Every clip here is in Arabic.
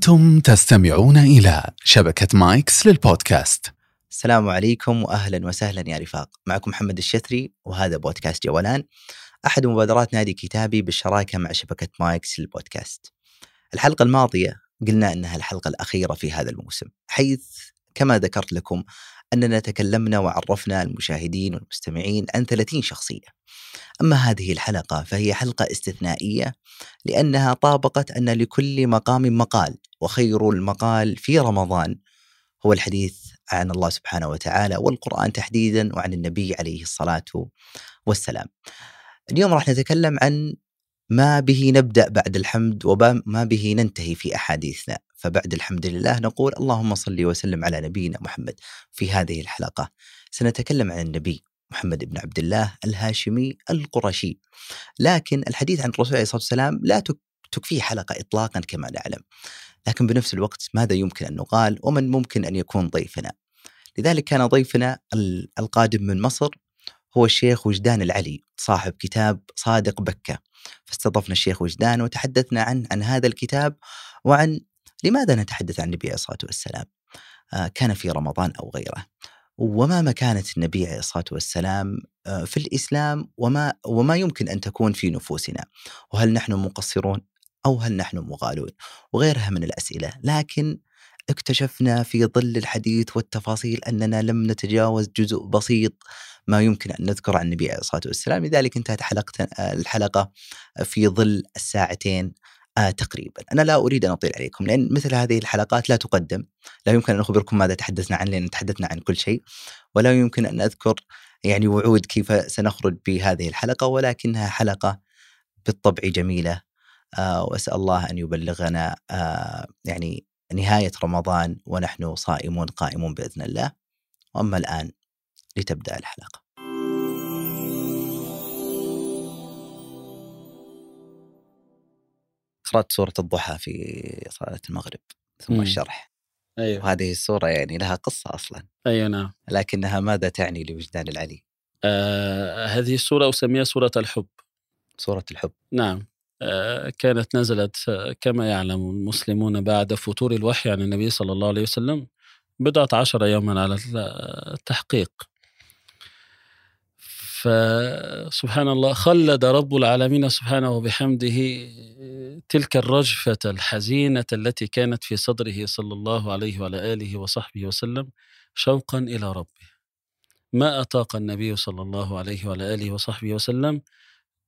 أنتم تستمعون إلى شبكة مايكس للبودكاست السلام عليكم واهلا وسهلا يا رفاق، معكم محمد الشثري وهذا بودكاست جولان أحد مبادرات نادي كتابي بالشراكة مع شبكة مايكس للبودكاست. الحلقة الماضية قلنا إنها الحلقة الأخيرة في هذا الموسم، حيث كما ذكرت لكم أننا تكلمنا وعرفنا المشاهدين والمستمعين عن 30 شخصية. أما هذه الحلقة فهي حلقة استثنائية لأنها طابقت أن لكل مقام مقال وخير المقال في رمضان هو الحديث عن الله سبحانه وتعالى والقرآن تحديدا وعن النبي عليه الصلاة والسلام. اليوم راح نتكلم عن ما به نبدأ بعد الحمد وما به ننتهي في أحاديثنا فبعد الحمد لله نقول اللهم صل وسلم على نبينا محمد في هذه الحلقة. سنتكلم عن النبي محمد بن عبد الله الهاشمي القرشي. لكن الحديث عن الرسول عليه الصلاة والسلام لا تكفيه حلقة إطلاقا كما نعلم. لكن بنفس الوقت ماذا يمكن أن نقال ومن ممكن أن يكون ضيفنا؟ لذلك كان ضيفنا القادم من مصر هو الشيخ وجدان العلي صاحب كتاب صادق بكة. فاستضفنا الشيخ وجدان وتحدثنا عن عن هذا الكتاب وعن لماذا نتحدث عن النبي عليه الصلاة والسلام آه، كان في رمضان أو غيره. وما مكانة النبي عليه الصلاة والسلام آه، في الإسلام وما, وما يمكن أن تكون في نفوسنا. وهل نحن مقصرون أو هل نحن مغالون؟ وغيرها من الأسئلة. لكن اكتشفنا في ظل الحديث والتفاصيل أننا لم نتجاوز جزء بسيط ما يمكن أن نذكر عن النبي عليه الصلاة والسلام. لذلك انتهت حلقة الحلقة في ظل الساعتين آه تقريبا. أنا لا أريد أن أطيل عليكم لأن مثل هذه الحلقات لا تقدم. لا يمكن أن أخبركم ماذا تحدثنا عنه لأن تحدثنا عن كل شيء. ولا يمكن أن أذكر يعني وعود كيف سنخرج بهذه الحلقة ولكنها حلقة بالطبع جميلة. آه وأسأل الله أن يبلغنا آه يعني نهاية رمضان ونحن صائمون قائمون بإذن الله. وأما الآن لتبدأ الحلقة. قرأت سورة الضحى في صلاة المغرب ثم مم. الشرح. أيوة. وهذه السورة يعني لها قصة أصلا. أيوة نعم. لكنها ماذا تعني لوجدان العلي؟ آه هذه السورة أسميها سورة الحب. سورة الحب. نعم. آه، كانت نزلت كما يعلم المسلمون بعد فتور الوحي عن النبي صلى الله عليه وسلم بضعة عشر يوما على التحقيق. فسبحان الله خلد رب العالمين سبحانه وبحمده تلك الرجفة الحزينة التي كانت في صدره صلى الله عليه وعلى آله وصحبه وسلم شوقا إلى ربه. ما أطاق النبي صلى الله عليه وعلى آله وصحبه وسلم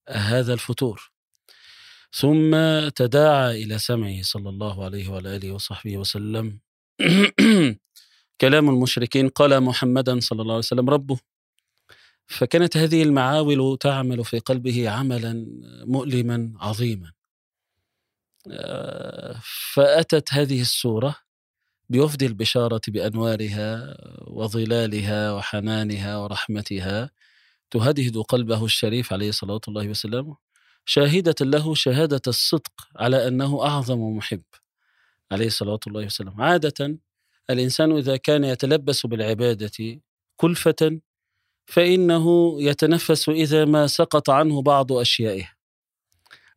هذا الفتور؟ ثم تداعى إلى سمعه صلى الله عليه وعلى آله وصحبه وسلم كلام المشركين. قال محمدا صلى الله عليه وسلم ربه. فكانت هذه المعاول تعمل في قلبه عملا مؤلما عظيما. فأتت هذه السورة بوفد البشارة بأنوارها وظلالها وحنانها ورحمتها تهدهد قلبه الشريف عليه الصلاة الله وسلامه شاهدة له شهادة الصدق على أنه أعظم محب عليه الصلاة الله وسلم عادة الإنسان إذا كان يتلبس بالعبادة كلفة فإنه يتنفس إذا ما سقط عنه بعض أشيائه.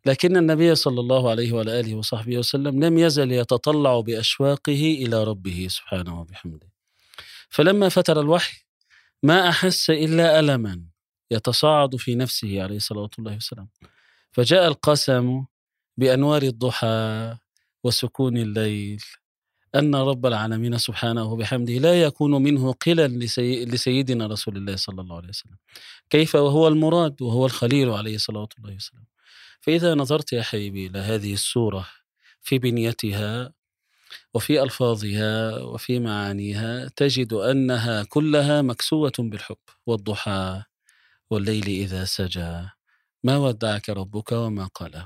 لكن النبي صلى الله عليه وعلى آله وصحبه وسلم لم يزل يتطلع بأشواقه إلى ربه سبحانه وبحمده. فلما فتر الوحي ما أحس إلا ألما يتصاعد في نفسه عليه الصلاة والسلام. فجاء القسم بأنوار الضحى وسكون الليل أن رب العالمين سبحانه وبحمده لا يكون منه قلا لسي... لسيدنا رسول الله صلى الله عليه وسلم. كيف؟ وهو المراد وهو الخليل عليه الصلاة والسلام. فإذا نظرت يا حبيبي إلى هذه السورة في بنيتها وفي ألفاظها وفي معانيها تجد أنها كلها مكسوة بالحب والضحى والليل إذا سجى. ما ودعك ربك وما قال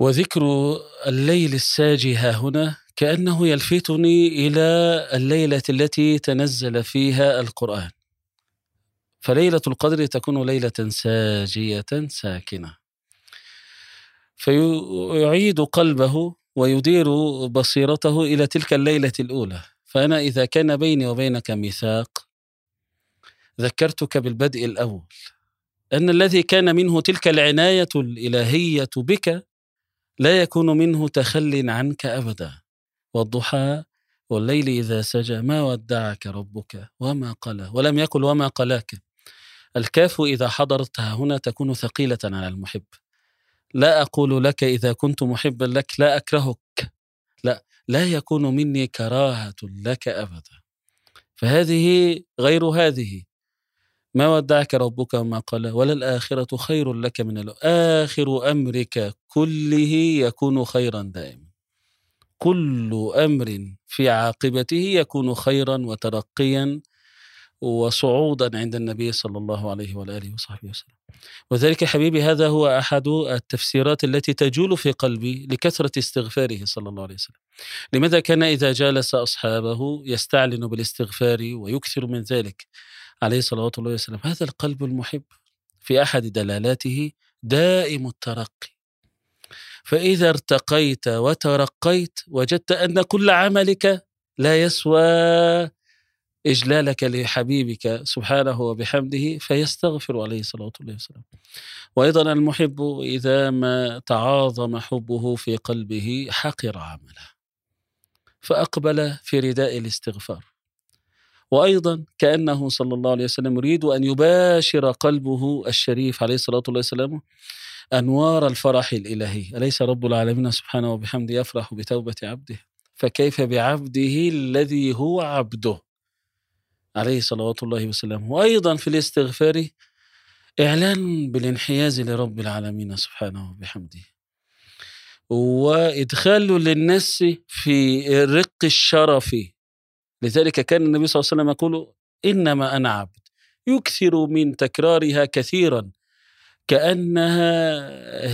وذكر الليل الساجي ها هنا كأنه يلفتني إلى الليلة التي تنزل فيها القرآن. فليلة القدر تكون ليلة ساجية ساكنة. فيعيد قلبه ويدير بصيرته إلى تلك الليلة الأولى. فأنا إذا كان بيني وبينك ميثاق ذكرتك بالبدء الأول. أن الذي كان منه تلك العناية الإلهية بك لا يكون منه تخل عنك أبدا. والضحى والليل إذا سجى ما ودعك ربك وما قلى. ولم يقل وما قلاك. الكاف إذا حضرتها هنا تكون ثقيلة على المحب. لا أقول لك إذا كنت محبا لك لا أكرهك. لا لا يكون مني كراهة لك أبدا. فهذه غير هذه. ما ودعك ربك وما قال؟ ولا الآخرة خير لك من الأولى آخر أمرك كله يكون خيرا دائما. كل أمر في عاقبته يكون خيرا وترقيا وصعودا عند النبي صلى الله عليه وآله وصحبه وسلم. وذلك حبيبي هذا هو أحد التفسيرات التي تجول في قلبي لكثرة استغفاره صلى الله عليه وسلم. لماذا كان إذا جالس أصحابه يستعلن بالاستغفار ويكثر من ذلك عليه صلوات الله وسلم؟ هذا القلب المحب في أحد دلالاته دائم الترقي. فإذا ارتقيت وترقيت وجدت أن كل عملك لا يسوى إجلالك لحبيبك سبحانه وبحمده فيستغفر عليه الله وسلم وأيضا المحب إذا ما تعاظم حبه في قلبه حقر عمله فأقبل في رداء الاستغفار. وأيضا كأنه صلى الله عليه وسلم يريد أن يباشر قلبه الشريف عليه الصلاة والسلام أنوار الفرح الإلهي. أليس رب العالمين سبحانه وبحمده يفرح بتوبة عبده؟ فكيف بعبده الذي هو عبده؟ عليه صلوات الله وسلامه. وأيضا في الاستغفار إعلان بالانحياز لرب العالمين سبحانه وبحمده. وإدخال للناس في رق الشرف. لذلك كان النبي صلى الله عليه وسلم يقول إنما أنا عبد. يكثر من تكرارها كثيرا. كأنها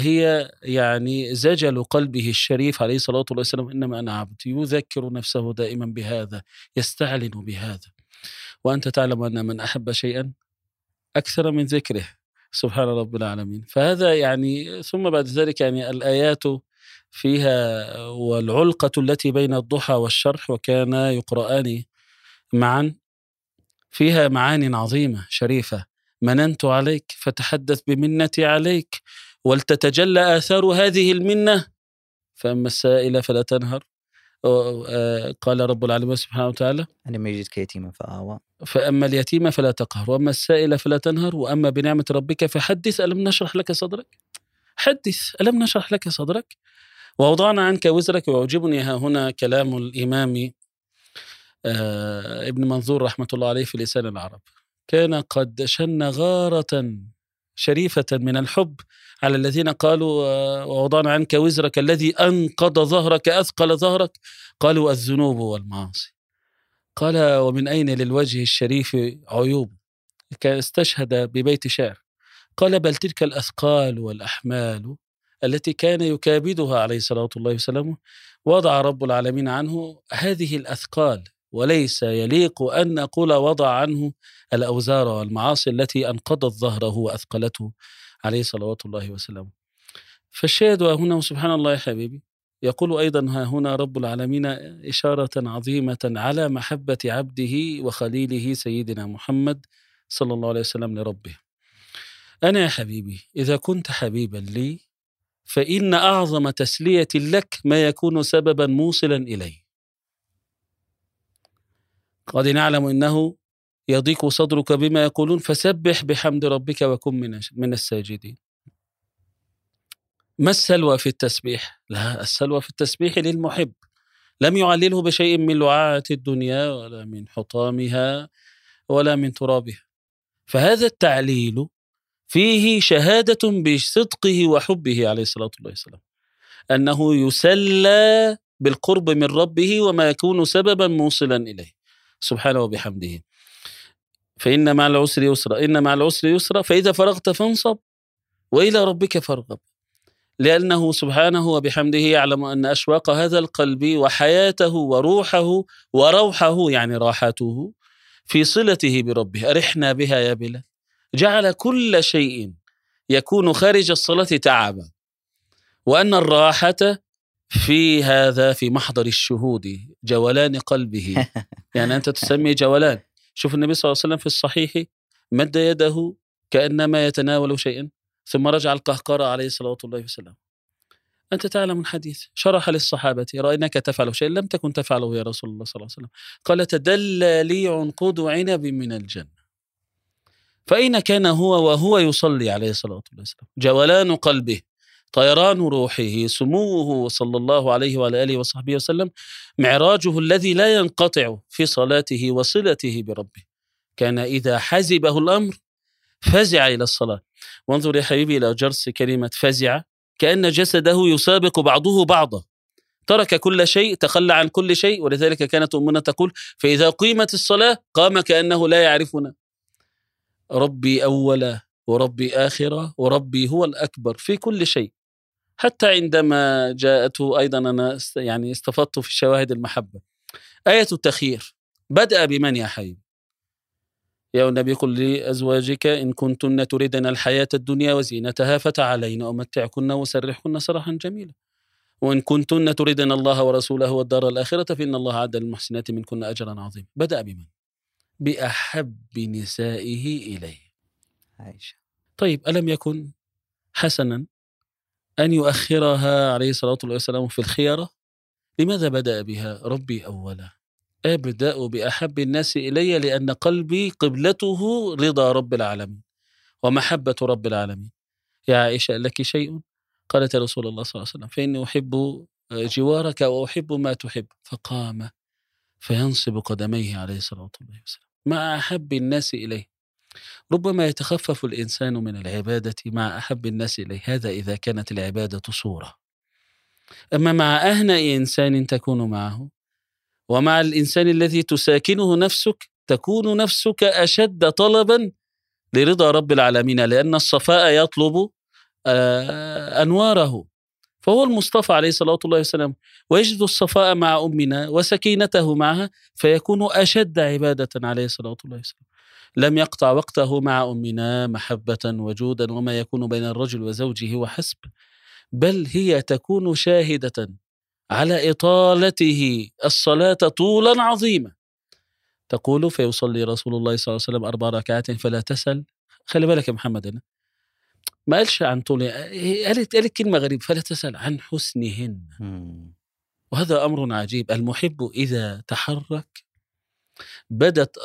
هي يعني زجل قلبه الشريف عليه الصلاة والسلام إنما أنا عبد. يذكر نفسه دائما بهذا يستعلن بهذا. وأنت تعلم أن من أحب شيئا أكثر من ذكره. سبحان رب العالمين. فهذا يعني ثم بعد ذلك يعني الآيات فيها والعلقة التي بين الضحى والشرح وكان يقرآن معا فيها معان عظيمة شريفة. مننت عليك فتحدث بمنتي عليك ولتتجلى آثار هذه المنة فأما السائل فلا تنهر. قال رب العالمين سبحانه وتعالى لم يجدك يتيما فآوى. فأما اليتيم فلا تقهر وأما السائل فلا تنهر وأما بنعمة ربك فحدث ألم نشرح لك صدرك؟ حدث ألم نشرح لك صدرك؟ ووضعنا عنك وزرك ويعجبني ها هنا كلام الإمام آه ابن منظور رحمة الله عليه في لسان العرب كان قد شن غارة شريفة من الحب على الذين قالوا آه، ووضعنا عنك وزرك الذي أنقض ظهرك أثقل ظهرك. قالوا الذنوب والمعاصي. قال ومن أين للوجه الشريف عيوب؟ استشهد ببيت شعر. قال بل تلك الأثقال والأحمال التي كان يكابدها عليه الصلاة الله وسلامه وضع رب العالمين عنه هذه الأثقال. وليس يليق أن نقول وضع عنه الأوزار والمعاصي التي أنقضت ظهره وأثقلته عليه صلوات الله وسلامه. فالشاهد هنا سبحان الله يا حبيبي يقول أيضا ها هنا رب العالمين إشارة عظيمة على محبة عبده وخليله سيدنا محمد صلى الله عليه وسلم لربه. أنا يا حبيبي إذا كنت حبيبا لي فإن أعظم تسلية لك ما يكون سببا موصلا إليه قد نعلم إنه يضيق صدرك بما يقولون فسبح بحمد ربك وكن من من الساجدين. ما السلوى في التسبيح؟ لا السلوى في التسبيح للمحب. لم يعلله بشيء من لعاعة الدنيا ولا من حطامها ولا من ترابها. فهذا التعليل فيه شهادة بصدقه وحبه عليه الصلاة والسلام. أنه يسلى بالقرب من ربه وما يكون سببا موصلا إليه. سبحانه وبحمده. فإن مع العسر يسرا إن مع العسر يسرا فإذا فرغت فانصب وإلى ربك فارغب. لأنه سبحانه وبحمده يعلم أن أشواق هذا القلب وحياته وروحه وروحه يعني راحته في صلته بربه. أرحنا بها يا بلال. جعل كل شيء يكون خارج الصلاة تعبا. وأن الراحة في هذا في محضر الشهود جولان قلبه. يعني أنت تسمي جولان. شوف النبي صلى الله عليه وسلم في الصحيح مد يده كأنما يتناول شيئا ثم رجع القهقرة عليه الصلاة والسلام. أنت تعلم الحديث. شرح للصحابة رأيناك تفعل شيء لم تكن تفعله يا رسول الله صلى الله عليه وسلم. قال تدلى لي عنقود عنب من الجنة. فأين كان هو وهو يصلي عليه الصلاة والسلام؟ جولان قلبه. طيران روحه سموه صلى الله عليه وعلى آله وصحبه وسلم معراجه الذي لا ينقطع في صلاته وصلته بربه. كان إذا حزبه الأمر فزع إلى الصلاة. وانظر يا حبيبي إلى جرس كلمة فزع كأن جسده يسابق بعضه بعضا. ترك كل شيء تخلى عن كل شيء ولذلك كانت أمنا تقول فإذا قيمت الصلاة قام كأنه لا يعرفنا. ربي أولا وربي آخرة وربي هو الأكبر في كل شيء. حتى عندما جاءته أيضا أنا يعني استفدت في شواهد المحبة. آية التخيير بدأ بمن يا حبيبي يا النبي قل لأزواجك إن كنتن تردن الحياة الدنيا وزينتها فتعالين أمتعكن وسرحكن سراحا جميلا. وإن كنتن تردن الله ورسوله والدار الآخرة فإن الله عد للمحسنات منكن أجرا عظيما. بدأ بمن؟ بأحب نسائه إليه. عائشة طيب ألم يكن حسنا أن يؤخرها عليه الصلاة والسلام في الخيرة؟ لماذا بدأ بها؟ ربي أولا. أبدأ بأحب الناس إلي لأن قلبي قبلته رضا رب العالمين ومحبة رب العالمين. يا عائشة لك شيء؟ قالت يا رسول الله صلى الله عليه وسلم فإني أحب جوارك وأحب ما تحب. فقام فينصب قدميه عليه الصلاة والسلام. مع أحب الناس إليه ربما يتخفف الإنسان من العبادة مع أحب الناس إليه. هذا إذا كانت العبادة صورة. أما مع أهنأ إنسان تكون معه ومع الإنسان الذي تساكنه نفسك تكون نفسك أشد طلبا لرضا رب العالمين لأن الصفاء يطلب آه، أنواره. فهو المصطفى عليه الصلاة والسلام. ويجد الصفاء مع أمنا وسكينته معها فيكون أشد عبادة عليه الصلاة والسلام. لم يقطع وقته مع أمنا محبة وجودا وما يكون بين الرجل وزوجه وحسب بل هي تكون شاهدة على إطالته الصلاة طولا عظيما. تقول فيصلي رسول الله صلى الله عليه وسلم أربع ركعات فلا تسل. خلي بالك يا محمد أنا ما قالش عن طول قالت قالت كلمة غريبة فلا تسأل عن حسنهن. وهذا أمر عجيب. المحب إذا تحرك بدت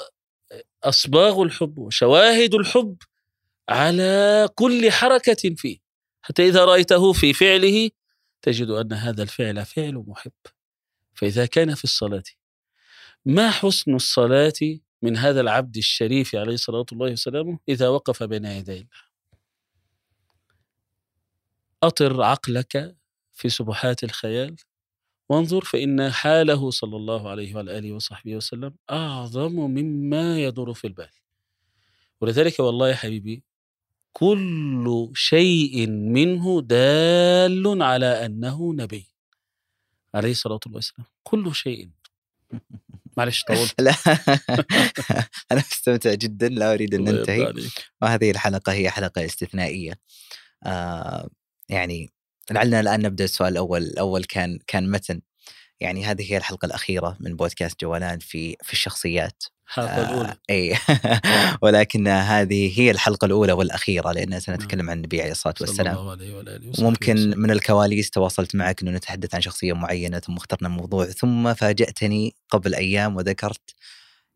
أصباغ الحب وشواهد الحب على كل حركة فيه. حتى إذا رأيته في فعله تجد أن هذا الفعل فعل محب. فإذا كان في الصلاة ما حسن الصلاة من هذا العبد الشريف عليه الصلاة الله وسلامه إذا وقف بين يدي الله؟ أطر عقلك في سبحات الخيال. وانظر فإن حاله صلى الله عليه وعلى آله وصحبه وسلم أعظم مما يدور في البال. ولذلك والله يا حبيبي كل شيء منه دال على أنه نبي. عليه الصلاة والسلام. كل شيء. معلش طول. لا أنا استمتع جدا لا أريد أن ننتهي. وهذه الحلقة هي حلقة استثنائية. آه يعني لعلنا الآن نبدأ السؤال الأول. الأول كان كان متن. يعني هذه هي الحلقة الأخيرة من بودكاست جولان في في الشخصيات. الحلقة آه الأولى. إي. ولكن هذه هي الحلقة الأولى والأخيرة لأن سنتكلم عن النبي عليه الصلاة والسلام. ممكن من الكواليس تواصلت معك إنه نتحدث عن شخصية معينة ثم اخترنا موضوع ثم فاجأتني قبل أيام وذكرت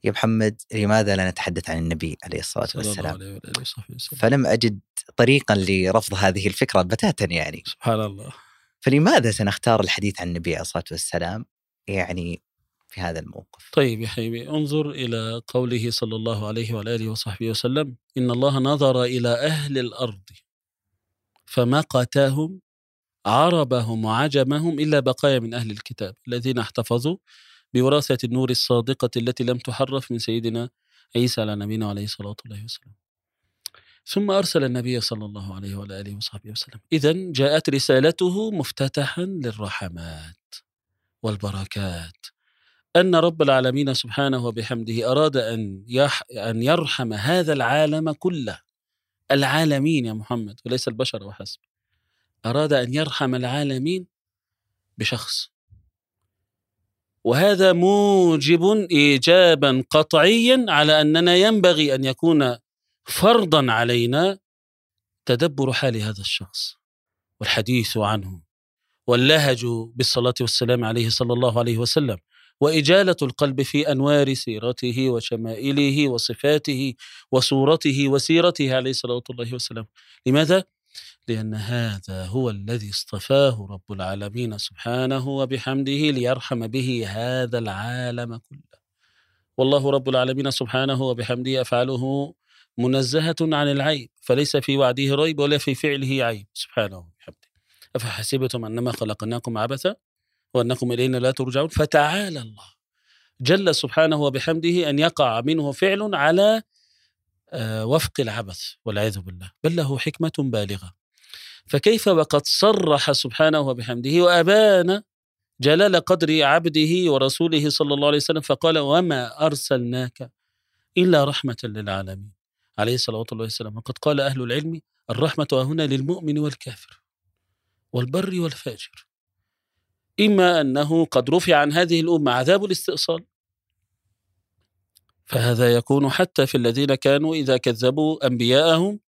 يا محمد لماذا لا نتحدث عن النبي عليه الصلاة والسلام؟ عليه وسلم. فلم أجد طريقا لرفض هذه الفكرة بتاتا يعني. سبحان الله. فلماذا سنختار الحديث عن النبي عليه الصلاة والسلام يعني في هذا الموقف؟ طيب يا حبيبي انظر إلى قوله صلى الله عليه وعلى اله وصحبه وسلم إن الله نظر إلى أهل الأرض فمقتهم عربهم وعجمهم إلا بقايا من أهل الكتاب الذين احتفظوا بوراثة النور الصادقة التي لم تحرف من سيدنا عيسى على نبينا عليه الصلاة والسلام. ثم أرسل النبي صلى الله عليه وعلى آله وصحبه وسلم. إذا جاءت رسالته مفتتحا للرحمات والبركات. أن رب العالمين سبحانه وبحمده أراد أن, يح أن يرحم هذا العالم كله. العالمين يا محمد وليس البشر وحسب. أراد أن يرحم العالمين بشخص. وهذا موجب ايجابا قطعيا على أننا ينبغي أن يكون فرضا علينا تدبر حال هذا الشخص والحديث عنه واللهج بالصلاة والسلام عليه صلى الله عليه وسلم وإجالة القلب في أنوار سيرته وشمائله وصفاته وصورته وسيرته عليه الصلاة الله والسلام لماذا؟ لأن هذا هو الذي اصطفاه رب العالمين سبحانه وبحمده ليرحم به هذا العالم كله. والله رب العالمين سبحانه وبحمده أفعاله منزهة عن العيب فليس في وعده ريب ولا في فعله عيب سبحانه وبحمده. أفحسبتم أنما خلقناكم عبثا وأنكم إلينا لا ترجعون؟ فتعالى الله. جل سبحانه وبحمده أن يقع منه فعل على آه، وفق العبث والعياذ بالله. بل له حكمة بالغة. فكيف وقد صرح سبحانه وبحمده وأبان جلال قدر عبده ورسوله صلى الله عليه وسلم فقال وما أرسلناك إلا رحمة للعالمين. عليه الصلاة والسلام. وقد قال أهل العلم الرحمة هنا للمؤمن والكافر والبر والفاجر. إما أنه قد رفع عن هذه الأمة عذاب الاستئصال. فهذا يكون حتى في الذين كانوا إذا كذبوا أنبياءهم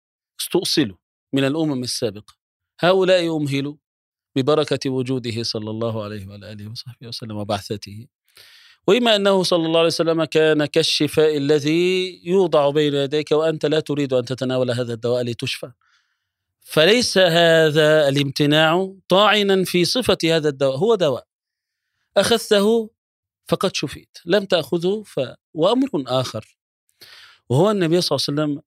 استؤصلوا من الأمم السابقة. هؤلاء أمهلوا ببركة وجوده صلى الله عليه وآله وصحبه وسلم وبعثته. وإما أنه صلى الله عليه وسلم كان كالشفاء الذي يوضع بين يديك وأنت لا تريد أن تتناول هذا الدواء لتشفى. فليس هذا الامتناع طاعنا في صفة هذا الدواء هو دواء. أخذته فقد شفيت لم تأخذه ف... وأمر آخر. وهو النبي صلى الله عليه وسلم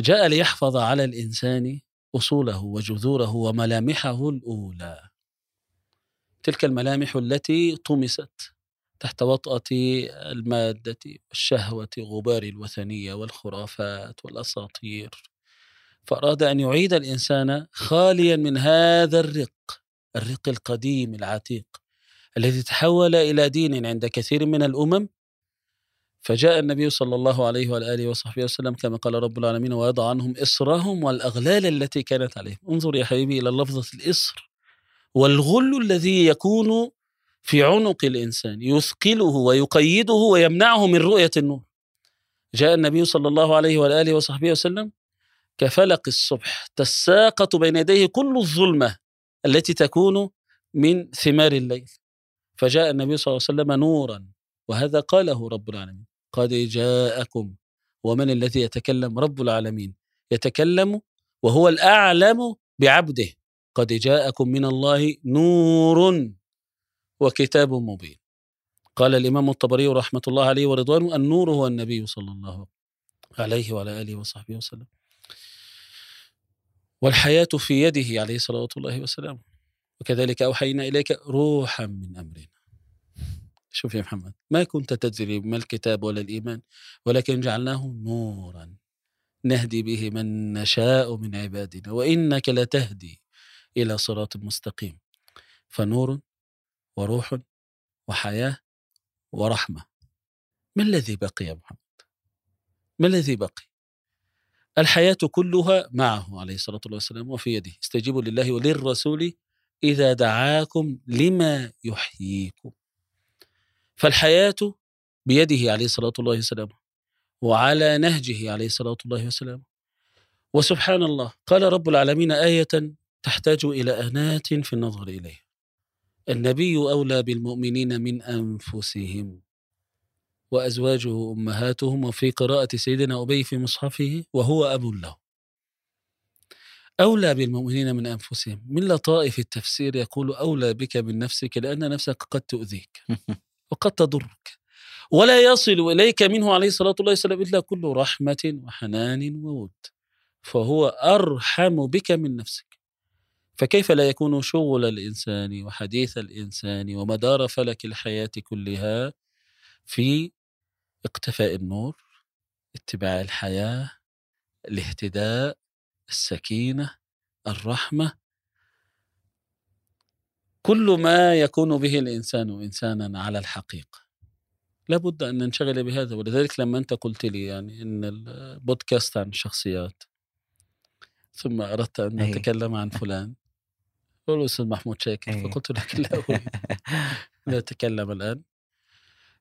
جاء ليحفظ على الإنسان أصوله وجذوره وملامحه الأولى. تلك الملامح التي طمست تحت وطأة المادة والشهوة غبار الوثنية والخرافات والأساطير. فأراد أن يعيد الإنسان خاليا من هذا الرق الرق القديم العتيق الذي تحول إلى دين عند كثير من الأمم فجاء النبي صلى الله عليه وآله وصحبه وسلم كما قال رب العالمين ويضع عنهم إصرهم والأغلال التي كانت عليهم. انظر يا حبيبي إلى لفظة الإصر والغل الذي يكون في عنق الإنسان يثقله ويقيده ويمنعه من رؤية النور. جاء النبي صلى الله عليه وآله وصحبه وسلم كفلق الصبح تساقط بين يديه كل الظلمة التي تكون من ثمار الليل. فجاء النبي صلى الله عليه وسلم نورا وهذا قاله رب العالمين. قد جاءكم ومن الذي يتكلم؟ رب العالمين. يتكلم وهو الأعلم بعبده قد جاءكم من الله نور وكتاب مبين. قال الإمام الطبري رحمة الله عليه ورضوانه النور هو النبي صلى الله عليه وعلى آله وصحبه وسلم. والحياة في يده عليه صلوات الله وكذلك أوحينا إليك روحا من أمرنا شوف يا محمد ما كنت تدري ما الكتاب ولا الإيمان ولكن جعلناه نورا نهدي به من نشاء من عبادنا وإنك لتهدي إلى صراط مستقيم. فنور وروح وحياة ورحمة. ما الذي بقي يا محمد؟ ما الذي بقي؟ الحياة كلها معه عليه الصلاة والسلام وفي يده. استجيبوا لله وللرسول إذا دعاكم لما يحييكم. فالحياة بيده عليه الصلاة والسلام وعلى نهجه عليه الصلاة والسلام. وسبحان الله قال رب العالمين آية تحتاج إلى أنات في النظر إليها. النبي أولى بالمؤمنين من أنفسهم وأزواجه أمهاتهم وفي قراءة سيدنا أبي في مصحفه وهو أب له. أولى بالمؤمنين من أنفسهم. من لطائف التفسير يقول أولى بك من نفسك لأن نفسك قد تؤذيك. وقد تضرك. ولا يصل إليك منه عليه الصلاة والسلام إلا كل رحمة وحنان وود. فهو أرحم بك من نفسك. فكيف لا يكون شغل الإنسان وحديث الإنسان ومدار فلك الحياة كلها في اقتفاء النور اتباع الحياة الاهتداء السكينة الرحمة كل ما يكون به الإنسان إنسانا على الحقيقة. لابد أن ننشغل بهذا ولذلك لما أنت قلت لي يعني أن البودكاست عن الشخصيات ثم أردت أن نتكلم عن فلان هو الأستاذ محمود شاكر فقلت لك لا أن أتكلم الآن.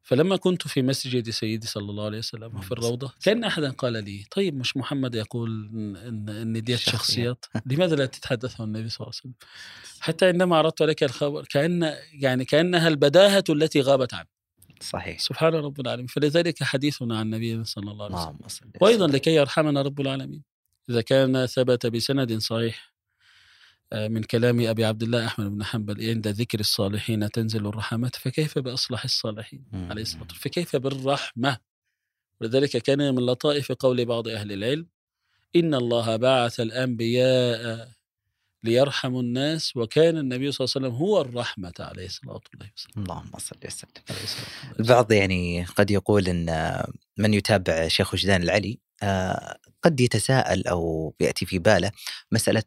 فلما كنت في مسجد سيدي صلى الله عليه وسلم وفي الروضة كأن أحدا قال لي طيب مش محمد يقول إن, إن, ديت شخصيات. لماذا لا تتحدث عن النبي صلى الله عليه وسلم؟ حتى عندما عرضت عليك الخبر كأن يعني كأنها البداهة التي غابت عنه صحيح. سبحان رب العالمين. فلذلك حديثنا عن النبي صلى الله عليه وسلم. وأيضا. لكي يرحمنا رب العالمين إذا كان ثبت بسند صحيح من كلام أبي عبد الله أحمد بن حنبل عند ذكر الصالحين تنزل الرحمات فكيف بأصلح الصالحين. عليه الصلاة والسلام. فكيف بالرحمة؟ ولذلك كان من لطائف قول بعض أهل العلم إن الله بعث الأنبياء ليرحموا الناس وكان النبي صلى الله عليه وسلم هو الرحمة عليه الصلاة والسلام. اللهم صل وسلم. البعض يعني قد يقول إن من يتابع شيخ وجدان العلي آه، قد يتساءل أو يأتي في باله مسألة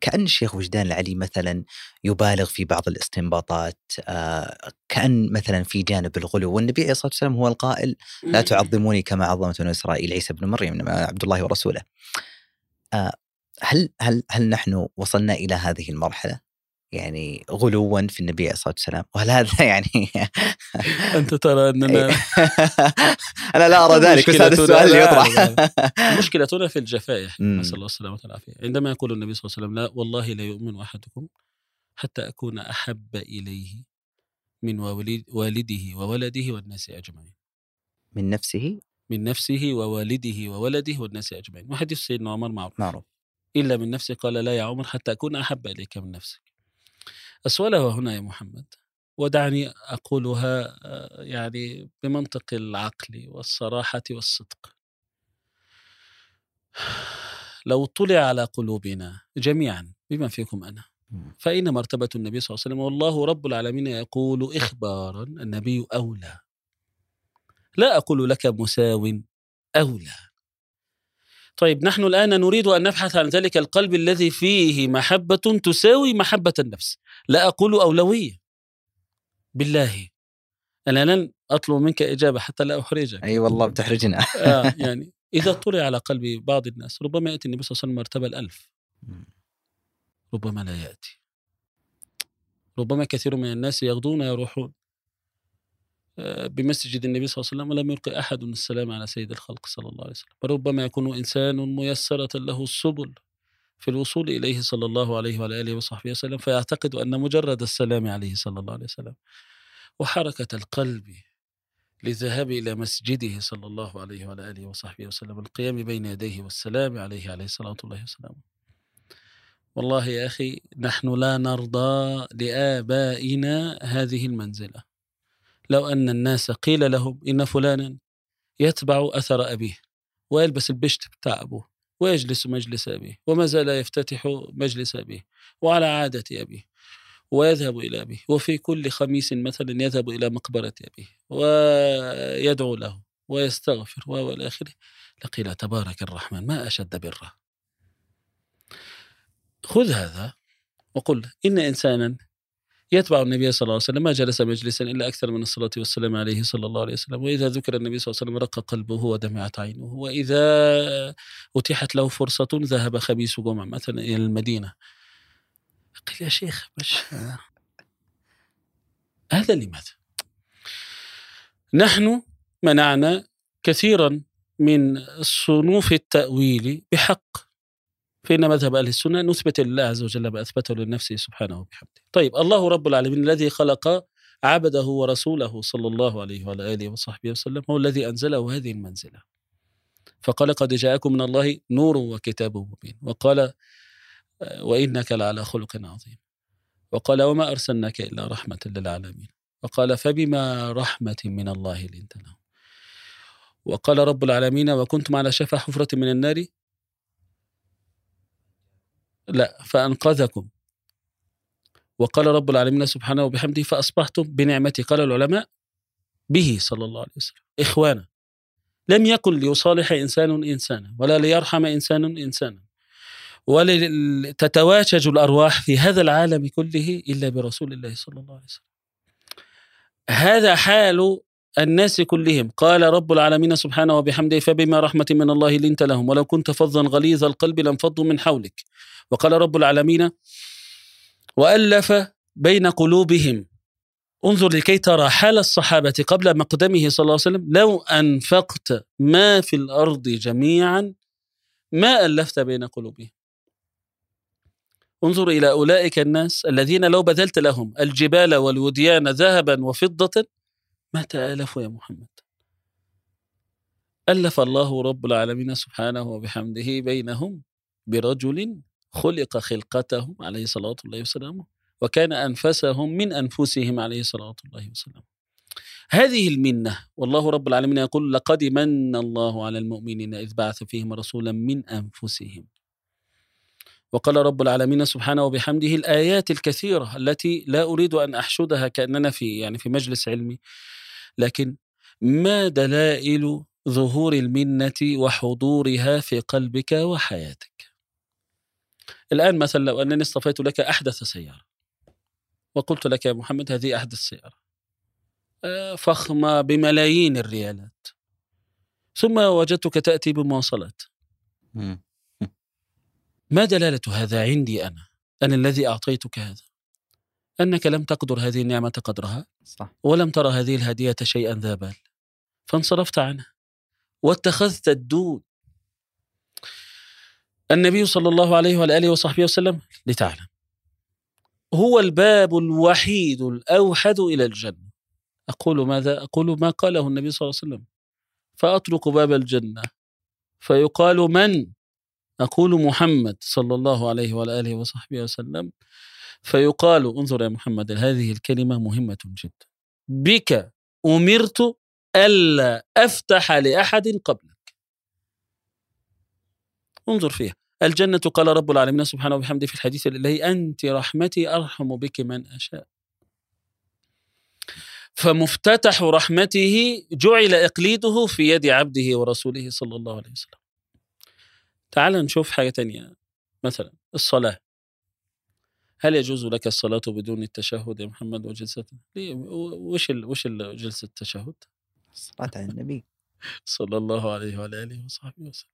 كأن الشيخ وجدان العلي مثلا يبالغ في بعض الاستنباطات آه، كأن مثلا في جانب الغلو والنبي عليه الصلاة والسلام هو القائل لا تعظموني كما عظمت بنو إسرائيل عيسى بن مريم عبد الله ورسوله. آه، هل هل هل نحن وصلنا إلى هذه المرحلة؟ يعني غلوا في النبي عليه الصلاة والسلام، وهل هذا يعني أنت ترى أننا أنا لا أرى ذلك بس هذا السؤال اللي يطرح. مشكلتنا في الجفائح مم. نسأل الله السلامة والعافية. عندما يقول النبي صلى الله عليه وسلم لا والله لا يؤمن أحدكم حتى أكون أحب إليه من والد- والده وولده والناس أجمعين. من نفسه؟ من نفسه ووالده وولده والناس أجمعين. وحديث سيدنا عمر معروف. معروف. إلا من نفسه قال لا يا عمر حتى أكون أحب إليك من نفسك. السؤال هو هنا يا محمد؟ ودعني أقولها آه، يعني بمنطق العقل والصراحة والصدق. لو طلع على قلوبنا جميعا بما فيكم أنا مم. فإن مرتبة النبي صلى الله عليه وسلم والله رب العالمين يقول إخبارا النبي أولى. لا أقول لك مساو أولى. طيب نحن الآن نريد أن نبحث عن ذلك القلب الذي فيه محبة تساوي محبة النفس. لا أقول أولوية. بالله. أنا لن أطلب منك إجابة حتى لا أحرجك. أي والله بتحرجنا. آه يعني إذا طلع على قلب بعض الناس ربما يأتي النبي صلى الله عليه وسلم مرتبة الألف. ربما لا يأتي. ربما كثير من الناس يغدون يروحون آه، بمسجد النبي صلى الله عليه وسلم ولم يلقي أحد السلام على سيد الخلق صلى الله عليه وسلم. وربما يكون إنسان ميسرة له السبل في الوصول إليه صلى الله عليه وعلى آله وصحبه وسلم فيعتقد أن مجرد السلام عليه صلى الله عليه وسلم وحركة القلب للذهاب إلى مسجده صلى الله عليه وعلى آله وصحبه وسلم القيام بين يديه والسلام عليه عليه الصلاة الله وسلامه والله يا أخي نحن لا نرضى لآبائنا هذه المنزلة. لو أن الناس قيل لهم إن فلانا يتبع أثر أبيه ويلبس البشت بتاع أبوه ويجلس مجلس أبيه وما زال يفتتح مجلس أبيه وعلى عادة أبيه ويذهب إلى أبيه وفي كل خميس مثلا يذهب إلى مقبرة أبيه ويدعو له ويستغفر وإلى آخره. لقيل تبارك الرحمن ما أشد بره خذ هذا وقل إن إنسانا يتبع النبي صلى الله عليه وسلم ما جلس مجلسا إلا أكثر من الصلاة والسلام عليه صلى الله عليه وسلم. وإذا ذكر النبي صلى الله عليه وسلم رق قلبه ودمعت عينه. وإذا أتيحت له فرصة ذهب خميس جمعة مثلا إلى المدينة. قيل يا شيخ مش هذا لماذا؟ نحن منعنا كثيرا من صنوف التأويل بحق. فإن مذهب أهل السنة نثبت لله عز وجل ما أثبته لنفسه سبحانه وبحمده. طيب الله رب العالمين الذي خلق عبده ورسوله صلى الله عليه وعلى آله وصحبه وسلم هو الذي أنزله هذه المنزلة. فقال قد جاءكم من الله نور وكتاب مبين وقال وإنك لعلى خلق عظيم. وقال وما أرسلناك إلا رحمة للعالمين. وقال فبما رحمة من الله لنت لهم. وقال رب العالمين وكنتم على شفا حفرة من النار لا فأنقذكم. وقال رب العالمين سبحانه وبحمده فأصبحتم بنعمتي قال العلماء به صلى الله عليه وسلم. إخوانا لم يكن ليصالح إنسان إنسانا ولا ليرحم إنسان إنسانا ولا تتواجج الأرواح في هذا العالم كله إلا برسول الله صلى الله عليه وسلم. هذا حال الناس كلهم. قال رب العالمين سبحانه وبحمده فبما رحمة من الله لنت لهم ولو كنت فظا غليظ القلب لانفضوا من حولك. وقال رب العالمين وألف بين قلوبهم. انظر لكي ترى حال الصحابة قبل مقدمه صلى الله عليه وسلم. لو أنفقت ما في الأرض جميعا ما ألفت بين قلوبهم. انظر إلى أولئك الناس الذين لو بذلت لهم الجبال والوديان ذهبا وفضة ما تآلفوا يا محمد. ألف الله رب العالمين سبحانه وبحمده بينهم برجل خلق خلقتهم عليه صلاة الله وسلامه وكان أنفسهم من أنفسهم عليه صلاة الله وسلامه. هذه المنة والله رب العالمين يقول لقد من الله على المؤمنين إذ بعث فيهم رسولا من أنفسهم. وقال رب العالمين سبحانه وبحمده الآيات الكثيرة التي لا أريد أن أحشدها كأننا في يعني في مجلس علمي لكن ما دلائل ظهور المنة وحضورها في قلبك وحياتك؟ الآن مثلا لو أنني اصطفيت لك أحدث سيارة وقلت لك يا محمد هذه أحدث سيارة آه، فخمة بملايين الريالات ثم وجدتك تأتي بمواصلات. ما دلالة هذا عندي أنا؟ أنا الذي أعطيتك هذا. أنك لم تقدر هذه النعمة قدرها صح. ولم ترى هذه الهدية شيئا ذا بال. فانصرفت عنها واتخذت الدون النبي صلى الله عليه وآله وصحبه وسلم لتعلم. هو الباب الوحيد الأوحد إلى الجنة. أقول ماذا؟ أقول ما قاله النبي صلى الله عليه وسلم. فأطرق باب الجنة. فيقال من؟ أقول محمد صلى الله عليه وآله وصحبه وسلم. فيقال انظر يا محمد هذه الكلمة مهمة جدا. بك أمرت ألا أفتح لأحد قبلك. انظر فيها. الجنة قال رب العالمين سبحانه وبحمده في الحديث الإلهي أنت رحمتي أرحم بك من أشاء. فمفتتح رحمته جعل إقليده في يد عبده ورسوله صلى الله عليه وسلم. تعال نشوف حاجة تانية. مثلا الصلاة. هل يجوز لك الصلاة بدون التشهد يا محمد وجلسة؟ وش ال... وش ال... جلسة التشهد؟ الصلاة على النبي. صلى الله عليه وعلى آله وصحبه وسلم.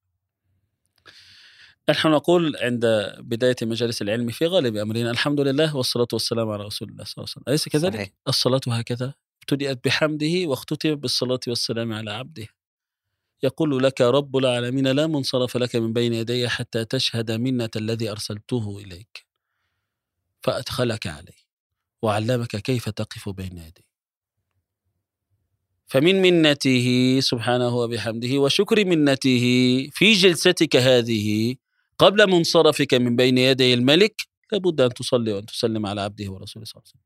نحن نقول عند بداية مجالس العلم في غالب أمرنا الحمد لله والصلاة والسلام على رسول الله صلى الله عليه وسلم. أليس كذلك؟ صحيح. الصلاة هكذا ابتدأت بحمده واختتمت بالصلاة والسلام على عبده. يقول لك رب العالمين لا منصرف لك من بين يدي حتى تشهد منة الذي أرسلته إليك. فأدخلك عليه وعلمك كيف تقف بين يديه فمن منته سبحانه وبحمده وشكر منته في جلستك هذه قبل منصرفك من بين يدي الملك لابد أن تصلي وأن تسلم على عبده ورسوله صلى الله عليه وسلم.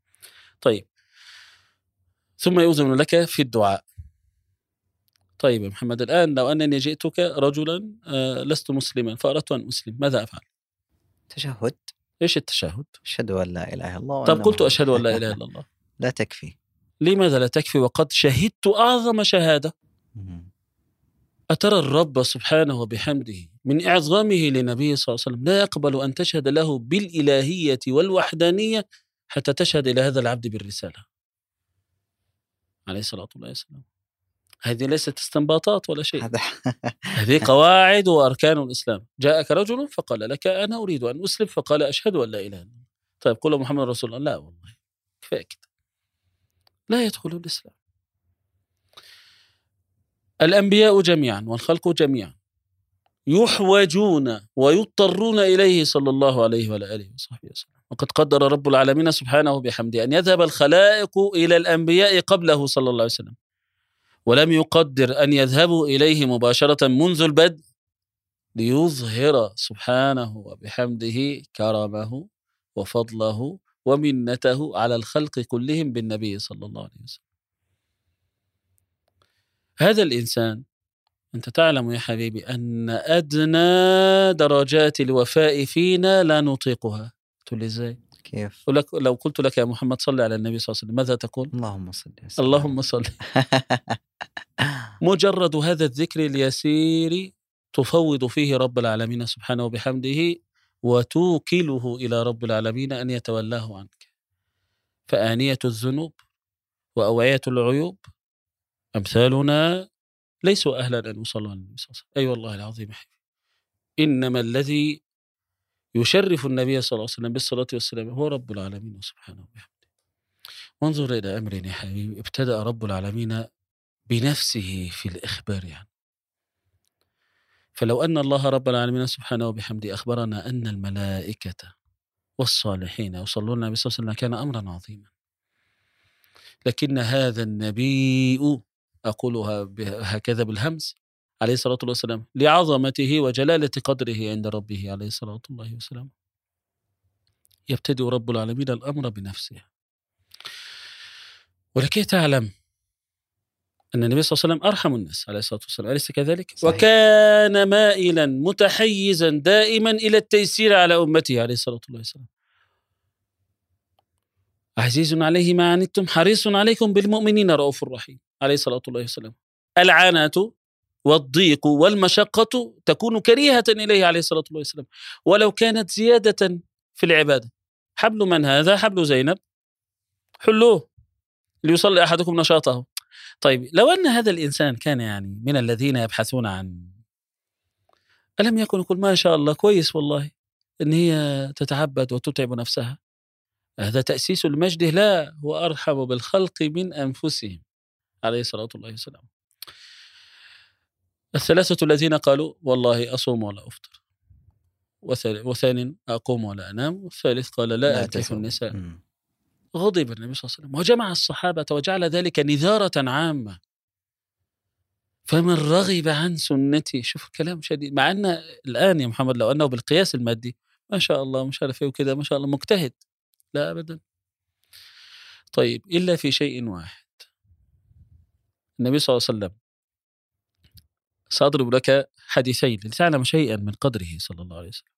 طيب. ثم يؤذن لك في الدعاء. طيب يا محمد الآن لو أنني جئتك رجلا آه، لست مسلما فأردت أن أسلم. ماذا أفعل؟ تشهد. إيش التشهد؟ أشهد أن لا إله إلا الله طب قلت أشهد أن لا إله إلا الله. لا تكفي. لماذا لا تكفي؟ وقد شهدت أعظم شهادة. مم. أترى الرب سبحانه وبحمده من إعظامه لنبيه صلى الله عليه وسلم. لا يقبل أن تشهد له بالإلهية والوحدانية حتى تشهد إلى هذا العبد بالرسالة. عليه الصلاة والسلام. هذه ليست استنباطات ولا شيء. هذه قواعد وأركان الإسلام. جاءك رجل فقال لك أنا أريد أن أسلم فقال أشهد أن لا إله إلا الله. طيب قل محمد رسول الله. لا والله كفاية كده لا يدخل الإسلام. الأنبياء جميعا والخلق جميعا يحوجون ويضطرون إليه صلى الله عليه وعلى آله وصحبه وسلم. وقد قدر رب العالمين سبحانه بحمده أن يذهب الخلائق إلى الأنبياء قبله صلى الله عليه وسلم. ولم يقدر أن يذهبوا إليه مباشرة منذ البدء ليظهر سبحانه وبحمده كرمه وفضله ومنته على الخلق كلهم بالنبي صلى الله عليه وسلم. هذا الإنسان أنت تعلم يا حبيبي أن أدنى درجات الوفاء فينا لا نطيقها. تقول لي إزاي؟ كيف؟ ولك لو قلت لك يا محمد صل على النبي صلى الله عليه وسلم ماذا تقول؟ اللهم صل اللهم صل. مجرد هذا الذكر اليسير تفوض فيه رب العالمين سبحانه وبحمده وتوكله إلى رب العالمين أن يتولاه عنك. فآنية الذنوب وأوعية العيوب أمثالنا ليسوا أهلا أن يصلوا على النبي صلى الله عليه وسلم. أي والله العظيم حبيبي. إنما الذي يشرف النبي صلى الله عليه وسلم بالصلاة والسلام. هو رب العالمين سبحانه وبحمده. وانظر إلى أمر يا حبيبي. ابتدأ رب العالمين بنفسه في الإخبار عنه فلو أن الله رب العالمين سبحانه وبحمده أخبرنا أن الملائكة والصالحين يصلون النبي صلى الله عليه وسلم كان أمرا عظيما. لكن هذا النبي أقولها هكذا بالهمس عليه الصلاة والسلام لعظمته وجلالة قدره عند ربه عليه الصلاة والسلام يبتدئ رب العالمين الأمر بنفسه ولكي تعلم أن النبي صلى الله عليه وسلم أرحم الناس عليه الصلاة والسلام أليس كذلك؟ صحيح. وكان مائلا متحيزا دائما إلى التيسير على أمته عليه الصلاة والسلام عزيز عليه ما عنتم حريص عليكم بالمؤمنين رؤوف رحيم عليه الصلاة والسلام العنة والضيق والمشقة تكون كريهة إليه عليه الصلاة والسلام. ولو كانت زيادة في العبادة. حبل من هذا؟ حبل زينب. حلوة. ليصلي أحدكم نشاطه. طيب لو أن هذا الإنسان كان يعني من الذين يبحثون عن ألم يكن يقول ما شاء الله كويس والله إن هي تتعبد وتتعب نفسها. هذا تأسيس المجد. لا هو أرحم بالخلق من أنفسهم. عليه الصلاة والسلام. الثلاثة الذين قالوا والله أصوم ولا أفطر. وثاني أقوم ولا أنام والثالث قال لا, أنكح تزال. النساء. مم. غضب النبي صلى الله عليه وسلم. وجمع الصحابة وجعل ذلك نذارة عامة. فمن رغب عن سنتي شوف كلام شديد. مع أن الآن يا محمد لو أنه بالقياس المادي ما شاء الله مش عارف إيه وكذا ما شاء الله مجتهد. لا أبدا. طيب إلا في شيء واحد. النبي صلى الله عليه وسلم سأضرب لك حديثين لتعلم شيئا من قدره صلى الله عليه وسلم.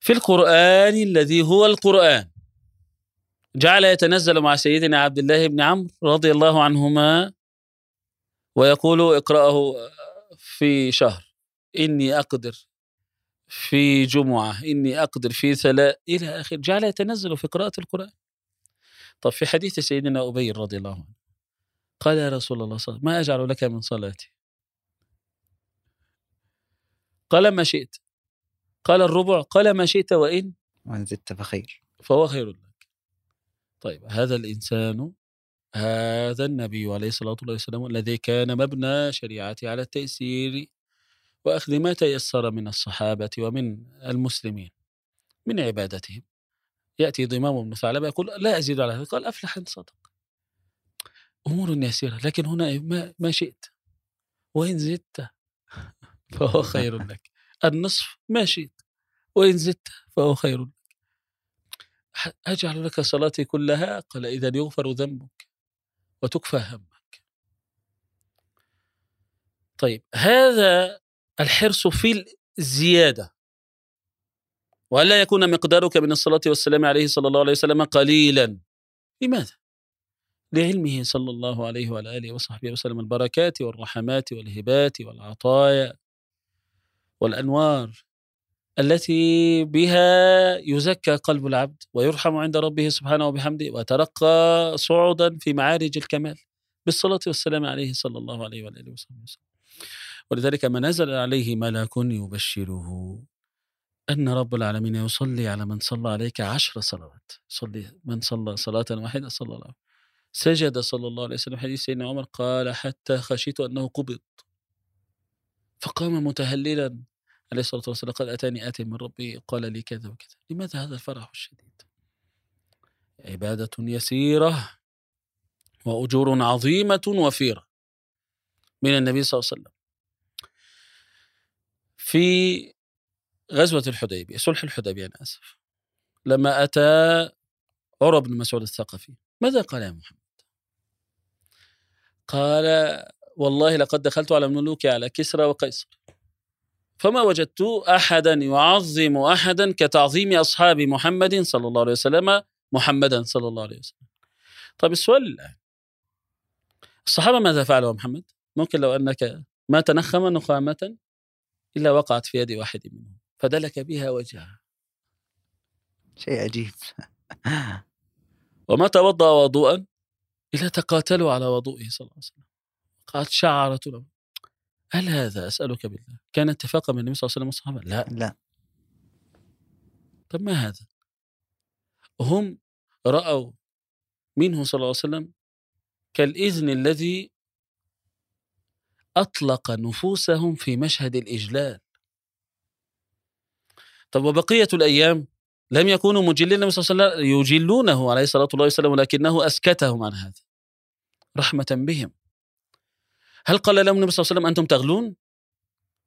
في القرآن الذي هو القرآن جعل يتنزل مع سيدنا عبد الله بن عمرو رضي الله عنهما ويقول اقرأه في شهر إني أقدر في جمعة إني أقدر في ثلاث إلى آخر. جعل يتنزل في قراءة القرآن. طب في حديث سيدنا أبي رضي الله عنه قال يا رسول الله صلى ما أجعل لك من صلاتي. قال ما شئت. قال الربع قال ما شئت وإن وان زدت فخير. فهو خير لك. طيب هذا الإنسان هذا النبي عليه الصلاة والسلام الذي كان مبنى شريعته على التيسير وأخذ ما تيسر من الصحابة ومن المسلمين من عبادتهم. يأتي ضمام بن ثعلبة يقول لا أزيد على هذا قال أفلح إن صدق. أمور يسيرة لكن هنا ما, ما شئت. وإن زدت فهو خير لك. النصف ما شئت وإن زدت فهو خير لك. أجعل لك صلاتي كلها؟ قال إذا يغفر ذنبك وتكفى همك. طيب هذا الحرص في الزيادة. وألا يكون مقدارك من الصلاة والسلام عليه صلى الله عليه وسلم قليلا؟ لماذا؟ لعلمه صلى الله عليه وعلى آله وصحبه وسلم البركات والرحمات والهبات والعطايا والأنوار التي بها يزكى قلب العبد ويرحم عند ربه سبحانه وبحمده وترقى صعودا في معارج الكمال بالصلاة والسلام عليه صلى الله عليه وآله وصحبه وسلم. ولذلك ما نزل عليه ملك يبشره أن رب العالمين يصلي على من صلى عليك عشر صلوات. صلي من صلى صلاة واحدة صلى الله عليه سجد صلى الله عليه وسلم حديث سيدنا عمر قال حتى خشيت أنه قبض. فقام متهللا عليه الصلاة والسلام قال أتاني آتي من ربي؟ قال لي كذا وكذا. لماذا هذا الفرح الشديد؟ عبادة يسيرة وأجور عظيمة وفيرة من النبي صلى الله عليه وسلم. في غزوة الحديبية صلح الحديبية أنا آسف لما أتى عروة بن مسعود الثقفي ماذا قال يا محمد؟ قال والله لقد دخلت على ملوك على كسرى وقيصر. فما وجدت أحدا يعظم أحدا كتعظيم أصحاب محمد صلى الله عليه وسلم محمدا صلى الله عليه وسلم. طيب السؤال الآن. الصحابة ماذا فعلوا محمد؟ ممكن لو أنك ما تنخم نخامة إلا وقعت في يد واحد منهم فدلك بها وجهها. شيء عجيب. وما توضأ وضوءا؟ الا تقاتلوا على وضوئه صلى الله عليه وسلم. قد شعرت له هل هذا أسألك بالله كان اتفاقا من النبي صلى الله عليه وسلم والصحابة؟ لا لا طب ما هذا؟ هم رأوا منه صلى الله عليه وسلم كالإذن الذي أطلق نفوسهم في مشهد الإجلال طب وبقية الأيام لم يكونوا مجلين النبي صلى الله عليه وسلم يجلونه عليه الصلاة والسلام ولكنه أسكتهم عن هذا رحمة بهم. هل قال لهم النبي صلى الله عليه وسلم أنتم تغلون؟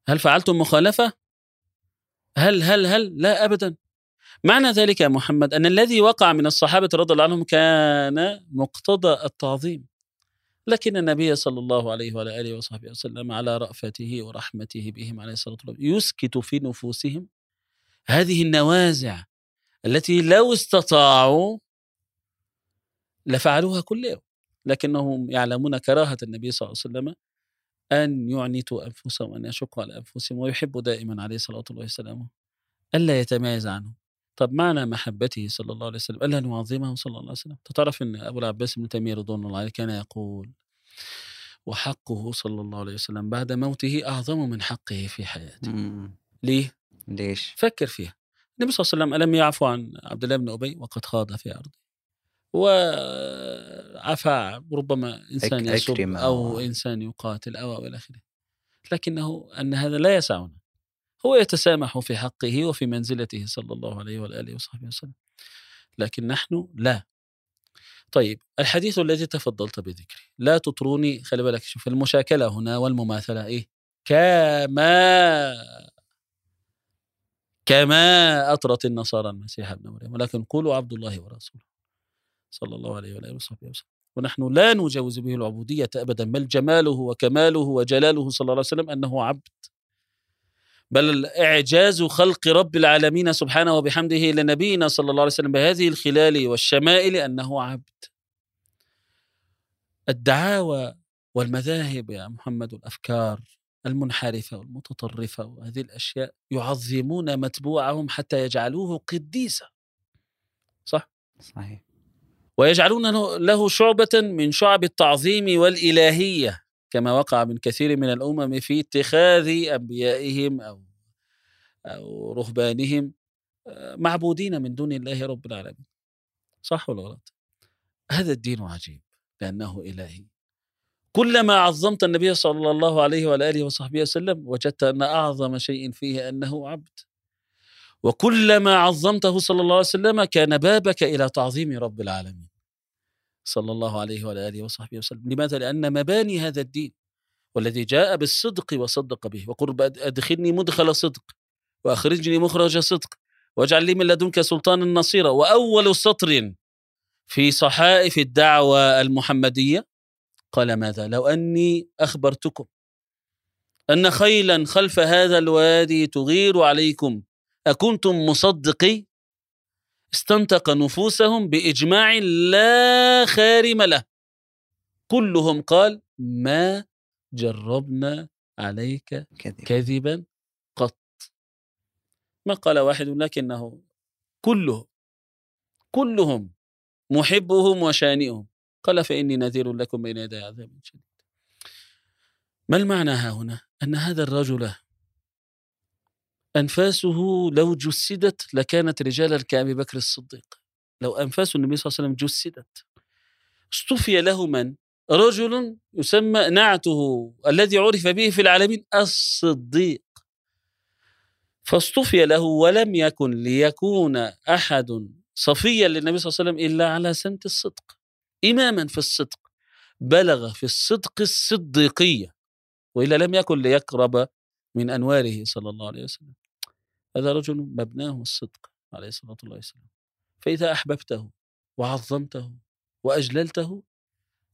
هل فعلتم مخالفة؟ هل هل هل؟ لا أبدا. معنى ذلك يا محمد أن الذي وقع من الصحابة رضي الله عنهم كان مقتضى التعظيم. لكن النبي صلى الله عليه وعلى آله وصحبه وسلم على رأفته ورحمته بهم عليه الصلاة والسلام يسكت في نفوسهم. هذه النوازع التي لو استطاعوا لفعلوها كل يوم لكنهم يعلمون كراهة النبي صلى الله عليه وسلم أن يعنتوا أنفسهم وأن يشقوا على أنفسهم ويحب دائما عليه الصلاة والسلام ألا يتميز عنهم طب معنى محبته صلى الله عليه وسلم ألا نعظمه صلى الله عليه وسلم تعرف أن أبو العباس بن تيمية رضوان الله عليه كان يقول وحقه صلى الله عليه وسلم بعد موته أعظم من حقه في حياته. ليه؟ ليش؟ فكر فيها النبي صلى الله عليه وسلم ألم يعفو عن عبد الله بن أبي؟ وقد خاض في أرضه. وعفى ربما إنسان يسب أو أو- إنسان يقاتل أو إلى آخره. لكنه أن هذا لا يسعنا. هو يتسامح في حقه وفي منزلته صلى الله عليه وآله وصحبه وسلم. لكن نحن لا. طيب الحديث الذي تفضلت بذكره. لا تطروني خلي بالك شوف المشاكلة هنا والمماثلة. إيه؟ كما كما أطرت النصارى المسيح ابن مريم. ولكن قولوا عبد الله ورسوله صلى الله عليه وآله وصحبه وسلم. ونحن لا نجاوز به العبودية أبدا بل جماله وكماله وجلاله صلى الله عليه وسلم أنه عبد. بل إعجاز خلق رب العالمين سبحانه وبحمده لنبينا صلى الله عليه وسلم بهذه الخلال والشمائل أنه عبد. الدعاوى والمذاهب يا محمد والأفكار المنحرفة والمتطرفة وهذه الأشياء يعظمون متبوعهم حتى يجعلوه قديسا. صح؟ صحيح. ويجعلون له- شعبة من شعب التعظيم والإلهية كما وقع من كثير من الأمم في اتخاذ أنبيائهم أو أو رهبانهم آه، معبودين من دون الله رب العالمين. صح ولا غلط؟ هذا الدين عجيب لأنه إلهي. كلما عظمت النبي صلى الله عليه وعلى آله وصحبه وسلم وجدت أن أعظم شيء فيه أنه عبد. وكلما عظمته صلى الله عليه وسلم كان بابك إلى تعظيم رب العالمين. صلى الله عليه وعلى آله وصحبه وسلم. لماذا؟ لأن مباني هذا الدين والذي جاء بالصدق وصدق به. وقل أدخلني مدخل صدق وأخرجني مخرج صدق واجعل لي من لدنك سلطانا نصيرا. وأول سطر في صحائف الدعوة المحمدية قال ماذا؟ لو أني أخبرتكم أن خيلا خلف هذا الوادي تغير عليكم أكنتم مصدقي؟ استنطق نفوسهم بإجماع لا خارم له. كلهم قال ما جربنا عليك كذب كذبا قط. ما قال واحد لكنه كلهم كلهم محبهم وشانئهم. قال فإني نذير لكم بين يدي عذاب شديد. ما المعنى ها هنا؟ أن هذا الرجل أنفاسه لو جسدت لكانت رجالا كأبي بكر الصديق. لو أنفاس النبي صلى الله عليه وسلم جسدت. اصطفي له من؟ رجل يسمى نعته الذي عرف به في العالمين الصديق. فاصطفي له ولم يكن ليكون أحد صفيا للنبي صلى الله عليه وسلم إلا على سمت الصدق. إماما في الصدق بلغ في الصدق الصديقية وإلا لم يكن ليقرب من أنواره صلى الله عليه وسلم. هذا رجل مبناه الصدق عليه الصلاة والسلام. فإذا أحببته وعظمته وأجللته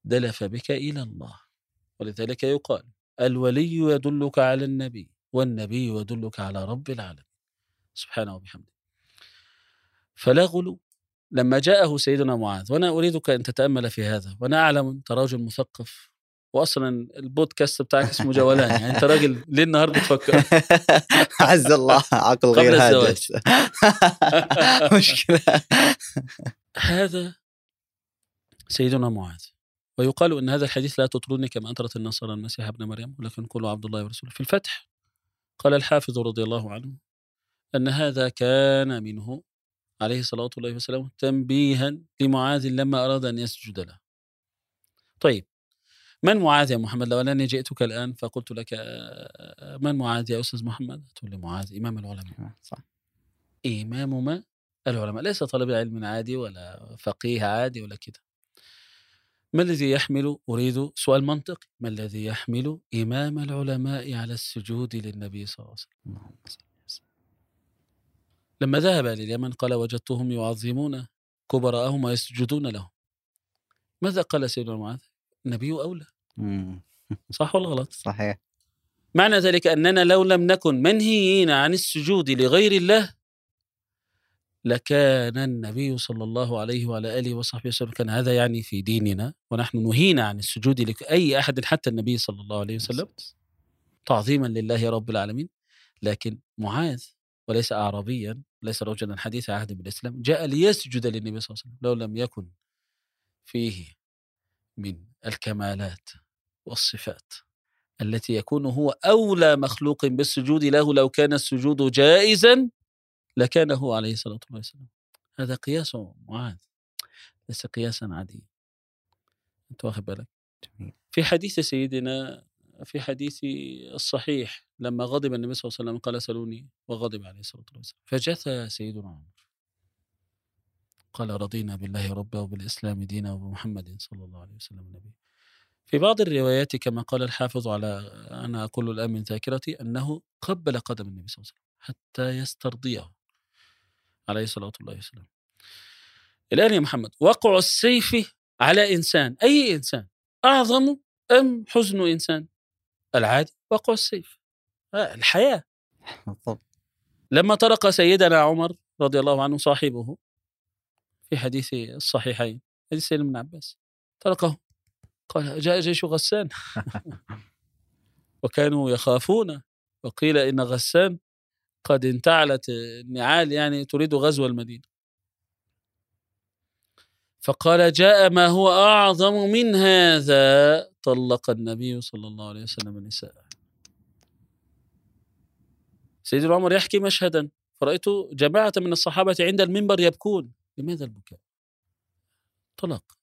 دلف بك إلى الله. ولذلك يقال الولي يدلك على النبي والنبي يدلك على رب العالمين. سبحانه وبحمده. فلا غلو لما جاءه سيدنا معاذ وأنا أريدك أن تتأمل في هذا وأنا أعلم أنت راجل مثقف واصلا البودكاست بتاعك اسمه جولان يعني أنت راجل ليه النهار بتفكر. عز الله عقل غير. هاجس مشكلة. هذا سيدنا معاذ. ويقال إن هذا الحديث لا تطروني كما انطرت النصارى المسيح ابن مريم ولكن قولوا عبد الله ورسوله. في الفتح قال الحافظ رضي الله عنه أن هذا كان منه عليه الصلاة وسلم تنبيها لمعاذ لما أراد أن يسجد له. طيب من معاذ يا محمد؟ لو أنني جئتك الآن فقلت لك آه، من معاذ يا أستاذ محمد؟ تقول لي معاذ إمام العلماء. صح. إمام ما؟ العلماء ليس طالب علم عادي ولا فقيه عادي ولا كده. ما الذي يحمل؟ أريد سؤال منطقي. ما الذي يحمل إمام العلماء على السجود للنبي صلى الله عليه وسلم. لما ذهب لليمن قال وجدتهم يعظمون كبراءهم ويسجدون لهم. ماذا قال سيدنا معاذ؟ النبي أولى. صح ولا غلط؟ صحيح. معنى ذلك أننا لو لم نكن منهيين عن السجود لغير الله لكان النبي صلى الله عليه وعلى آله وصحبه وسلم كان هذا يعني في ديننا ونحن نهينا عن السجود لأي أحد حتى النبي صلى الله عليه وسلم تعظيما لله رب العالمين. لكن معاذ وليس أعرابيا ليس رجلا حديث عهد بالإسلام جاء ليسجد للنبي صلى الله عليه وسلم لو لم يكن فيه من الكمالات والصفات التي يكون هو أولى مخلوق بالسجود له لو كان السجود جائزا لكان هو عليه الصلاة والسلام. هذا قياس معاذ ليس قياسا عاديا. أنت واخد بالك؟ جميل. في حديث سيدنا في حديث الصحيح لما غضب النبي صلى الله عليه وسلم قال سلوني وغضب عليه الصلاة والسلام. فجثى سيدنا عمر. قال رضينا بالله ربا وبالإسلام دينا وبمحمد صلى الله عليه وسلم نبي في بعض الروايات كما قال الحافظ على أنا أقول الآن من ذاكرتي أنه قبل قدم النبي صلى الله عليه وسلم حتى يسترضيه عليه الصلاة والسلام. الآن يا محمد؟ وقع السيف على إنسان. أي إنسان؟ أعظم أم حزن إنسان؟ العادي وقع السيف. آه، الحياة. بالضبط. لما طرق سيدنا عمر رضي الله عنه صاحبه في حديث الصحيحين حديث سيدنا ابن عباس طرقه. قال جاء جيش غسان. وكانوا يخافون. وقيل إن غسان قد انتعلت النعال يعني تريد غزو المدينة. فقال جاء ما هو أعظم من هذا. طلق النبي صلى الله عليه وسلم النساء سيدنا عمر يحكي مشهدا. فرأيت جماعة من الصحابة عند المنبر يبكون. لماذا البكاء؟ طلق.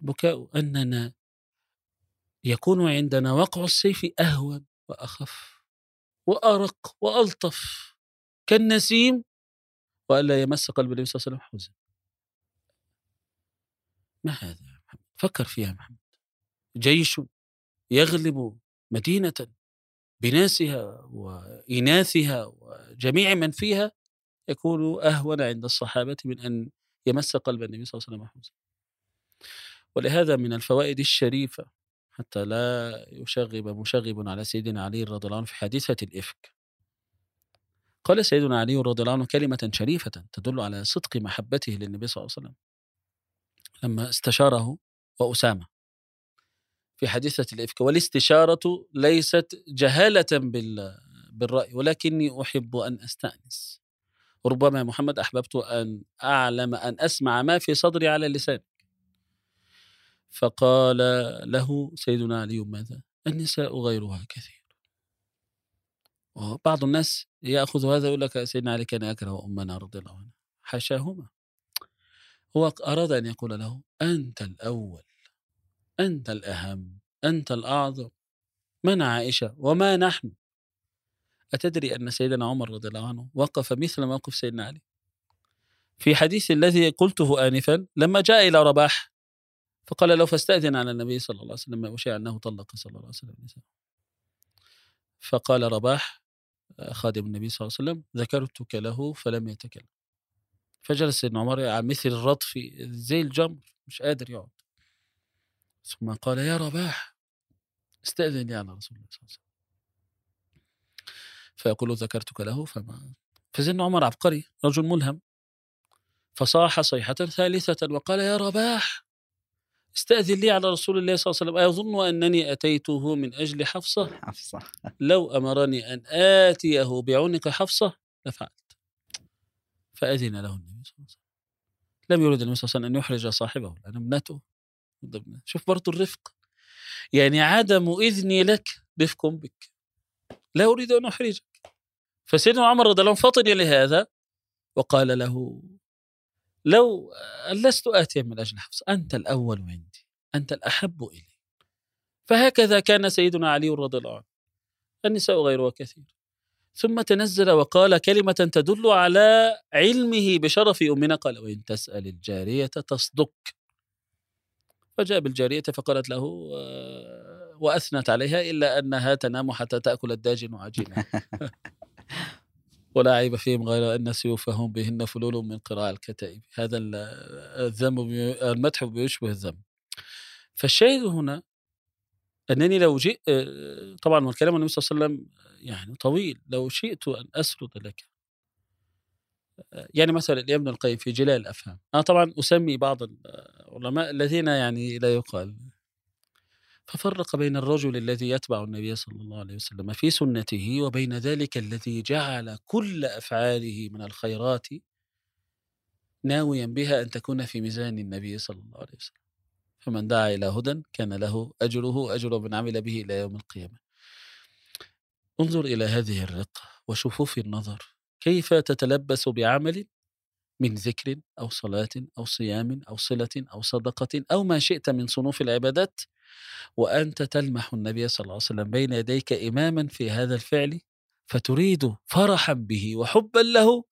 البكاء أننا يكون عندنا وقع السيف أهون وأخف وأرق وألطف كالنسيم وألا يمس قلب النبي صلى الله عليه وسلم حزن. ما هذا يا محمد؟ فكر فيها محمد. جيش يغلب مدينة بناسها وإناثها وجميع من فيها يكون أهون عند الصحابة من أن يمس قلب النبي صلى الله عليه وسلم ولهذا من الفوائد الشريفة حتى لا يشغب مشغب على سيدنا علي رضي الله عنه في حادثة الإفك. قال سيدنا علي رضي الله عنه كلمة شريفة تدل على صدق محبته للنبي صلى الله عليه وسلم. لما استشاره وأسامة في حادثة الإفك والاستشارة ليست جهالة بال بالرأي ولكني أحب أن أستأنس. ربما يا محمد أحببت أن أعلم أن أسمع ما في صدري على لساني فقال له سيدنا علي ماذا؟ النساء غيرها كثير. وبعض الناس يأخذ هذا يقول لك سيدنا علي كان يكره أمنا رضي الله عنها حاشاهما. هو أراد أن يقول له أنت الأول أنت الأهم أنت الأعظم. من عائشة وما نحن. أتدري أن سيدنا عمر رضي الله عنه وقف مثل موقف سيدنا علي. في حديث الذي قلته آنفا لما جاء إلى رباح فقال له فاستأذن على النبي صلى الله عليه وسلم وشاء أنه طلق صلى الله عليه وسلم فقال رباح خادم النبي صلى الله عليه وسلم ذكرتك له فلم يتكلم. فجلس سيدنا عمر مثل الرطف زي الجمر مش قادر يقعد. ثم قال يا رباح استأذن لي على رسول الله صلى الله عليه وسلم. فيقول ذكرتك له فما فسيدنا عمر عبقري رجل ملهم فصاح صيحة ثالثة وقال يا رباح استأذن لي على رسول الله صلى الله عليه وسلم. أيظن أنني أتيته من أجل حفصة؟ حفصة. لو أمرني أن آتيه بعنق حفصة لفعلت. فأذن له النبي صلى الله عليه وسلم. لم يرد النبي صلى الله عليه وسلم أن يحرج صاحبه لأن ابنته. شوف برضو الرفق. يعني عدم إذني لك رفق بك. لا أريد أن أحرجك. فسيدنا عمر رضي الله عنه فطن لهذا وقال له لو لست آتيا من أجل حفص أنت الأول عندي أنت الأحب إلي. فهكذا كان سيدنا علي رضي الله عنه. النساء غيرها كثير. ثم تنزل وقال كلمة تدل على علمه بشرف أمنا. قال وإن تسأل الجارية تصدق. فجاء بالجارية فقالت له آه، وأثنت عليها إلا أنها تنام حتى تأكل الداجن عجينا. ولا عيب فيهم غير أن سيوفهم بهن فلول من قراء الكتائب. هذا الذم المدح بيشبه الذم فالشاهد هنا أنني لو جئت آه، طبعا والكلام النبي صلى الله عليه وسلم يعني طويل. لو شئت أن أسرد لك يعني مثلا ابن القيم في جلاء الأفهام. أنا طبعا أسمي بعض العلماء الذين يعني لا يقال. ففرق بين الرجل الذي يتبع النبي صلى الله عليه وسلم في سنته وبين ذلك الذي جعل كل أفعاله من الخيرات ناويا بها أن تكون في ميزان النبي صلى الله عليه وسلم. فمن دعا إلى هدى كان له أجره اجر من عمل به إلى يوم القيامة. انظر إلى هذه الرقة وشفوف النظر. كيف تتلبس بعمل من ذكر أو صلاة أو صيام أو صلة أو صدقة أو ما شئت من صنوف العبادات؟ وأنت تلمح النبي صلى الله عليه وسلم بين يديك إماما في هذا الفعل فتريد فرحا به وحبا له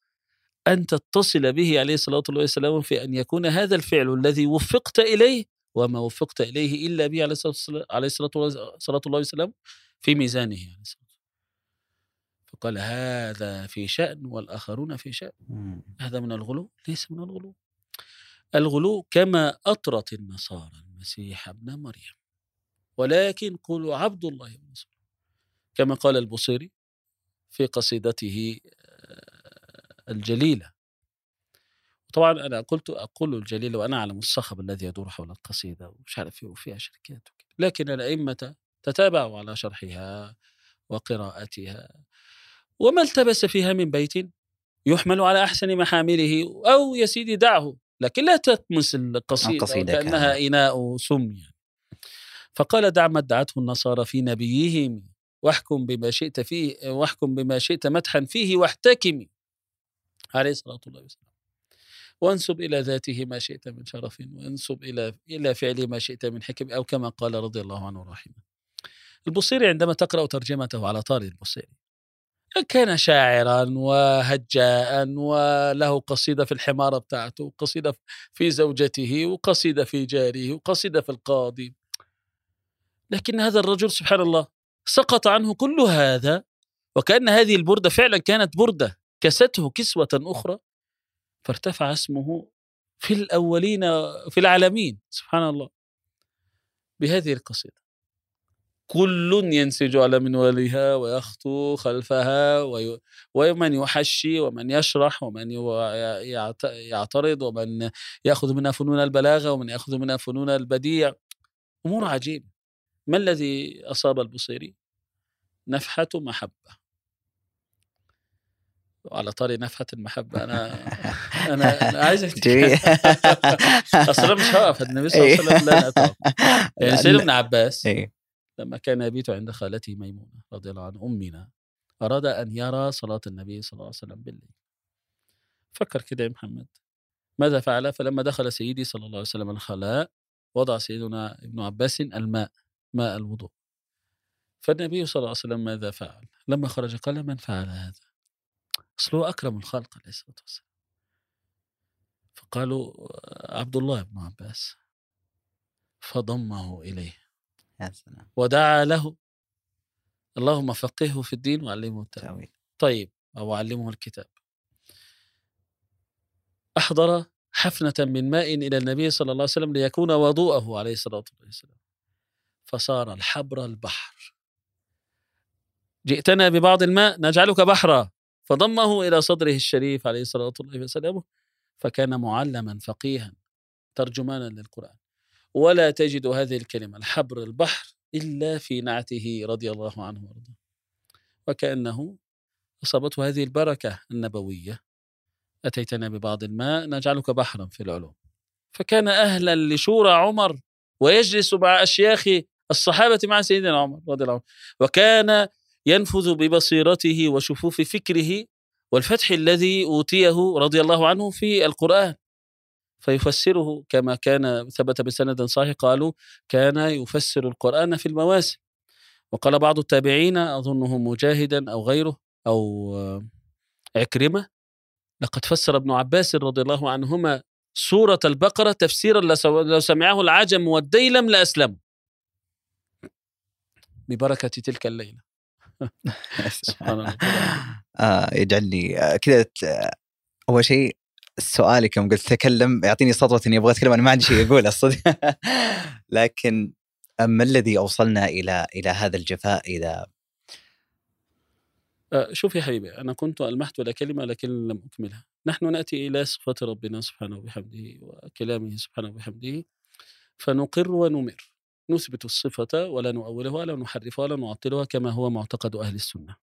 أن تتصل به عليه الصلاة والسلام في أن يكون هذا الفعل الذي وفقت إليه وما وفقت إليه إلا به عليه الصلاة والسلام في ميزانه عليه الصلاة فقال هذا في شأن والآخرون في شأن. هذا من الغلو ليس من الغلو. الغلو كما أطرت النصارى المسيح ابن مريم. ولكن قولوا عبد الله ورسوله كما قال البصيري في قصيدته آه، الجليلة. طبعا أنا قلت أقول الجليلة وأنا أعلم الصخب الذي يدور حول القصيدة ومش عارف إيه وفيها شركات وكده. لكن الأئمة تتابعوا على شرحها وقراءتها. وما التبس فيها من بيت يحمل على أحسن محامله أو يا سيدي دعه لكن لا تطمس القصيدة كأنها إناء سم. يعني. فقال دع ما ادعته النصارى في نبيهم واحكم بما شئت فيه واحكم بما شئت مدحا فيه واحتكم. عليه الصلاة والسلام. وانسب إلى ذاته ما شئت من شرف وانسب إلى إلى فعله ما شئت من حكم أو كما قال رضي الله عنه رحمه. البصيري عندما تقرأ ترجمته على طاري البصيري كان شاعرا وهجاء وله قصيدة في الحمارة بتاعته وقصيدة في زوجته وقصيدة في جاره وقصيدة في القاضي. لكن هذا الرجل سبحان الله سقط عنه كل هذا وكأن هذه البردة فعلا كانت بردة كسته كسوة أخرى فارتفع اسمه في الأولين في العالمين سبحان الله بهذه القصيدة. كل ينسج على منوالها ويخطو خلفها وي... ومن يحشي ومن يشرح ومن يعترض ومن يأخذ منها فنون البلاغة ومن يأخذ منها فنون البديع. أمور عجيبة. ما الذي أصاب البصيري؟ نفحة محبة. وعلى طاري نفحة المحبة. أنا أنا أنا عايزك أصلا مش هقف. النبي صلى الله عليه وسلم لا يعني سيدنا ابن عباس إيه. لما كان يبيت عند خالته ميمونة رضي الله عنها أمنا أراد أن يرى صلاة النبي صلى الله عليه وسلم بالليل. فكر كده يا محمد. ماذا فعل؟ فلما دخل سيدي صلى الله عليه وسلم الخلاء وضع سيدنا ابن عباس الماء ماء الوضوء. فالنبي صلى الله عليه وسلم ماذا فعل؟ لما خرج قال من فعل هذا؟ أصله أكرم الخلق عليه الصلاة والسلام. فقالوا عبد الله بن عباس. فضمه إليه. يا سلام. ودعا له. اللهم فقهه في الدين وعلمه التأويل. طيب أو علمه الكتاب. أحضر حفنة من ماء إلى النبي صلى الله عليه وسلم ليكون وضوءه عليه الصلاة والسلام. فصار الحبر البحر. جئتنا ببعض الماء نجعلك بحرا. فضمه إلى صدره الشريف عليه الصلاة والسلام فكان معلما فقيها ترجمانا للقرآن. ولا تجد هذه الكلمة الحبر البحر إلا في نعته رضي الله عنه وأرضاه. وكأنه أصابته هذه البركة النبوية. أتيتنا ببعض الماء نجعلك بحرا في العلوم. فكان أهلا لشورى عمر ويجلس مع أشياخ الصحابة مع سيدنا عمر رضي الله عنه. وكان ينفذ ببصيرته وشفوف فكره والفتح الذي أوتيه رضي الله عنه في القرآن. فيفسره كما كان ثبت بسند صحيح قالوا كان يفسر القرآن في المواسم. وقال بعض التابعين أظنه مجاهدا أو غيره أو عكرمة. لقد فسر ابن عباس رضي الله عنهما سورة البقرة تفسيرا لو سمعه العجم والديلم لأسلموا ببركة تلك الليلة. سبحان الله. آه يجعلني آه كذا أول شيء سؤالك يوم قلت تكلم يعطيني صدمة إني أبغى أتكلم أنا ما عندي شيء أقول الصدق لكن ما الذي أوصلنا إلى إلى هذا الجفاء إذا آه، شوف يا حبيبي أنا كنت ألمحت إلى كلمة لكن لم أكملها. نحن نأتي إلى صفة ربنا سبحانه وبحمده وكلامه سبحانه وبحمده. فنقر ونمر. نثبت الصفة ولا نؤولها ولا نحرفها ولا نعطلها كما هو معتقد أهل السنة.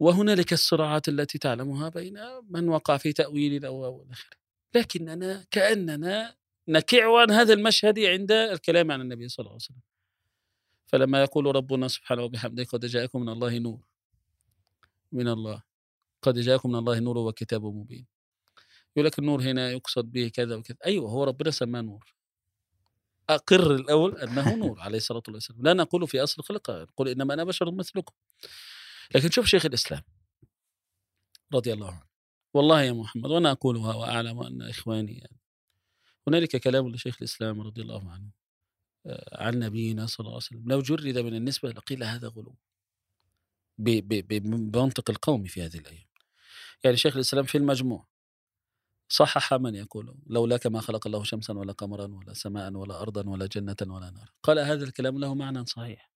وهنالك الصراعات التي تعلمها بين من وقع في تأويل أو آخره لكننا كأننا نكع عن هذا المشهد عند الكلام عن النبي صلى الله عليه وسلم. فلما يقول ربنا سبحانه وبحمده قد جاءكم من الله نور. من الله. قد جاءكم من الله نور وكتاب مبين. يقول لك النور هنا يقصد به كذا وكذا. أيوة هو ربنا سماه نور. أقر الأول أنه نور عليه الصلاة والسلام. لا نقول في أصل الخلق نقول إنما أنا بشر مثلكم. لكن شوف شيخ الإسلام. رضي الله عنه. والله يا محمد وأنا أقولها وأعلم أن إخواني يعني. هنالك كلام لشيخ الإسلام رضي الله عنه آه، عن نبينا صلى الله عليه وسلم. لو جرد من النسبة لقيل هذا غلو. بمنطق القوم في هذه الأيام. يعني شيخ الإسلام في المجموع صحح من يقول لولاك ما خلق الله شمسا ولا قمرا ولا سماء ولا أرضا ولا جنة ولا نار. قال هذا الكلام له معنى صحيح.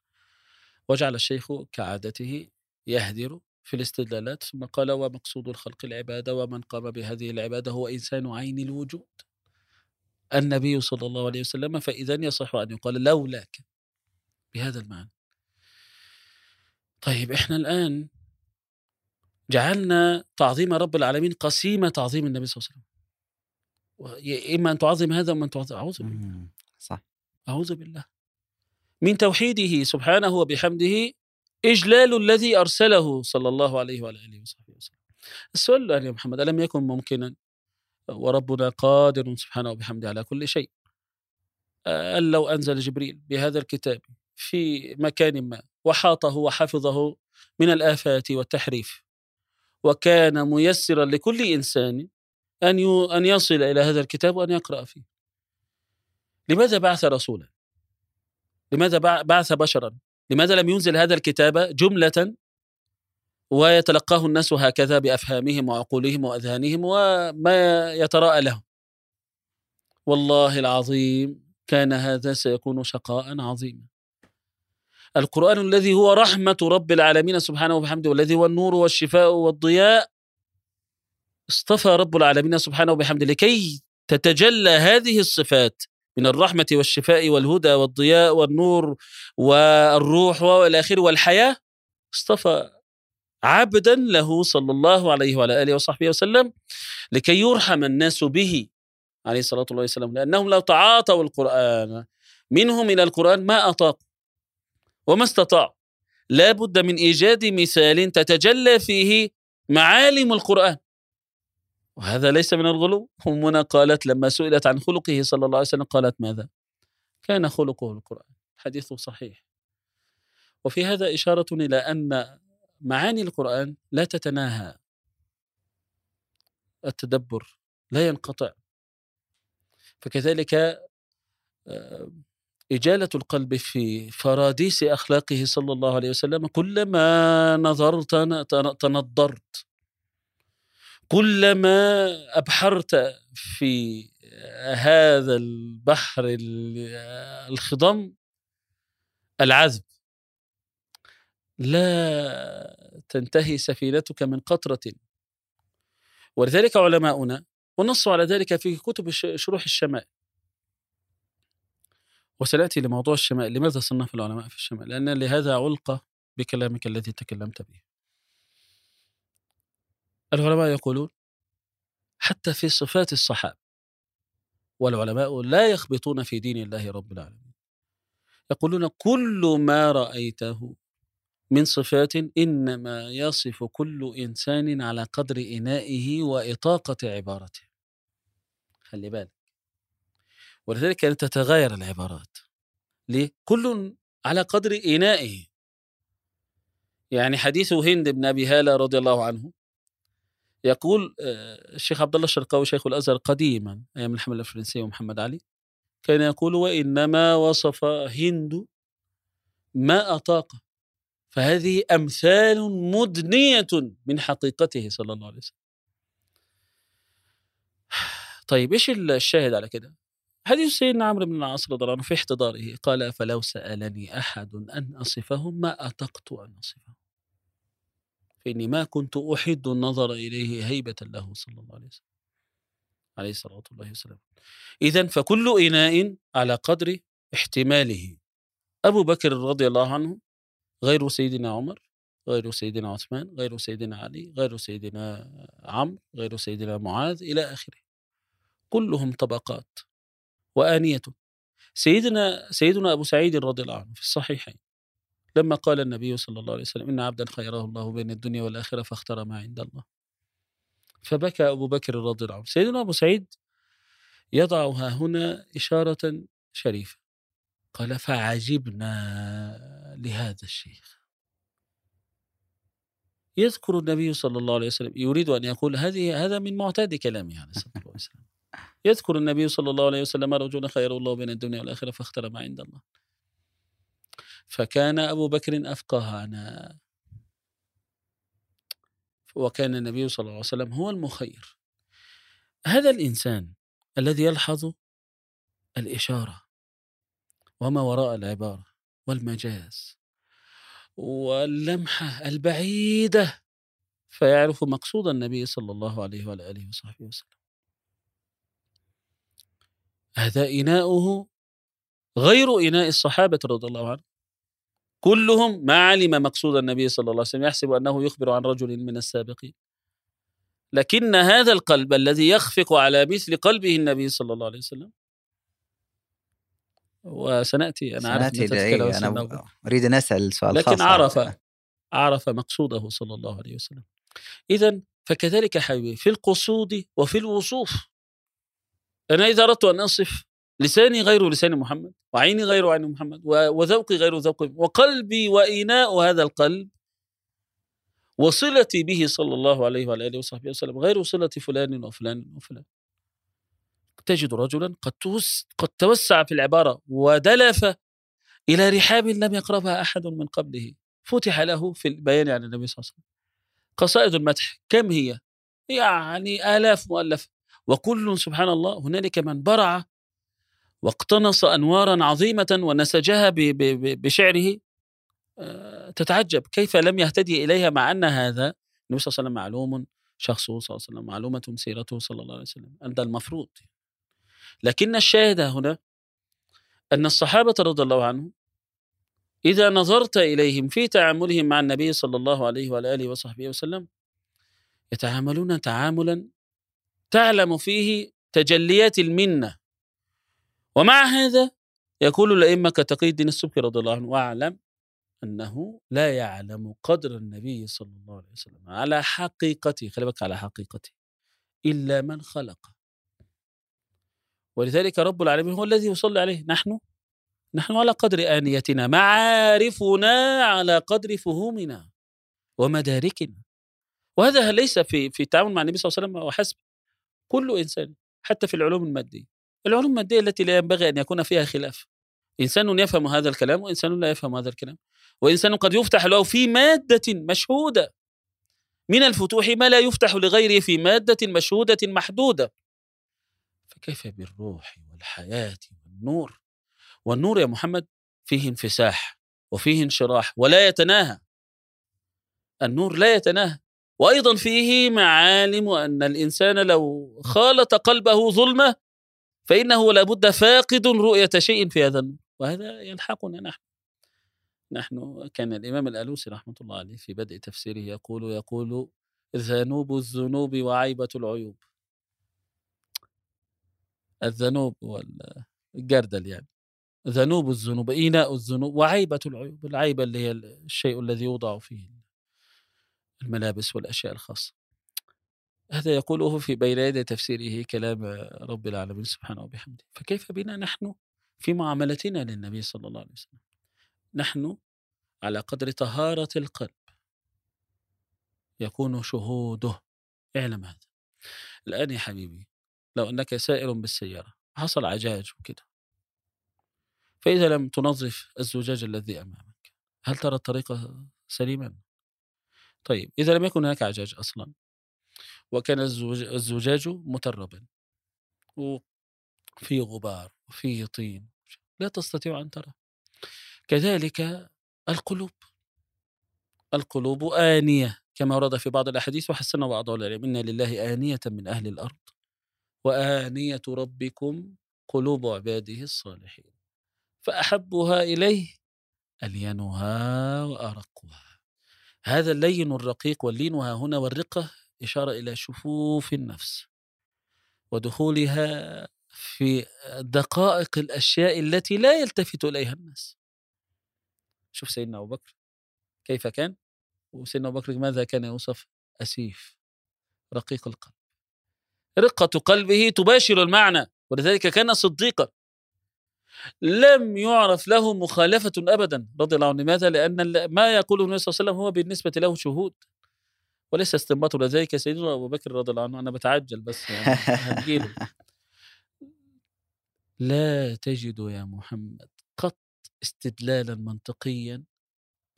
وجعل الشيخ كعادته يهدر في الاستدلالات ثم قال ومقصود الخلق العبادة ومن قام بهذه العبادة هو إنسان عين الوجود. النبي صلى الله عليه وسلم فإذا يصح أن يقال لولاك بهذا المعنى. طيب إحنا الآن جعلنا تعظيم رب العالمين قسيمة تعظيم النبي صلى الله عليه وسلم. إما أن تعظم هذا وما أن تعظم أعوذ بالله. صح. أعوذ بالله. من توحيده سبحانه وبحمده إجلال الذي أرسله صلى الله عليه وعلى آله وصحبه وسلم. السؤال الآن يا محمد ألم يكن ممكنا وربنا قادر سبحانه وبحمده على كل شيء؟ أن لو أنزل جبريل بهذا الكتاب في مكان ما وحاطه وحفظه من الآفات والتحريف وكان ميسرا لكل إنسان أن أن يصل إلى هذا الكتاب وأن يقرأ فيه لماذا بعث رسولا؟ لماذا بعث بشرا؟ لماذا لم ينزل هذا الكتاب جملة ويتلقاه الناس هكذا بأفهامهم وعقولهم وأذهانهم وما يتراءى لهم والله العظيم كان هذا سيكون شقاء عظيما. القرآن الذي هو رحمة رب العالمين سبحانه وبحمده والذي هو النور والشفاء والضياء اصطفى رب العالمين سبحانه وبحمده لكي تتجلى هذه الصفات من الرحمة والشفاء والهدى والضياء والنور والروح والى آخره والحياة اصطفى عبدا له صلى الله عليه وعلى آله وصحبه وسلم لكي يرحم الناس به عليه الصلاة والسلام لأنهم لو تعاطوا القرآن منهم إلى القرآن ما أطاقوا وما استطاعوا. لا بد من إيجاد مثال تتجلى فيه معالم القرآن. وهذا ليس من الغلو. أمنا قالت لما سئلت عن خلقه صلى الله عليه وسلم قالت ماذا؟ كان خلقه القرآن. حديث صحيح. وفي هذا إشارة إلى أن معاني القرآن لا تتناهى. التدبر لا ينقطع. فكذلك آه، إجالة القلب في فراديس أخلاقه صلى الله عليه وسلم كلما نظرت تنضرت كلما أبحرت في هذا البحر الخضم العذب. لا تنتهي سفينتك من قطرة. ولذلك علماؤنا ونصوا على ذلك في كتب شروح الشمائل وسنأتي لموضوع الشمائل لماذا صنف العلماء في الشمائل لأن لهذا علقة بكلامك الذي تكلمت به. العلماء يقولون حتى في صفات الصحابة والعلماء لا يخبطون في دين الله رب العالمين. يقولون كل ما رأيته من صفات إنما يصف كل إنسان على قدر إنائه وإطاقة عبارته. خلي بالك. ولذلك كانت تتغير العبارات. ليه؟ كل على قدر إنائه. يعني حديث هند بن أبي هالة رضي الله عنه يقول آه، الشيخ عبد الله الشرقاوي شيخ الأزهر قديما أيام الحملة الفرنسية ومحمد علي كان يقول وإنما وصف هند ما أطاق فهذه أمثال مدنية من حقيقته صلى الله عليه وسلم. طيب إيش الشاهد على كده؟ حديث سيدنا عمرو بن العاص رضي الله عنه في احتضاره قال فلو سألني أحد أن اصفهم ما أطقت أن اصفهم فإني ما كنت أحد النظر إليه هيبة له صلى الله عليه وسلم. عليه الصلاة والسلام. إذا فكل إناء على قدر احتماله. أبو بكر رضي الله عنه غير سيدنا عمر غير سيدنا عثمان غير سيدنا علي غير سيدنا عمرو غير سيدنا معاذ إلى آخره. كلهم طبقات وآنية. سيدنا سيدنا أبو سعيد رضي الله عنه في الصحيحين لما قال النبي صلى الله عليه وسلم إن عبدا خيره الله بين الدنيا والآخرة فاختار ما عند الله. فبكى أبو بكر رضي الله عنه. سيدنا أبو سعيد يضعها هنا إشارة شريفة. قال فعجبنا لهذا الشيخ. يذكر النبي صلى الله عليه وسلم يريد أن يقول هذه هذا من معتاد كلامه عليه الصلاة والسلام. يذكر النبي صلى الله عليه وسلم رجلا خير الله بين الدنيا والآخرة فاختار ما عند الله. فكان أبو بكر أفقهنا وكان النبي صلى الله عليه وسلم هو المخير. هذا الإنسان الذي يلحظ الإشارة وما وراء العبارة والمجاز واللمحة البعيدة فيعرف مقصود النبي صلى الله عليه وعلى آله وصحبه وسلم. هذا إناؤه غير إناء الصحابة رضي الله عنهم. كلهم ما علم مقصود النبي صلى الله عليه وسلم يحسب أنه يخبر عن رجل من السابقين. لكن هذا القلب الذي يخفق على مثل قلبه النبي صلى الله عليه وسلم. وسنأتي أنا عارف إيه أنا أريد أن أسأل سؤال لكن خاص. عرف عرف مقصوده صلى الله عليه وسلم. اذا فكذلك حبيبي في القصود وفي الوصوف. أنا إذا أردت أن اصف لساني غير لسان محمد وعيني غير عين محمد وذوقي غير ذوق وقلبي وإناء هذا القلب. وصلتي به صلى الله عليه وعلى آله وصحبه وسلم غير صلة فلان وفلان وفلان. تجد رجلا قد قد توسع في العبارة ودلف إلى رحاب لم يقربها أحد من قبله. فتح له في البيان عن النبي صلى الله عليه وسلم. قصائد المدح كم هي؟ يعني آلاف مؤلفة وكل سبحان الله هنالك من برع واقتنص أنوارا عظيمة ونسجها بشعره. آه، تتعجب كيف لم يهتدي إليها مع أن هذا النبي صلى الله عليه وسلم معلوم شخصه صلى الله عليه وسلم معلومة سيرته صلى الله عليه وسلم هذا المفروض. لكن الشاهد هنا أن الصحابة رضي الله عنهم إذا نظرت إليهم في تعاملهم مع النبي صلى الله عليه وعلى آله وصحبه وسلم يتعاملون تعاملا تعلم فيه تجليات المنة. ومع هذا يقول الأئمة كتقي الدين السبكي رضي الله عنه واعلم أنه لا يعلم قدر النبي صلى الله عليه وسلم على حقيقته. خلي بالك على حقيقته. إلا من خلق. ولذلك رب العالمين هو الذي يصلي عليه. نحن؟ نحن على قدر آنيتنا معارفنا على قدر فهومنا ومداركنا. وهذا ليس في في التعامل مع النبي صلى الله عليه وسلم وحسب كل إنسان حتى في العلوم المادية. العلوم المادية التي لا ينبغي أن يكون فيها خلاف. إنسان يفهم هذا الكلام وإنسان لا يفهم هذا الكلام. وإنسان قد يفتح له في مادة مشهودة. من الفتوح ما لا يفتح لغيره في مادة مشهودة محدودة. فكيف بالروح والحياة والنور؟ والنور يا محمد فيه انفساح وفيه انشراح ولا يتناهى. النور لا يتناهى. وأيضا فيه معالم أن الإنسان لو خالط قلبه ظلمة فإنه لابد فاقد رؤية شيء في هذا النور وهذا يلحقنا نحن. نحن كان الإمام الألوسي رحمة الله عليه في بدء تفسيره يقول يقول ذنوب الذنوب وعيبة العيوب. الذنوب والجردل يعني. ذنوب الذنوب إيناء الذنوب وعيبة العيوب. العيبة اللي هي الشيء الذي يوضع فيه الملابس والأشياء الخاصة. هذا يقوله في بين يدي تفسيره كلام رب العالمين سبحانه وبحمده. فكيف بنا نحن في معاملتنا للنبي صلى الله عليه وسلم؟ نحن على قدر طهارة القلب. يكون شهوده. اعلم هذا. الآن يا حبيبي لو أنك سائر بالسيارة حصل عجاج وكده. فإذا لم تنظف الزجاج الذي أمامك هل ترى الطريق سليما؟ طيب إذا لم يكن هناك عجاج أصلا وكان الزجاج متربا. وفي غبار وفي طين لا تستطيع أن ترى. كذلك القلوب. القلوب آنية كما ورد في بعض الأحاديث وحسن بعض العلم إن لله آنية من أهل الأرض. وآنية ربكم قلوب عباده الصالحين. فأحبها إليه ألينها وأرقها. هذا اللين الرقيق واللين ها هنا والرقة إشارة إلى شفوف النفس ودخولها في دقائق الأشياء التي لا يلتفت إليها الناس. شوف سيدنا أبو بكر كيف كان وسيدنا أبو بكر ماذا كان يوصف؟ أسيف رقيق القلب. رقة قلبه تباشر المعنى ولذلك كان صديقا. لم يعرف له مخالفة أبدا رضي الله عنه. لماذا؟ لأن ما يقوله النبي صلى الله عليه وسلم هو بالنسبة له شهود. وليس استنباط لذلك سيدنا أبو بكر رضي الله عنه أنا بتعجل بس يعني لا تجد يا محمد قط استدلالا منطقيا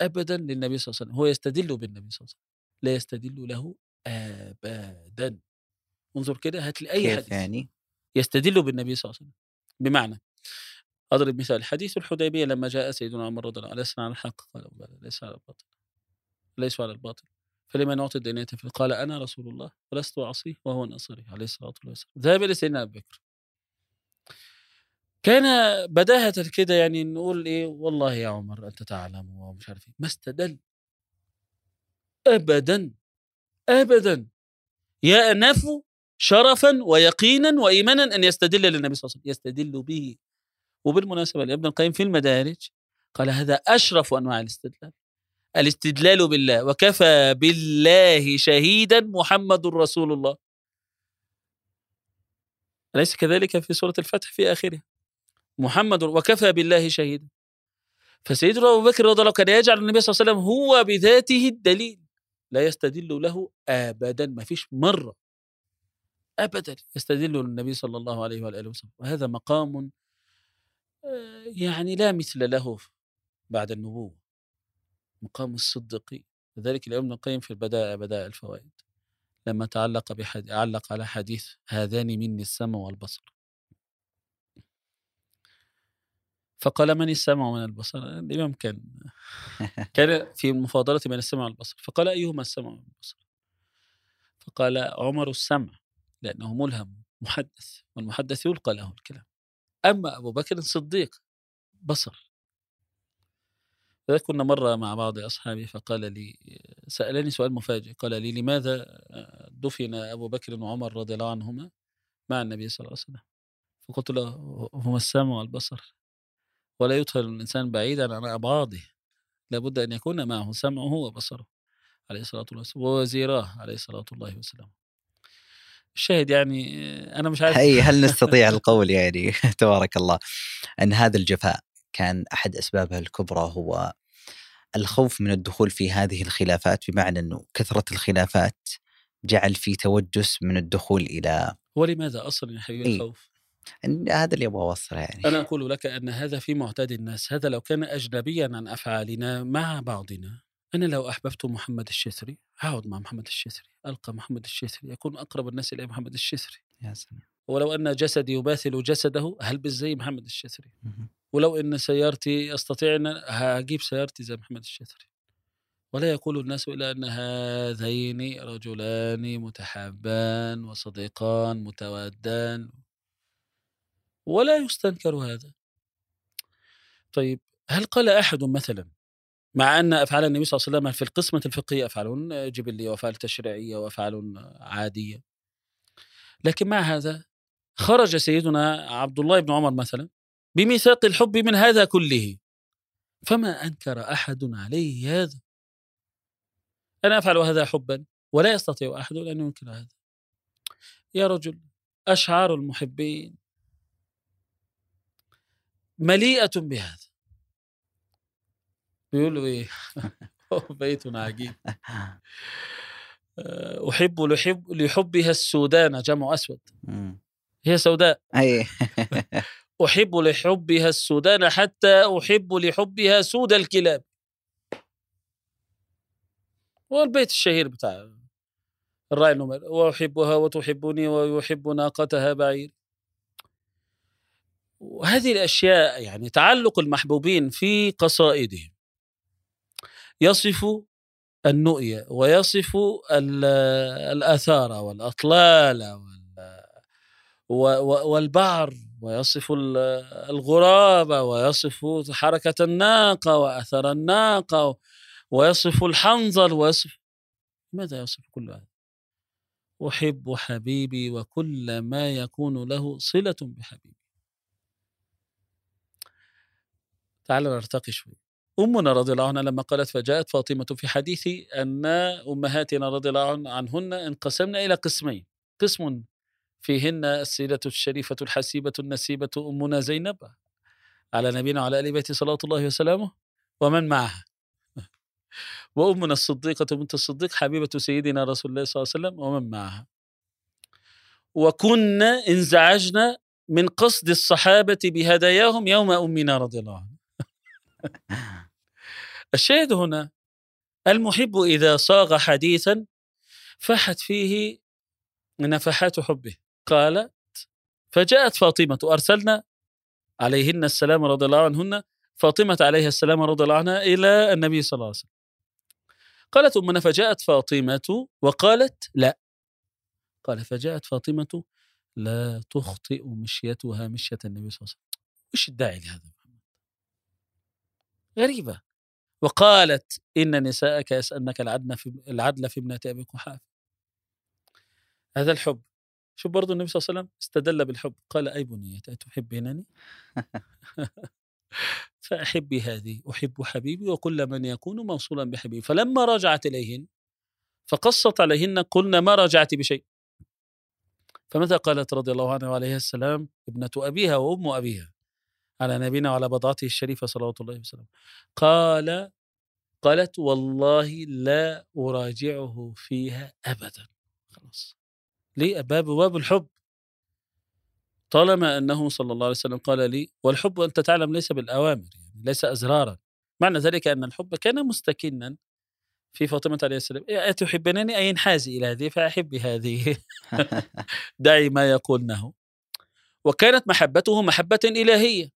ابدا للنبي صلى الله عليه وسلم. هو يستدل بالنبي صلى الله عليه وسلم. لا يستدل له ابدا. انظر كده هات لي أي حديث يعني؟ يستدل بالنبي صلى الله عليه وسلم. بمعنى أضرب مثال حديث الحديبية لما جاء سيدنا عمر رضي الله عنه ليس على الحق؟ قال ليس على الباطل. ليس على الباطل. فلما نعطي الدينية قال أنا رسول الله ولست أعصيه وهو ناصري عليه الصلاة والسلام. ذهب إلى سيدنا أبي بكر. كان بداهة كده يعني نقول إيه والله يا عمر أنت تعلم ومش عارف إيه. ما استدل. أبدا أبدا. يأنف شرفا ويقينا وإيمانا أن يستدل للنبي صلى الله عليه وسلم. يستدل به. وبالمناسبة ابن القيم في المدارج قال هذا أشرف أنواع الاستدلال. الاستدلال بالله. وكفى بالله شهيدا محمد رسول الله. أليس كذلك في سورة الفتح في آخرها؟ محمد وكفى بالله شهيدا. فسيدنا أبو بكر رضي الله كان يجعل النبي صلى الله عليه وسلم هو بذاته الدليل. لا يستدل له أبدا ما فيش مرة. أبدا يستدل النبي صلى الله عليه وآله وسلم. وهذا مقام يعني لا مثل له بعد النبوة. مقام الصديقين لذلك الإمام القيم في البدائع بدائع الفوائد. لما تعلق بحد... علق على حديث هذان مني السمع والبصر. فقال من السمع ومن البصر؟ الإمام كان كان في المفاضلة بين السمع والبصر. فقال أيهما السمع والبصر؟ فقال عمر السمع لأنه ملهم محدث والمحدث يلقى له الكلام. أما أبو بكر صديق بصر. كنا مرة مع بعض أصحابي فقال لي سألني سؤال مفاجئ قال لي لماذا دفن أبو بكر وعمر رضي الله عنهما مع النبي صلى الله عليه وسلم؟ فقلت له هما السمع والبصر ولا يدخل الإنسان بعيدا عن أبعاضه لابد أن يكون معه سمعه وبصره. عليه الصلاة والسلام ووزيراه عليه الصلاة والله والسلام. الشاهد يعني أنا مش عارف أي هل نستطيع القول يعني؟ تبارك الله. أن هذا الجفاء. كان أحد أسبابها الكبرى هو الخوف من الدخول في هذه الخلافات بمعنى أنه كثرة الخلافات جعل في توجس من الدخول إلى ولماذا أصلا يا حبيبي إيه. الخوف؟ هذا اللي أبغى أوصله يعني أنا أقول لك أن هذا في معتاد الناس هذا لو كان أجنبيا عن أفعالنا مع بعضنا أنا لو أحببت محمد الشثري هقعد مع محمد الشثري ألقى محمد الشثري يكون أقرب الناس إلى محمد الشثري يا سلام ولو أن جسدي يماثل جسده هلبس زي محمد الشثري ولو أن سيارتي أستطيع أن هجيب سيارتي زي محمد الشثري ولا يقول الناس إلا أن هذين رجلان متحابان وصديقان متوادان. ولا يستنكر هذا. طيب هل قال أحد مثلا مع أن أفعال النبي صلى الله عليه وسلم في القسمة الفقهية أفعال جبلية وأفعال تشريعية وأفعال عادية لكن مع هذا خرج سيدنا عبد الله بن عمر مثلا بميثاق الحب من هذا كله. فما أنكر أحد عليه هذا؟ أنا أفعل هذا حبا ولا يستطيع أحد أن ينكر هذا. يا رجل أشعار المحبين مليئة بهذا. بيقولوا إيه بيت عجيب. آه، أحب لحب لحبها السودان جمع أسود. مم. هي سوداء. أي. أحب لحبها السودان حتى أحب لحبها سود الكلاب. والبيت الشهير بتاع الراعي النمر. وأحبها وتحبني ويحب ناقتها بعير. وهذه الأشياء يعني تعلق المحبوبين في قصائدهم. يصف النؤية ويصف ال- الآثار والأطلال والبعر ويصف ال- الغراب ويصف حركة الناقة وأثر الناقة ويصف الحنظل ويصف ماذا يصف كل هذا؟ أحب حبيبي وكل ما يكون له صلة بحبيبي. تعال نرتقي شوي. أمنا رضي الله عنها لما قالت فجاءت فاطمة في حديث أن أمهاتنا رضي الله عن- عنهن انقسمن إلى قسمين. قسم فيهن السيرة الشريفة الحسيبة النسيبة أمنا زينب على نبينا وعلى آل بيت صلاة الله وسلامه. ومن معها؟ وأمنا الصديقة بنت الصديق حبيبة سيدنا رسول الله صلى الله عليه وسلم. ومن معها؟ وكنا انزعجنا من قصد الصحابة بهداياهم يوم أمنا رضي الله عنها الشاهد هنا المحب إذا صاغ حديثا فاحت فيه نفحات حبه. قالت فجاءت فاطمة أرسلنا عليهن السلام رضي الله عنهن فاطمة عليها السلام رضي الله عنها إلى النبي صلى الله عليه وسلم. قالت أمنا فجاءت فاطمة وقالت لا. قال فجاءت فاطمة لا تخطئ مشيتها مشية النبي صلى الله عليه وسلم. وش الداعي لهذا؟ غريبة. وقالت إن نساءك يسألنك العدل في العدل في ابنة أبي قحافة هذا الحب. شوف برضو النبي صلى الله عليه وسلم استدل بالحب قال أي بنية أتحبينني فأحبي هذه أحب حبيبي وكل من يكون موصولا بحبيبي. فلما رجعت إليهن فقصت عليهن قلنا ما رجعت بشيء. فمتى قالت رضي الله عنها وعليها السلام؟ ابنة أبيها وأم أبيها على نبينا وعلى بضعته الشريفة صلوات الله وسلامه. قال قالت والله لا أراجعه فيها أبدا. خلاص. ليه باب باب الحب. طالما أنه صلى الله عليه وسلم قال لي والحب أنت تعلم ليس بالأوامر يعني ليس أزرارا. معنى ذلك أن الحب كان مستكنا في فاطمة عليه السلام. إيه، أتحبنني؟ أي انحازي إلى هذه؟ فأحبي هذه. دعي ما يقولنه. وكانت محبته محبة إلهية.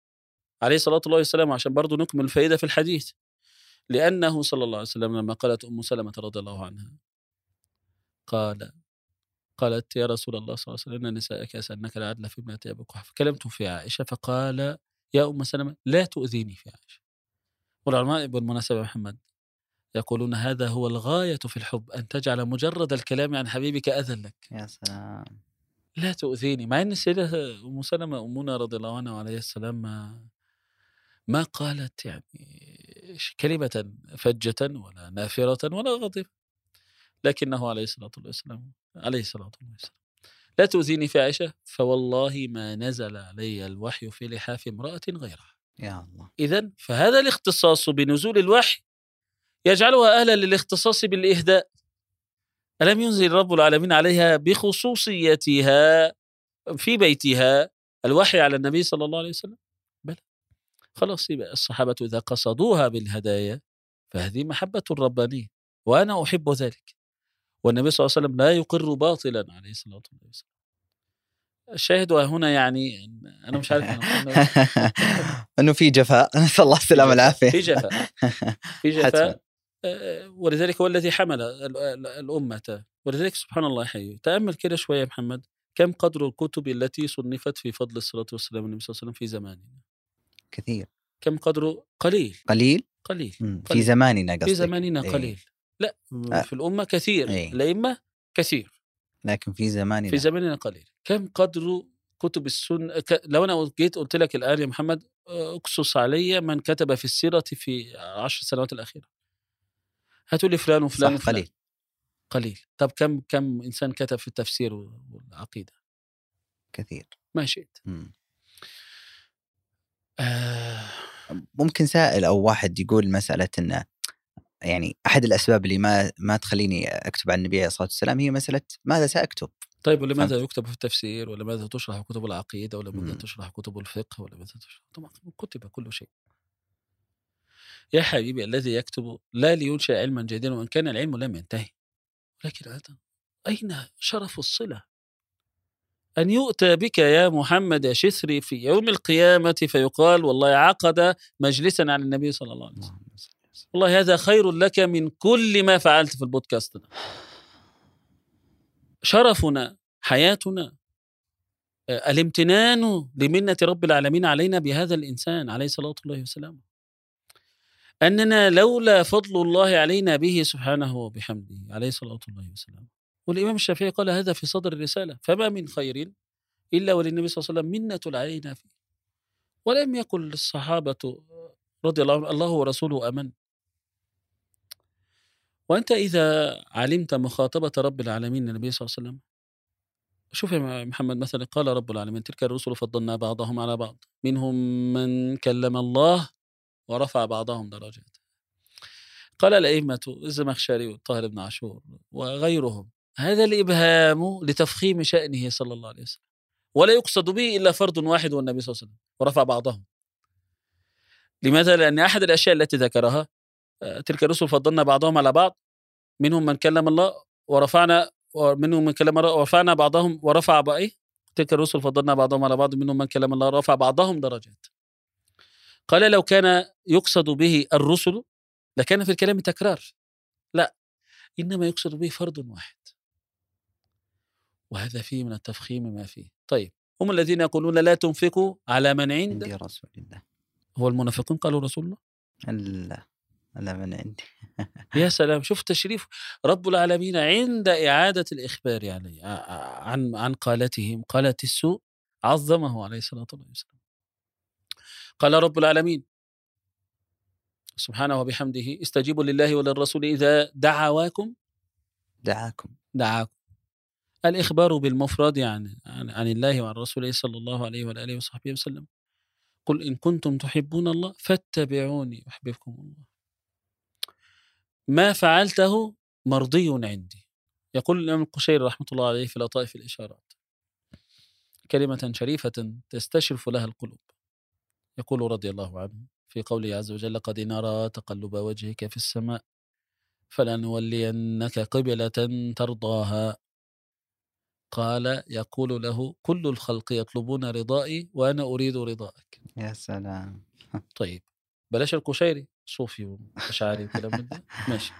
عليه الصلاة والسلام عشان برضو نكمل الفائدة في الحديث. لأنه صلى الله عليه وسلم لما قالت أم سلمة رضي الله عنها قال قالت يا رسول الله صلى الله عليه وسلم إن نسائك يسألنك العدل في ابنة أبي قحافة فكلمت في عائشة فقال يا أم سلمة لا تؤذيني في عائشة. والعلماء بالمناسبة يا محمد يقولون هذا هو الغاية في الحب أن تجعل مجرد الكلام عن حبيبك أذى لك. يا سلام. لا تؤذيني مع إن السيدة أم سلمة أمنا رضي الله عنها وعليه السلام ما ما قالت يعني كلمة فجة ولا نافرة ولا غضب لكنه عليه الصلاة والسلام عليه الصلاة والسلام. لا تؤذيني في عائشة فوالله ما نزل علي الوحي في لحاف امرأة غيرها. يا الله. اذا فهذا الاختصاص بنزول الوحي يجعلها أهلا للاختصاص بالإهداء. ألم ينزل رب العالمين عليها بخصوصيتها في بيتها الوحي على النبي صلى الله عليه وسلم؟ بلى. خلاص يبقى الصحابة إذا قصدوها بالهدايا فهذه محبة ربانية وأنا أحب ذلك. والنبي صلى الله عليه وسلم لا يقر باطلا عليه الصلاة والسلام. الشاهد هنا يعني أنا مش عارف إنه في جفاء. نسأل الله السلامة والعافية. في جفاء في. جفاء. آه، ولذلك هو الذي حمل ال- ال- الأمة. ولذلك سبحان الله حي. تأمل كده شوية يا محمد. كم قدر الكتب التي صنفت في فضل الصلاة والسلام النبي صلى الله عليه وسلم في زماننا؟ كثير. كم قدره قليل. قليل؟ قليل مم. في قليل. زماننا قصدك. في زماننا. قليل. لا آه. في الأمة كثير إيه. الأئمة كثير. لكن في زماننا. في زماننا قليل. كم قدر كتب السنة ك- لو أنا جيت قلت لك الآن يا محمد آه، اقصص علي من كتب في السيرة في عشر سنوات الأخيرة. هاتوا لي فلان وفلان صح قليل. قليل. طب كم كم إنسان كتب في التفسير والعقيدة؟ كثير. ما شئت. آه. ممكن سائل أو واحد يقول مسألة إنه يعني أحد الأسباب اللي ما ما تخليني أكتب عن النبي عليه الصلاة والسلام هي مسألة ماذا سأكتب؟ طيب ولماذا. يكتب في التفسير ولماذا تشرح كتب العقيدة ولماذا. تشرح كتب الفقه ولماذا تشرح طبعا كتب كل شيء يا حبيبي الذي يكتب لا لينشئ علما جديدا وإن كان العلم لم ينتهي ولكن هذا أين شرف الصلة؟ أن يؤتى بك يا محمد يا شثري في يوم القيامة فيقال والله عقد مجلسا عن النبي صلى الله عليه وسلم. والله هذا خير لك من كل ما فعلت في البودكاست ده. شرفنا حياتنا آه، الامتنان لمنة رب العالمين علينا بهذا الإنسان عليه صلاة الله وسلامه أننا لولا فضل الله علينا به سبحانه وبحمده عليه صلاة الله وسلامه والإمام الشافعي قال هذا في صدر الرسالة فما من خير إلا وللنبي صلى الله عليه وسلم منة علينا فيه. ولم يقل الصحابة رضي الله عنهم الله ورسوله أمن وأنت إذا علمت مخاطبة رب العالمين النبي صلى الله عليه وسلم؟ شوف يا محمد مثلا قال رب العالمين تلك الرسل فضلنا بعضهم على بعض منهم من كلم الله ورفع بعضهم درجات. قال الأئمة الزمخشري والطاهر بن عاشور وغيرهم هذا الإبهام لتفخيم شأنه صلى الله عليه وسلم ولا يقصد به إلا فرد واحد والنبي صلى الله عليه وسلم ورفع بعضهم. لماذا؟ لأن أحد الأشياء التي ذكرها تلك الرسل فضلنا بعضهم على بعض منهم من كلم الله ورفعنا ومنهم من كلم الله ورفعنا بعضهم ورفع بقى؟ تلك الرسل فضلنا بعضهم على بعض منهم من كلم الله رفع بعضهم درجات. قال لو كان يقصد به الرسل لكان في الكلام تكرار. لا إنما يقصد به فرد واحد. وهذا فيه من التفخيم ما فيه. طيب هم الذين يقولون لا تنفقوا على من عند عندي رسول الله. هو المنافقون قالوا رسول الله؟ لا. لا من عندي. يا سلام! شوف تشريف رب العالمين عند إعادة الإخبار ع- عن عن قالتهم قالت السوء عظمه عليه الصلاة والسلام. قال رب العالمين سبحانه وبحمده استجيبوا لله وللرسول إذا دعواكم دعاكم. دعاكم. الإخبار بالمفرد عن عن, عن الله وعن رسوله صلى الله عليه وآله وصحبه وسلم. قل إن كنتم تحبون الله فاتبعوني يحببكم الله. ما فعلته مرضي عندي. يقول الإمام القشيري رحمة الله عليه في لطائف الإشارات. كلمة شريفة تستشرف لها القلوب. يقول رضي الله عنه في قوله عز وجل قد نرى تقلب وجهك في السماء فلنولينك قبلة ترضاها. قال يقول له كل الخلق يطلبون رضائي وأنا أريد رضاك. يا سلام. طيب بلاش القشيري. صوفي وأشعري وكلام من ده ماشي.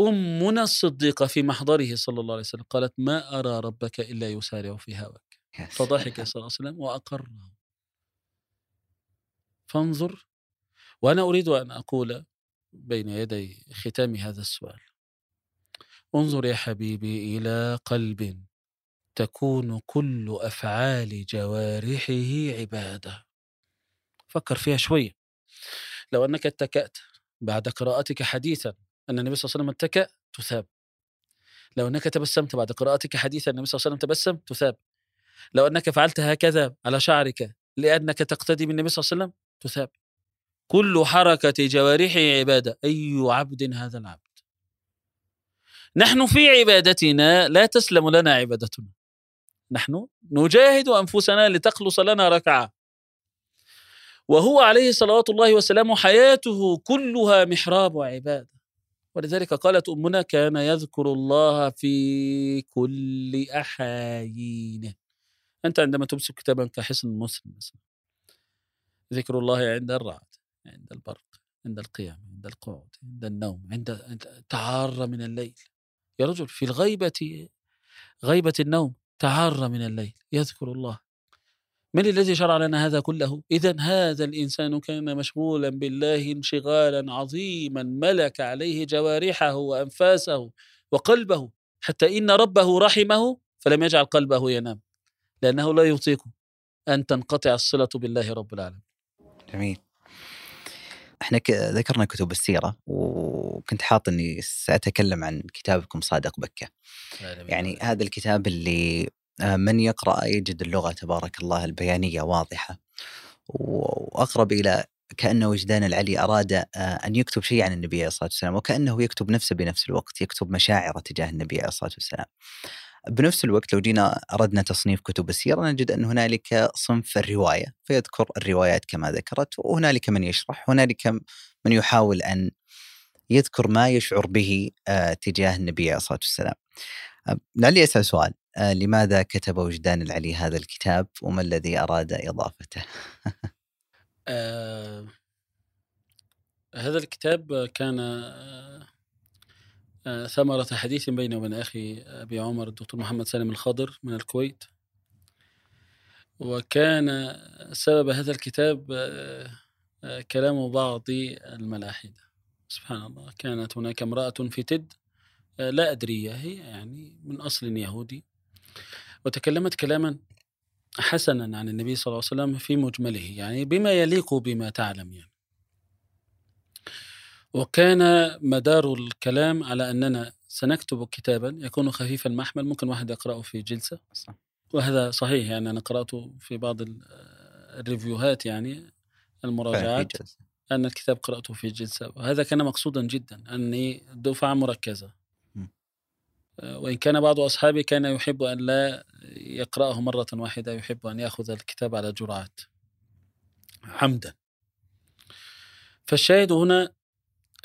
أمنا الصديقة في محضره صلى الله عليه وسلم قالت ما أرى ربك إلا يسارع في هواك. فضحك. صلى الله عليه وسلم وأقره فانظر وأنا أريد أن أقول بين يدي ختام هذا السؤال. انظر يا حبيبي إلى قلب تكون كل أفعال جوارحه عبادة. فكر فيها شوية. لو أنك اتكأت بعد قراءتك حديثا أن النبي صلى الله عليه وسلم اتكأ تثاب. لو أنك تبسمت بعد قراءتك حديثا النبي صلى الله عليه وسلم تبسم تثاب. لو أنك فعلت هكذا على شعرك لأنك تقتدي بالنبي صلى الله عليه وسلم تثاب. كل حركة جوارحه عبادة. أي عبد هذا العبد؟ نحن في عبادتنا لا تسلم لنا عبادتنا. نحن نجاهد أنفسنا لتخلص لنا ركعة. وهو عليه صلوات الله وسلامه حياته كلها محراب وعبادة. ولذلك قالت أمنا كان يذكر الله في كل أحايينه. أنت عندما تمسك كتابا كحصن مسلم مثلا ذكر الله عند الرعد عند البرق عند القيام عند القعود عند النوم عند تعار من الليل. يا رجل في الغيبة غيبة النوم تعار من الليل يذكر الله. من الذي شرع لنا هذا كله؟ إذا هذا الإنسان كان مشغولا بالله انشغالا عظيما ملك عليه جوارحه وأنفاسه وقلبه حتى إن ربه رحمه فلم يجعل قلبه ينام لأنه لا يطيق أن تنقطع الصلة بالله رب العالمين. جميل. إحنا ذكرنا كتب السيرة وكنت حاط إني سأتكلم عن كتابكم صادق بكة. يعني هذا الكتاب اللي من يقرأ يجد اللغة تبارك الله البيانية واضحة. وأقرب إلى كأن وجدان العلي أراد آه، أن يكتب شيء عن النبي عليه الصلاة والسلام وكأنه يكتب نفسه بنفس الوقت يكتب مشاعره تجاه النبي عليه الصلاة والسلام. بنفس الوقت لو جينا أردنا تصنيف كتب السيرة نجد أن هنالك صنف الرواية فيذكر الروايات كما ذكرت وهنالك من يشرح هنالك من يحاول أن يذكر ما يشعر به آه، تجاه النبي عليه الصلاة والسلام. آه، لعلي أسأل سؤال. آه، لماذا كتب وجدان العلي هذا الكتاب وما الذي أراد إضافته؟ آه هذا الكتاب كان آه آه ثمرة حديث بيني وبين أخي أبي عمر الدكتور محمد سالم الخضر من الكويت. وكان سبب هذا الكتاب آه كلام بعض الملاحدة. سبحان الله كانت هناك امرأة في تد لا أدري هي يعني من أصل يهودي. وتكلمت كلاما حسنا عن النبي صلى الله عليه وسلم في مجمله يعني بما يليق بما تعلم يعني. وكان مدار الكلام على أننا سنكتب كتابا يكون خفيف المحمل ممكن واحد يقرأه في جلسة. صح. وهذا صحيح يعني أنا قرأته في بعض ال- الريفيوهات يعني المراجعات. أن الكتاب قرأته في جلسة. وهذا كان مقصودا جدا أني دفعة مركزة. وإن كان بعض أصحابي كان يحب أن لا يقرأه مرة واحدة يحب أن يأخذ الكتاب على جرعات. حمدا. فالشاهد هنا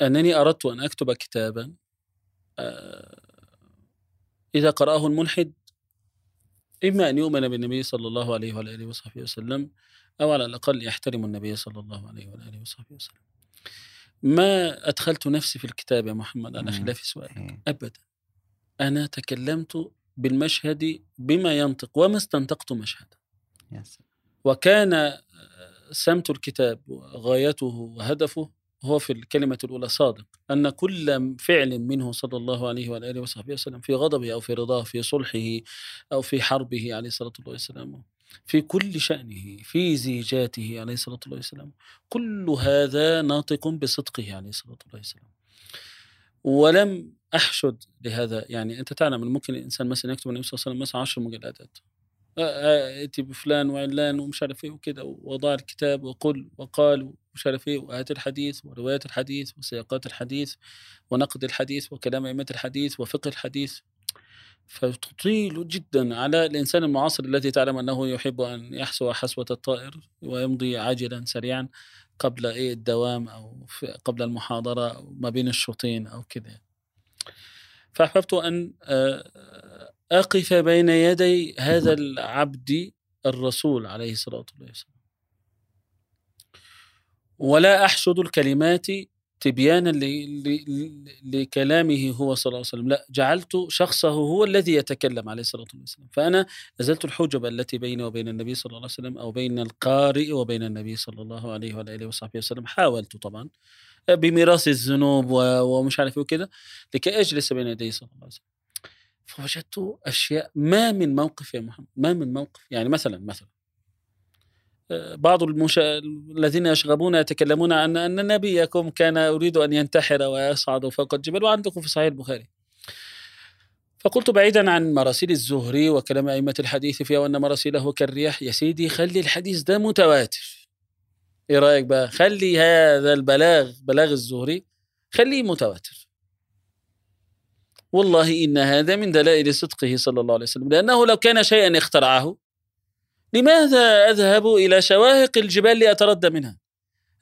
أنني أردت أن أكتب كتابا آه، إذا قرأه الملحد إما أن يؤمن بالنبي صلى الله عليه وآله وصحبه وسلم أو على الأقل يحترم النبي صلى الله عليه وآله وصحبه وسلم. ما أدخلت نفسي في الكتاب يا محمد؟ على. خلاف سؤالك. أبدا. أنا تكلمت بالمشهد بما ينطق وما استنطقت مشهدا. وكان آه، سمت الكتاب وغايته وهدفه هو في الكلمة الأولى صادق أن كل فعل منه صلى الله عليه وآله وصحبه وسلم في غضبه أو في رضاه في صلحه أو في حربه عليه الصلاة والسلام في كل شأنه في زيجاته عليه الصلاة والسلام كل هذا ناطق بصدقه عليه الصلاة والسلام ولم أحشد لهذا. يعني أنت تعلم أن ممكن الإنسان مثلا يكتب النبي صلى الله عليه وسلم مثلا 10 مجلدات. آه، آه، ائتي بفلان وعلان ومش عارف إيه وكده وضع الكتاب وقل وقال ومش عارف إيه وآيات الحديث وروايات الحديث وسياقات الحديث ونقد الحديث وكلام أئمة الحديث وفقه الحديث. فتطيل جدا على الإنسان المعاصر الذي تعلم أنه يحب أن يحسو حسوة الطائر ويمضي عاجلا سريعا قبل إيه الدوام أو قبل المحاضرة ما بين الشوطين أو كذا فأحببت أن آه، أقف بين يدي هذا العبد الرسول عليه الصلاة والسلام. ولا أحشد الكلمات تبيانا لكلامه هو صلى الله عليه وسلم. لا جعلت شخصه هو الذي يتكلم عليه الصلاة والسلام. فأنا أزلت الحجب التي بيني وبين النبي صلى الله عليه وسلم أو بين القارئ وبين النبي صلى الله عليه وآله وصحبه وسلم. حاولت طبعا بميراث الذنوب ومش عارف إيه وكده. لكي أجلس بين يديه صلى الله عليه وسلم فوجدت أشياء ما من موقف يا محمد ما من موقف. يعني مثلا مثلا. آه، بعض المش... الذين يشغبون يتكلمون عن أن نبيكم كان يريد أن ينتحر ويصعد فوق الجبل وعندكم في صحيح البخاري. فقلت بعيدا عن مراسيل الزهري وكلام أئمة الحديث فيها وأن مراسيله كالرياح. يا سيدي خلي الحديث ده متواتر. إيه رأيك بقى؟ خلي هذا البلاغ بلاغ الزهري خليه متواتر. والله إن هذا من دلائل صدقه صلى الله عليه وسلم لأنه لو كان شيئا اخترعه لماذا أذهب إلى شواهق الجبال لأتردى منها؟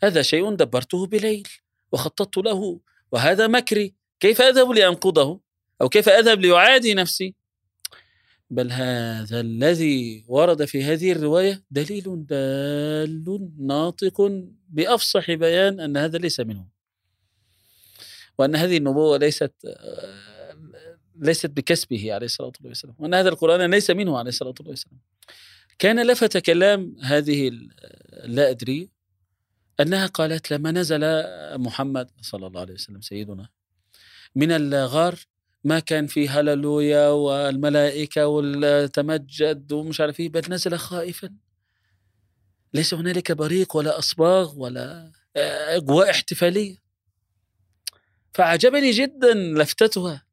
هذا شيء دبرته بليل وخططت له وهذا مكري كيف أذهب لأنقضه؟ أو كيف أذهب لأعادي نفسي؟ بل هذا الذي ورد في هذه الرواية دليل دال ناطق بأفصح بيان أن هذا ليس منه. وأن هذه النبوة ليست آه، ليست بكسبه عليه الصلاة والسلام وأن هذا القرآن ليس منه عليه الصلاة والسلام. كان لفت كلام هذه ال- لا أدري أنها قالت لما نزل محمد صلى الله عليه وسلم سيدنا من الغار ما كان في هللويا والملائكة والتمجد ومش عارف إيه بل نزل خائفا. ليس هنالك بريق ولا أصباغ ولا أجواء احتفالية. فأعجبني جدا لفتتها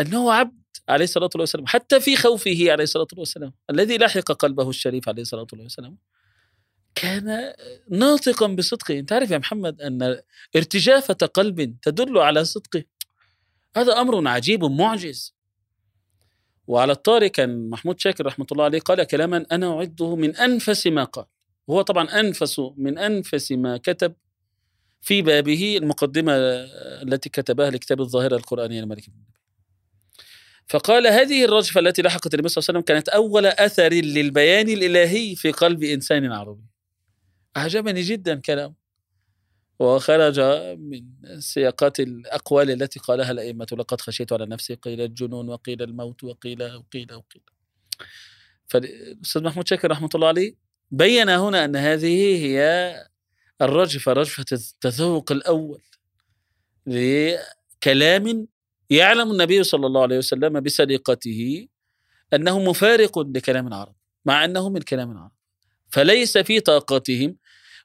أنه عبد عليه الصلاة والسلام حتى في خوفه عليه الصلاة والسلام الذي لحق قلبه الشريف عليه الصلاة والسلام كان ناطقا بصدقه. أنت عارف يا محمد أن ارتجافة قلب تدل على صدقه. هذا أمر عجيب معجز وعلى الطاري كان محمود شاكر رحمة الله عليه قال كلاما أنا أعده من أنفس ما قال. هو طبعا أنفس من أنفس ما كتب في بابه المقدمة التي كتبها لكتاب الظاهرة القرآنية لمالك بن فقال هذه الرجفة التي لحقت النبي صلى الله عليه وسلم كانت أول أثر للبيان الإلهي في قلب إنسان عربي. أعجبني جدا كلام وخرج من سياقات الأقوال التي قالها الأئمة لقد خشيت على نفسي قيل الجنون وقيل الموت وقيل وقيل وقيل. فالأستاذ محمود شاكر رحمة الله عليه بين هنا أن هذه هي الرجفة رجفة التذوق الأول لكلام يعلم النبي صلى الله عليه وسلم بسليقته أنه مفارق لكلام العرب مع أنه من كلام العرب فليس في طاقتهم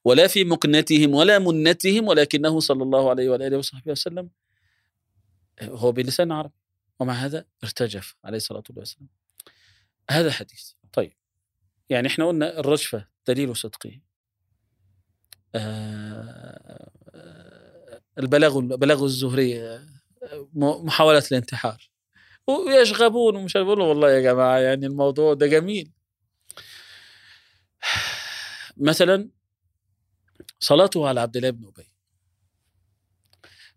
ولا في مكنتهم ولا منتهم ولكنه صلى الله عليه وآله وصحبه وسلم هو بلسان عربي ومع هذا ارتجف عليه الصلاة والسلام. هذا حديث. طيب. يعني إحنا قلنا الرجفة دليل صدقه. آه البلاغ بلاغ الزهري محاولة الانتحار. ويشغبون ومش والله يا جماعة يعني الموضوع ده جميل. مثلا صلاته على عبد الله بن أبي.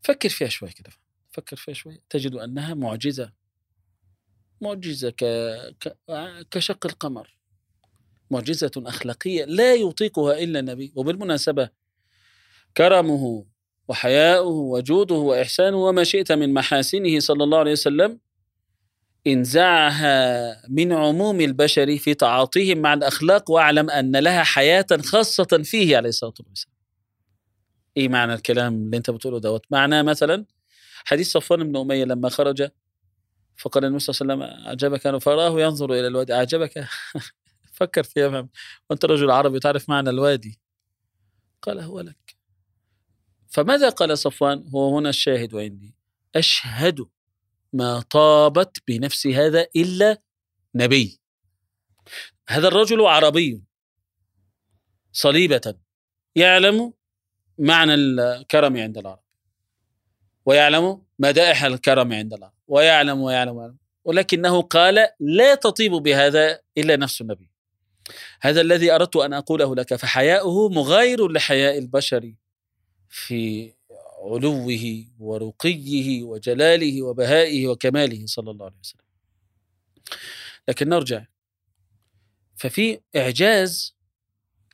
فكر فيها شوي كده فكر فيها شوي. تجد أنها معجزة معجزة ك... ك... كشق القمر. معجزة أخلاقية لا يطيقها إلا النبي وبالمناسبة كرمه وحياؤه وجوده وإحسانه وما شئت من محاسنه صلى الله عليه وسلم انزعها من عموم البشر في تعاطيهم مع الأخلاق واعلم أن لها حياة خاصة فيه عليه الصلاة والسلام. إيه معنى الكلام اللي أنت بتقوله دوت؟ معناه مثلا حديث صفوان بن أمية لما خرج فقال النبي صلى الله عليه وسلم أعجبك فراه ينظر إلى الوادي. أعجبك؟ فكر فيها وأنت رجل عربي تعرف معنى الوادي. قال هو لك. فماذا قال صفوان؟ هو هنا الشاهد عندي أشهد ما طابت بنفس هذا إلا نبي. هذا الرجل عربي. صليبة. يعلم معنى الكرم عند العرب. ويعلم مدائح الكرم عند العرب. ويعلم ويعلم, ويعلم. ولكنه قال لا تطيب بهذا إلا نفس النبي. هذا الذي أردت أن أقوله لك فحياؤه مغاير لحياء البشر في علوه ورقيه وجلاله وبهائه وكماله صلى الله عليه وسلم. لكن نرجع. ففي إعجاز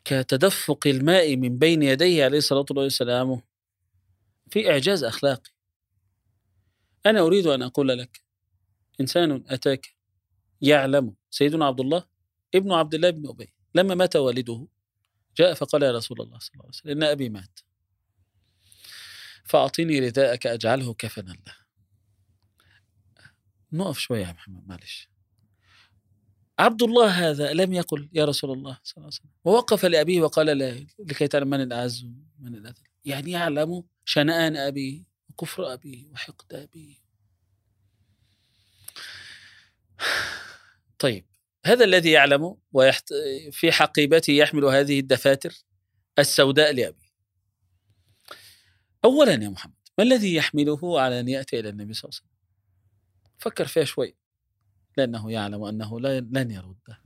كتدفق الماء من بين يديه عليه الصلاة والسلام في إعجاز أخلاقي. أنا أريد أن أقول لك إنسان أتاك يعلم. سيدنا عبد الله ابن عبد الله بن أبي لما مات والده جاء فقال يا رسول الله صلى الله عليه وسلم إن أبي مات. فأعطيني رداءك أجعله كفنا له. نقف شوية يا محمد معلش. عبد الله هذا لم يقل يا رسول الله صلى الله عليه وسلم. ووقف لأبيه وقال لا لكي تعلم من الأعز من الأذل. يعني يعلم شنآن أبيه وكفر أبيه وحقد أبيه طيب هذا الذي يعلم ويحت... في حقيبته يحمل هذه الدفاتر السوداء لأبيه. اولا يا محمد ما الذي يحمله على أن يأتي إلى النبي صلى الله عليه وسلم؟ فكر فيها شوي لأنه يعلم أنه لن يرده.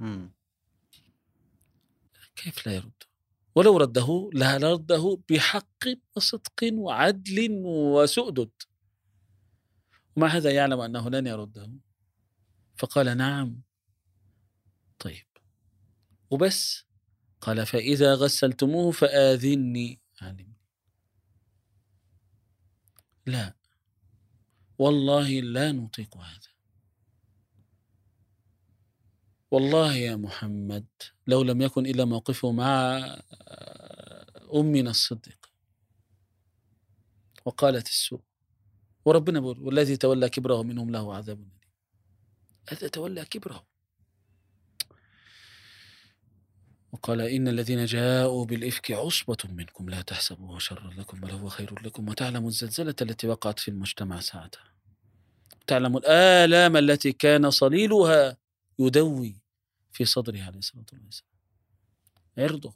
كيف لا يرده؟ ولو رده لرده بحق وصدق وعدل وسؤدد. ومع هذا يعلم أنه لن يرده. فقال نعم. طيب. وبس. قال فإذا غسلتموه فآذني. علم لا. والله لا نطيق هذا. والله يا محمد لو لم يكن إلا موقفه مع أمنا الصديق. وقالت السوء. وربنا بيقول والذي تولى كبره منهم له عذاب هذا تولى كبره؟ وقال إن الذين جاءوا بالإفك عصبة منكم لا تحسبوه شرا لكم بل هو خير لكم وتعلموا الزلزلة التي وقعت في المجتمع ساعتها تعلم الآلام التي كان صليلها يدوي في صدره عليه الصلاة والسلام. عرضه.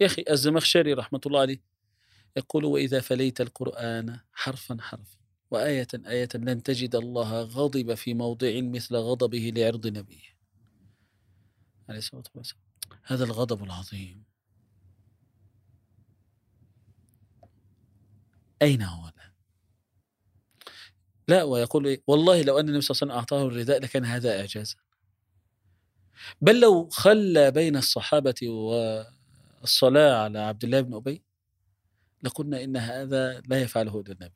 يا أخي الزمخشري رحمة الله عليه يقول وإذا فليت القرآن حرفا حرفا وآية آية لن تجد الله غضب في موضع مثل غضبه لعرض نبيه. عليه الصلاة والسلام. هذا الغضب العظيم. أين هو الآن؟ لا ويقول إيه؟ والله لو أن النبي صلى الله عليه وسلم أعطاه الرداء لكان هذا إعجازا. بل لو خلى بين الصحابة والصلاة على عبد الله بن أبي لقلنا إن هذا لا يفعله إلا النبي.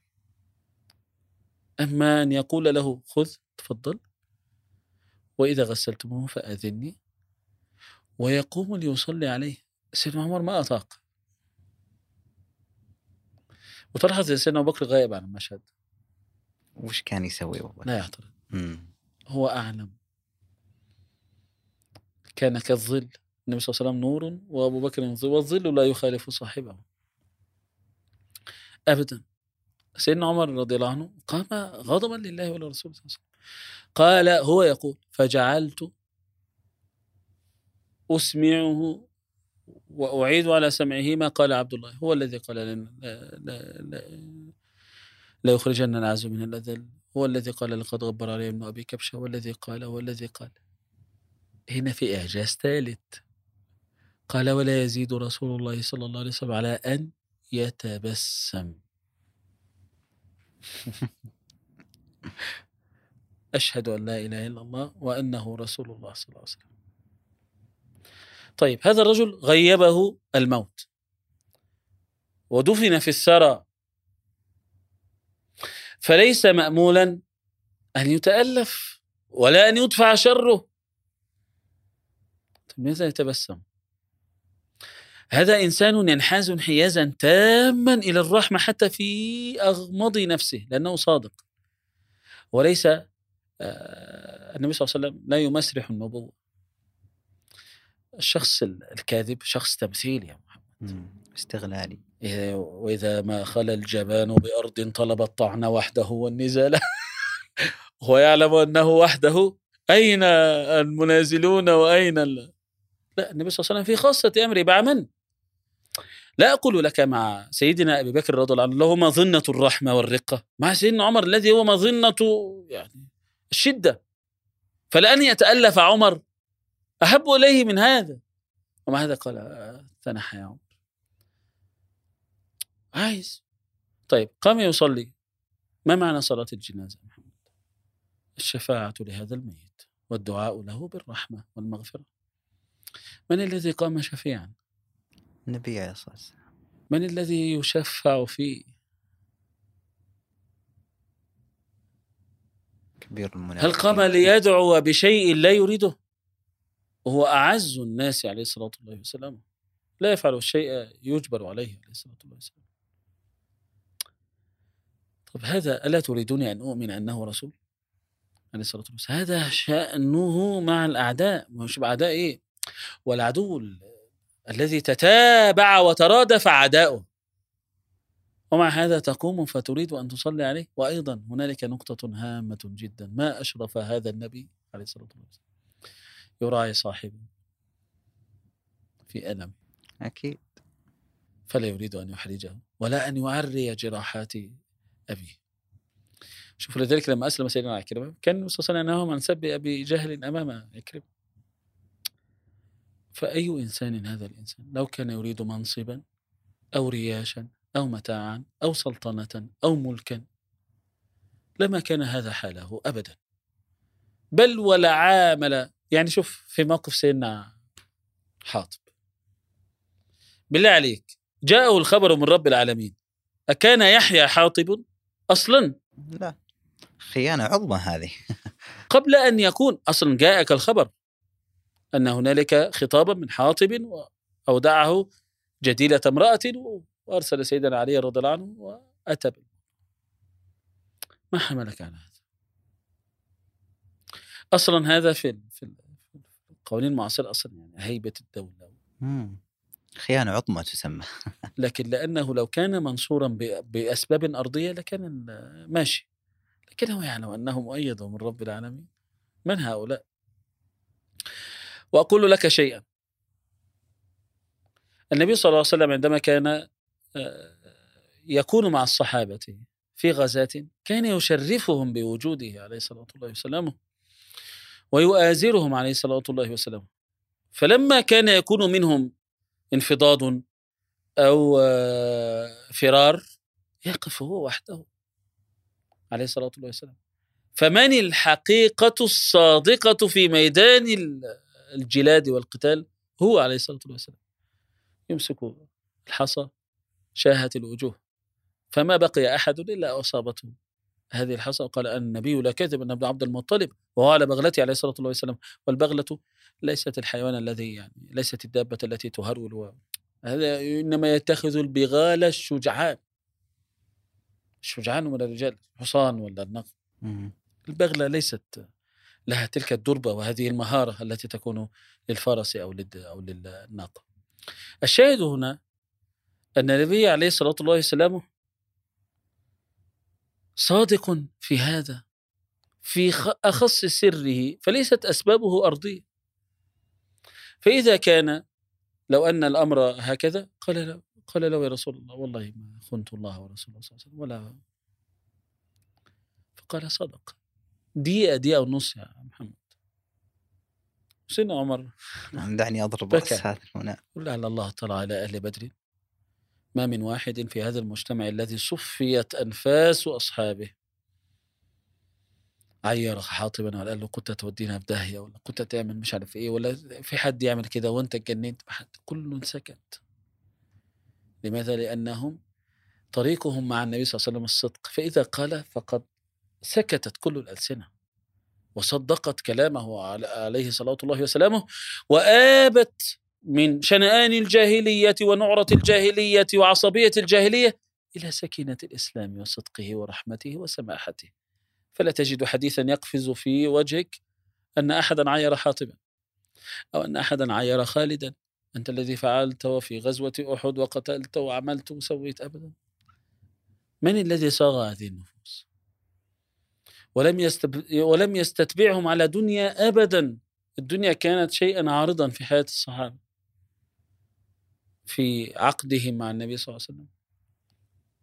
أما أن يقول له خذ تفضل. وإذا غسلتموه فأذني. ويقوم ليصلي عليه. سيدنا عمر ما أطاق. وتلاحظ سيدنا أبو بكر غايب عن المشهد. وش كان يسوي أبو بكر؟ لا يعترض. هو أعلم. كان كالظل. النبي صلى الله عليه وسلم نور وأبو بكر ظل والظل لا يخالف صاحبه. أبدا. سيدنا عمر رضي الله عنه قام غضبا لله ولرسوله صلى الله عليه وسلم. قال هو يقول فجعلت أسمعه وأعيد على سمعه ما قال عبد الله. هو الذي قال لنا لا, لا, لا, لا يخرجن العز من الأذل. هو الذي قال لقد غبر علي ابن أبي كبشة. هو الذي قال هو الذي قال. هنا في إعجاز ثالث. قال ولا يزيد رسول الله صلى الله عليه وسلم على أن يتبسم. أشهد أن لا إله إلا الله وأنه رسول الله صلى الله عليه وسلم. طيب هذا الرجل غيبه الموت. ودفن في الثرى. فليس مأمولا أن يتألف ولا أن يدفع شره. طيب لماذا يتبسم؟ هذا إنسان ينحاز انحيازا تاما إلى الرحمة حتى في أغمض نفسه لأنه صادق. وليس آه، النبي صلى الله عليه وسلم لا يمسرح النبوة. الشخص الكاذب شخص تمثيلي يا محمد. استغلالي. إذا- وإذا ما خلا الجبان بأرض طلب الطعن وحده والنزال هو يعلم أنه وحده. أين المنازلون وأين ال... لا النبي صلى الله عليه وسلم في خاصة أمره مع من؟ لا أقول لك مع سيدنا أبي بكر رضي الله عنه له مظنة الرحمة والرقة. مع سيدنا عمر الذي هو مظنة يعني الشدة. فلأن يتألف عمر أحب إليه من هذا. ومع هذا قال تنحى يا عمر. عايز. طيب قام يصلي. ما معنى صلاة الجنازة محمد؟ الشفاعة لهذا الميت والدعاء له بالرحمة والمغفرة. من الذي قام شفيعا؟ النبي عليه الصلاة والسلام. من الذي يشفع فيه؟ كبير المنافقين. هل قام ليدعو بشيء لا يريده؟ وهو أعز الناس عليه الصلاة والسلام. لا يفعل الشيء يجبر عليه عليه الصلاة والسلام. طب هذا ألا تريدوني أن أؤمن أنه رسول عليه الصلاة والسلام؟ هذا شأنه مع الأعداء. مش أعداء إيه؟ والعدو ال- الذي تتابع وترادف أعداؤه. ومع هذا تقوم فتريد أن تصلي عليه. وأيضا هنالك نقطة هامة جدا. ما أشرف هذا النبي عليه الصلاة والسلام؟ يراعي صاحبه في ألم. أكيد. فلا يريد أن يحرجه ولا أن يعري جراحات أبيه. شوف لذلك لما أسلم سيدنا عكرمة كان صلى الله عليه وسلم سب أبي جهل أمام عكرمة. فأي إنسان هذا الإنسان؟ لو كان يريد منصبا أو رياشا أو متاعا أو سلطنة أو ملكا لما كان هذا حاله أبدا. بل ولا عامل يعني شوف في موقف سيدنا حاطب. بالله عليك جاءه الخبر من رب العالمين. أكان يحيى حاطب أصلا؟ لا. خيانة عظمى هذه. قبل أن يكون أصلا جاءك الخبر أن هنالك خطابا من حاطب وأودعه جديلة امرأة وأرسل سيدنا علي رضي الله عنه وأتى ما حملك على هذا؟ أصلا هذا في في ال- في القوانين المعاصرة أصلا يعني هيبة الدولة. مم. خيانة عظمى تسمى. لكن لأنه لو كان منصورا بأسباب أرضية لكان ماشي. لكنه يعلم انه مؤيد من رب العالمين. من هؤلاء؟ وأقول لك شيئا. النبي صلى الله عليه وسلم عندما كان آه، يكون مع الصحابة في غزاة كان يشرفهم بوجوده عليه الصلاة الله وسلامه ويؤازرهم عليه صلاه الله وسلامه. فلما كان يكون منهم انفضاض أو آه، فرار يقف هو وحده عليه الصلاه والسلام فمن الحقيقة الصادقة في ميدان ال- الجلاد والقتال؟ هو عليه الصلاه والسلام يمسك الحصى شاهت الوجوه. فما بقي أحد إلا أصابته. هذه الحصى وقال أن النبي لا كذب إن ابن عبد المطلب وهو على بغلته عليه الصلاة والسلام والبغلة ليست الحيوان الذي يعني ليست الدابة التي تهرول و... هذا إنما يتخذ البغال الشجعان. الشجعان من الرجال حصان ولا النقب. مم. البغلة ليست لها تلك الدربة وهذه المهارة التي تكون للفرس أو للد- أو للناقة. الشاهد هنا أن النبي عليه الصلاة والسلام صادق في هذا في أخص سره فليست أسبابه أرضية. فإذا كان لو أن الأمر هكذا قال له قال له يا رسول الله والله ما خنت الله ورسوله صلى الله عليه وسلم ولا فقال صدق. دقيقة دقيقة ونص يا محمد. سيدنا عمر. نعم، دعني أضرب بكى. رأس هذا هنا. ولعل الله اطلع على أهل بدر. ما من واحد في هذا المجتمع الذي صفيت أنفاس أصحابه. عير حاطبا ولا قال له كنت تودينا في داهية ولا كنت تعمل مش عارف إيه ولا في حد يعمل كده وأنت حد. كل سكت. لماذا؟ لأنهم طريقهم مع النبي صلى الله عليه وسلم الصدق. فإذا قال فقد سكتت كل الألسنة. وصدقت كلامه عليه صلاة الله وسلامه وآبت من شنآن الجاهلية ونعرة الجاهلية وعصبية الجاهلية إلى سكينة الإسلام وصدقه ورحمته وسماحته. فلا تجد حديثا يقفز في وجهك أن أحدا عاير حاطبا أو أن أحدا عاير خالدا. أنت الذي فعلت وفي غزوة أحد وقتلت وعملت وسويت أبدا. من الذي صاغ هذه النفوس؟ ولم يستب... ولم يستتبعهم على دنيا أبدا. الدنيا كانت شيئا عارضا في حياة الصحابة. في عقدهم مع النبي صلى الله عليه وسلم.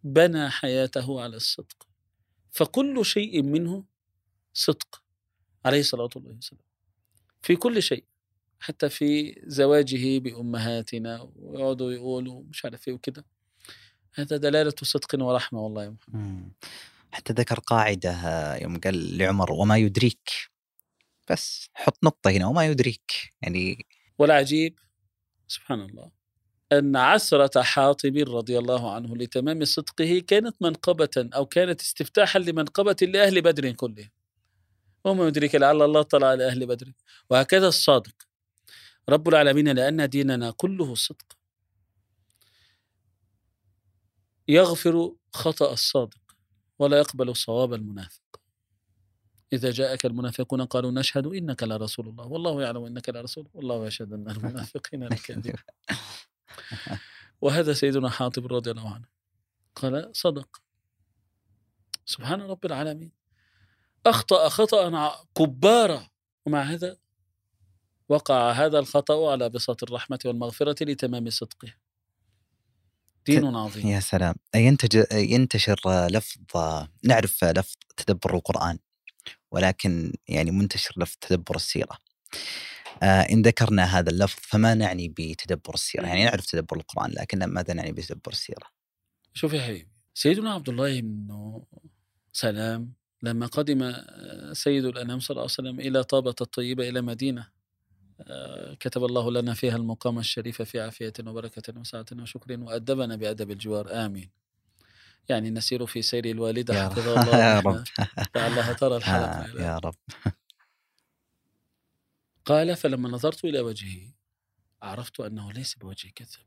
بنى حياته على الصدق. فكل شيء منه صدق عليه الصلاة والسلام في كل شيء حتى في زواجه بأمهاتنا ويقعدوا يقولوا مش عارف إيه وكده. هذا دلالة صدق ورحمة والله يا محمد. حتى ذكر قاعدة آه، يوم قال لعمر وما يدريك. بس حط نقطة هنا وما يدريك. يعني والعجيب سبحان الله أن عسرة حاطب رضي الله عنه لتمام صدقه كانت منقبة أو كانت استفتاحا لمنقبة لأهل بدر كلهم وما يدرك لعل الله طلع على أهل بدر. وهكذا الصادق. رب العالمين لأن ديننا كله صدق. يغفر خطأ الصادق ولا يقبل صواب المنافق. إذا جاءك المنافقون قالوا نشهد إنك لرسول الله. والله يعلم إنك لرسول. والله يشهد أن المنافقين لكاذبون. وهذا سيدنا حاطب رضي الله عنه. قال صدق. سبحان رب العالمين. أخطأ خطأ كبارا ومع هذا وقع هذا الخطأ على بساط الرحمة والمغفرة لتمام صدقه. دين عظيم. يا سلام. ينتج ينتشر لفظ نعرف لفظ تدبر القرآن ولكن يعني منتشر لفظ تدبر السيرة. آه إن ذكرنا هذا اللفظ فما نعني بتدبر السيرة يعني نعرف تدبر القرآن لكن ماذا نعني بتدبر السيرة؟ شوف يا حبيبي سيدنا عبد الله بن سلام لما قدم آه، سيد الأنام صلى الله عليه وسلم إلى طابة الطيبة إلى مدينة آه، كتب الله لنا فيها المقام الشريف في عافية وبركة وسعة وشكر وأدبنا بأدب الجوار آمين. يعني نسير في سير الوالدة يا حفظها رب, الله يا رب. لعلها ترى الحلقة إلى يا رب. قال فلما نظرت إلى وجهه عرفت أنه ليس بوجه كذب.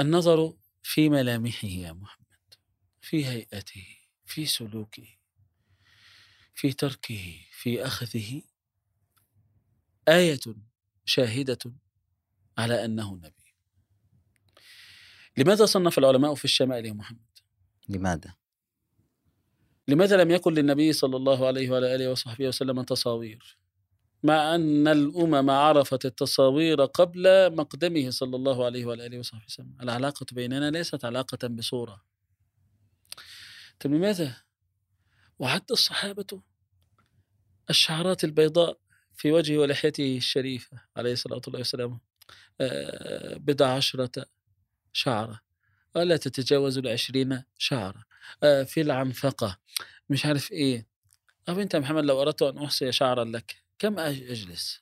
النظر في ملامحه يا محمد في هيئته في سلوكه في تركه في أخذه آية شاهدة على أنه نبي. لماذا صنف العلماء في الشمائل يا محمد؟ لماذا؟ لماذا لم يكن للنبي صلى الله عليه وعلى آله وصحبه وسلم تصاوير؟ مع أن الأمم عرفت التصاوير قبل مقدمه صلى الله عليه وعلى آله وصحبه وسلم. العلاقة بيننا ليست علاقة بصورة. طيب لماذا؟ وحتى الصحابة الشعرات البيضاء في وجهه ولحيته الشريفة عليه الصلاة والسلام آه، بضع عشرة شعرة. ولا تتجاوز العشرين شعره آه، في العنفقه مش عارف إيه. طب يا محمد لو أردت أن أحصي شعرا لك كم أج- أجلس؟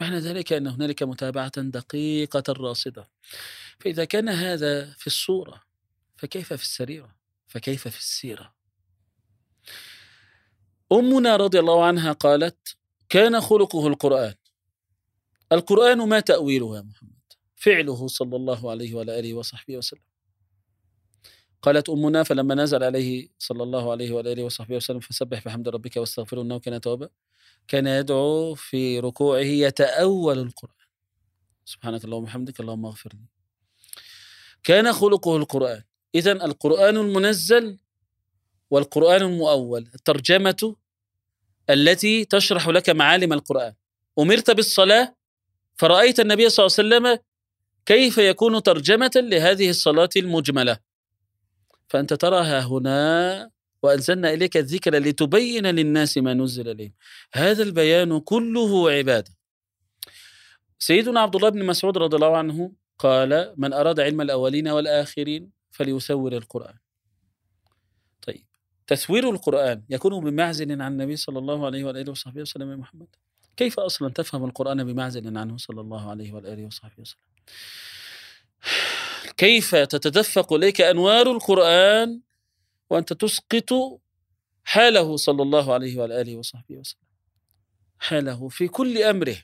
معنى ذلك أن هنالك متابعة دقيقة راصده فإذا كان هذا في الصورة فكيف في السريرة؟ فكيف في السيرة؟ أمنا رضي الله عنها قالت كان خلقه القرآن. القرآن ما تأويله يا محمد. فعله صلى الله عليه وعلى آله وصحبه وسلم. قالت أمنا فلما نزل عليه صلى الله عليه اله وصحبه وسلم فسبح بحمد ربك واستغفره إنه كان توابا كان يدعو في ركوعه يتأول القرآن. سبحانك اللهم وبحمدك اللهم اغفر لي. كان خلقه القرآن. اذا القرآن المنزل والقرآن المؤول الترجمة التي تشرح لك معالم القرآن. أمرت بالصلاة فرأيت النبي صلى الله عليه وسلم كيف يكون ترجمة لهذه الصلاة المجملة. فأنت تراها هنا وأنزلنا إليك الذكر لتبين للناس ما نزل إليهم. هذا البيان كله عبادة. سيدنا عبد الله بن مسعود رضي الله عنه قال من أراد علم الأولين والآخرين فليسور القرآن. طيب تسوير القرآن يكون بمعزل عن النبي صلى الله عليه وآله وصحبه وسلم محمد؟ كيف أصلا تفهم القرآن بمعزل عنه صلى الله عليه وآله وصحبه وسلم؟ كيف تتدفق إليك أنوار القرآن وأنت تسقط حاله صلى الله عليه وعلى آله وصحبه وسلم؟ حاله في كل أمره.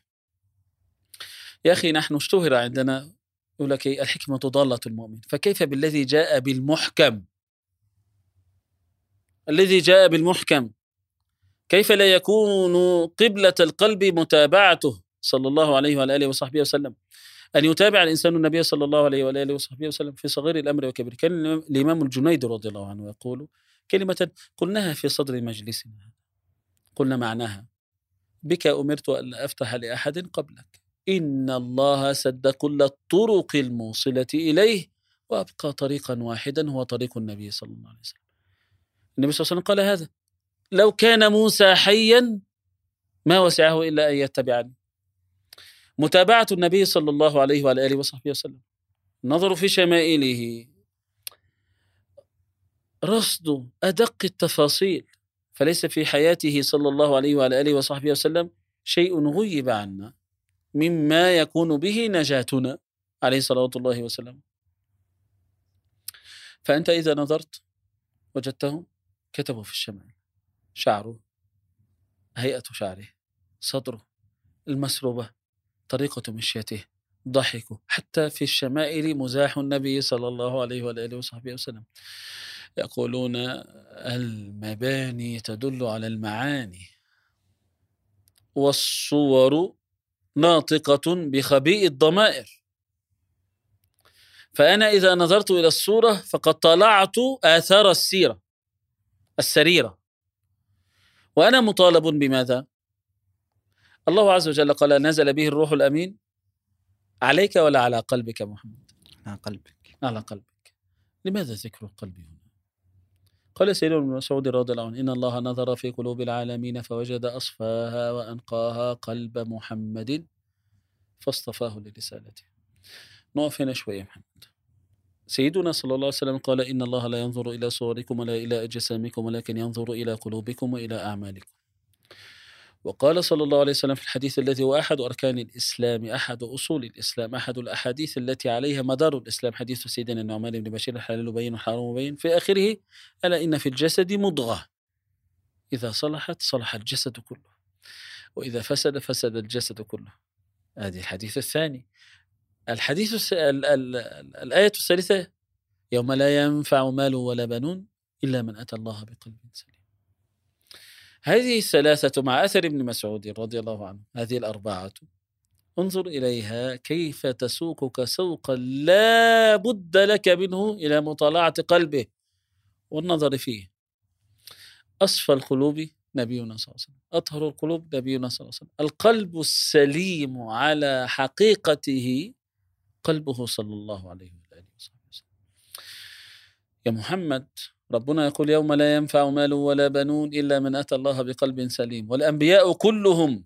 يا أخي نحن اشتهر عندنا يقول لك إيه؟ الحكمة ضالة المؤمن. فكيف بالذي جاء بالمحكم؟ الذي جاء بالمحكم. كيف لا يكون قبلة القلب متابعته صلى الله عليه وعلى آله وصحبه وسلم؟ أن يتابع الإنسان النبي صلى الله عليه وآله وصحبه وسلم في صغير الأمر وكبير. كان الإمام الجنيد رضي الله عنه يقول كلمة قلناها في صدر مجلسنا. قلنا معناها. بك أمرت أن أفتح لأحد قبلك. إن الله سد كل الطرق الموصلة إليه وأبقى طريقا واحدا. هو طريق النبي صلى الله عليه وسلم. النبي صلى الله عليه وسلم قال هذا. لو كان موسى حيا ما وسعه إلا أن يتبعني. متابعة النبي صلى الله عليه وعلى آله وصحبه وسلم. النظر في شمائله. رصد أدق التفاصيل. فليس في حياته صلى الله عليه وعلى آله وصحبه وسلم شيء غيب عنا مما يكون به نجاتنا عليه صلوات الله وسلم فأنت إذا نظرت وجدته كتبه في الشمال شعره هيئة شعره صدره المسروبة طريقة مشيته. ضحكه حتى في الشمائل مزاح النبي صلى الله عليه وآله وصحبه وسلم. يقولون المباني تدل على المعاني. والصور ناطقة بخبيء الضمائر. فأنا إذا نظرت إلى الصورة فقد طلعت آثار السيرة السريرة. وأنا مطالب بماذا؟ الله عز وجل قال نزل به الروح الأمين عليك ولا على قلبك محمد؟ على قلبك. على قلبك. لماذا ذكر القلب هنا؟ قال سيدنا ابن مسعود رضي الله عنه إن الله نظر في قلوب العالمين فوجد أصفاها وأنقاها قلب محمد فاصطفاه لرسالته. نقف هنا شوية محمد. سيدنا صلى الله عليه وسلم قال إن الله لا ينظر إلى صوركم ولا إلى أجسامكم ولكن ينظر إلى قلوبكم وإلى أعمالكم. وقال صلى الله عليه وسلم في الحديث الذي هو أحد أركان الإسلام أحد أصول الإسلام أحد الأحاديث التي عليها مدار الإسلام. حديث سيدنا النعمان بن بشير الحلال بين والحرام بين. في آخره ألا إن في الجسد مضغة. إذا صلحت صلح الجسد كله. وإذا فسد فسد الجسد كله. هذه الحديث الثاني. الحديث الس... ال... ال... ال... الآية الثالثة يوم لا ينفع مال ولا بنون إلا من أتى الله بقلب سليم. هذه الثلاثة مع أثر ابن مسعود رضي الله عنه هذه الأربعة انظر إليها كيف تسوقك سوقا لا بد لك منه إلى مطالعة قلبه والنظر فيه. أصفى القلوب نبينا صلى الله عليه وسلم أطهر القلوب نبينا صلى الله عليه وسلم. القلب السليم على حقيقته قلبه صلى الله عليه وسلم. يا محمد ربنا يقول يوم لا ينفع مال ولا بنون إلا من أتى الله بقلب سليم. والأنبياء كلهم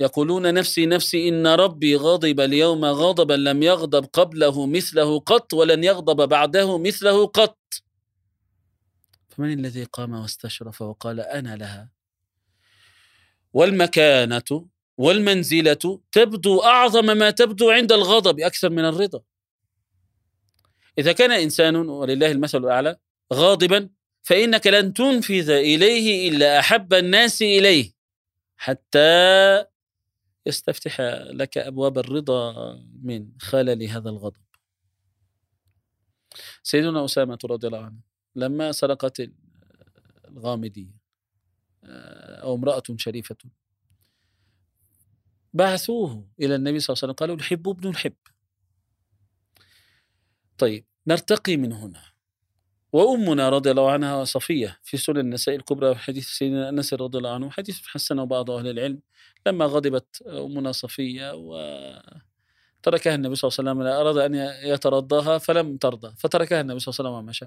يقولون نفسي نفسي إن ربي غضب اليوم غضبا لم يغضب قبله مثله قط ولن يغضب بعده مثله قط. فمن الذي قام واستشرف وقال أنا لها؟ والمكانة والمنزلة تبدو أعظم ما تبدو عند الغضب أكثر من الرضا. إذا كان إنسان ولله المثل الأعلى غاضبا فإنك لن تنفذ إليه إلا أحب الناس إليه. حتى يستفتح لك أبواب الرضا من خلل هذا الغضب. سيدنا أسامة رضي الله عنه لما سرقت الغامدية أو امرأة شريفة بعثوه إلى النبي صلى الله عليه وسلم قالوا الحب ابن الحب. طيب نرتقي من هنا. وأمنا رضي الله عنها صفية في سنن النساء الكبرى حديث سيدنا أنس رضي الله عنه حديث حسنه بعض أهل العلم لما غضبت أمنا صفية وتركها النبي صلى الله عليه وسلم أراد أن يترضاها فلم ترضى فتركها النبي صلى الله عليه وسلم ومشى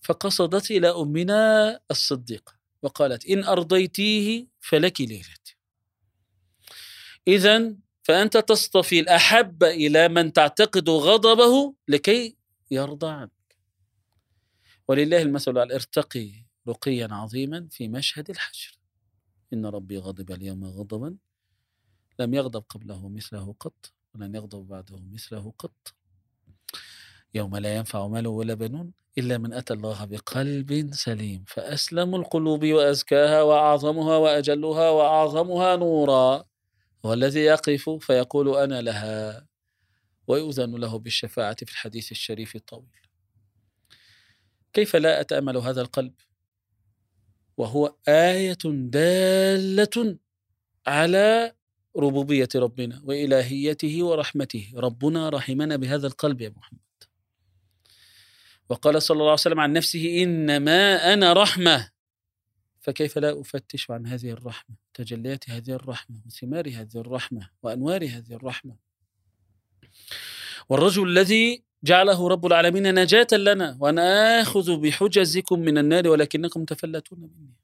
فقصدت إلى أمنا الصديقة وقالت إن أرضيتيه فلك ليلتي. إذا فأنت تصطفي الأحب إلى من تعتقد غضبه لكي يرضى عنك ولله المثل ارتقي رقيا عظيما في مشهد الحشر. إن ربي غضب اليوم غضبا. لم يغضب قبله مثله قط ولن يغضب بعده مثله قط. يوم لا ينفع مال ولا بنون إلا من أتى الله بقلب سليم. فأسلم القلوب وأزكاها وأعظمها وأجلها وأعظمها نورا. هو الذي يقف فيقول أنا لها. ويؤذن له بالشفاعة في الحديث الشريف الطويل. كيف لا أتأمل هذا القلب؟ وهو آية دالة على ربوبية ربنا وإلهيته ورحمته. ربنا رحمنا بهذا القلب يا محمد. وقال صلى الله عليه وسلم عن نفسه إنما أنا رحمة. فكيف لا أفتش عن هذه الرحمة؟ تجليات هذه الرحمة وثمار هذه الرحمة وأنوار هذه الرحمة. والرجل الذي جعله رب العالمين نجاة لنا وأنا آخذ بحجزكم من النار ولكنكم تفلتون مني.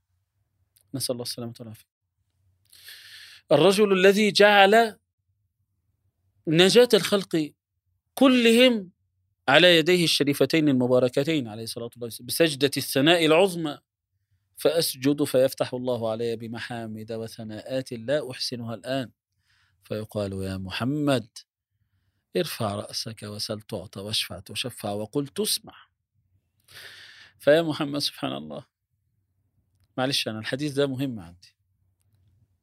نسأل الله السلامة والعافية. الرجل الذي جعل نجاة الخلق كلهم على يديه الشريفتين المباركتين عليه الصلاة والسلام بسجدة الثناء العظمى فأسجد فيفتح الله علي بمحامد وثناءات لا أحسنها الآن. فيقال يا محمد ارفع رأسك وسل تعطى واشفع تشفع وقل تسمع. فيا محمد سبحان الله. معلش أنا الحديث ده مهم عندي.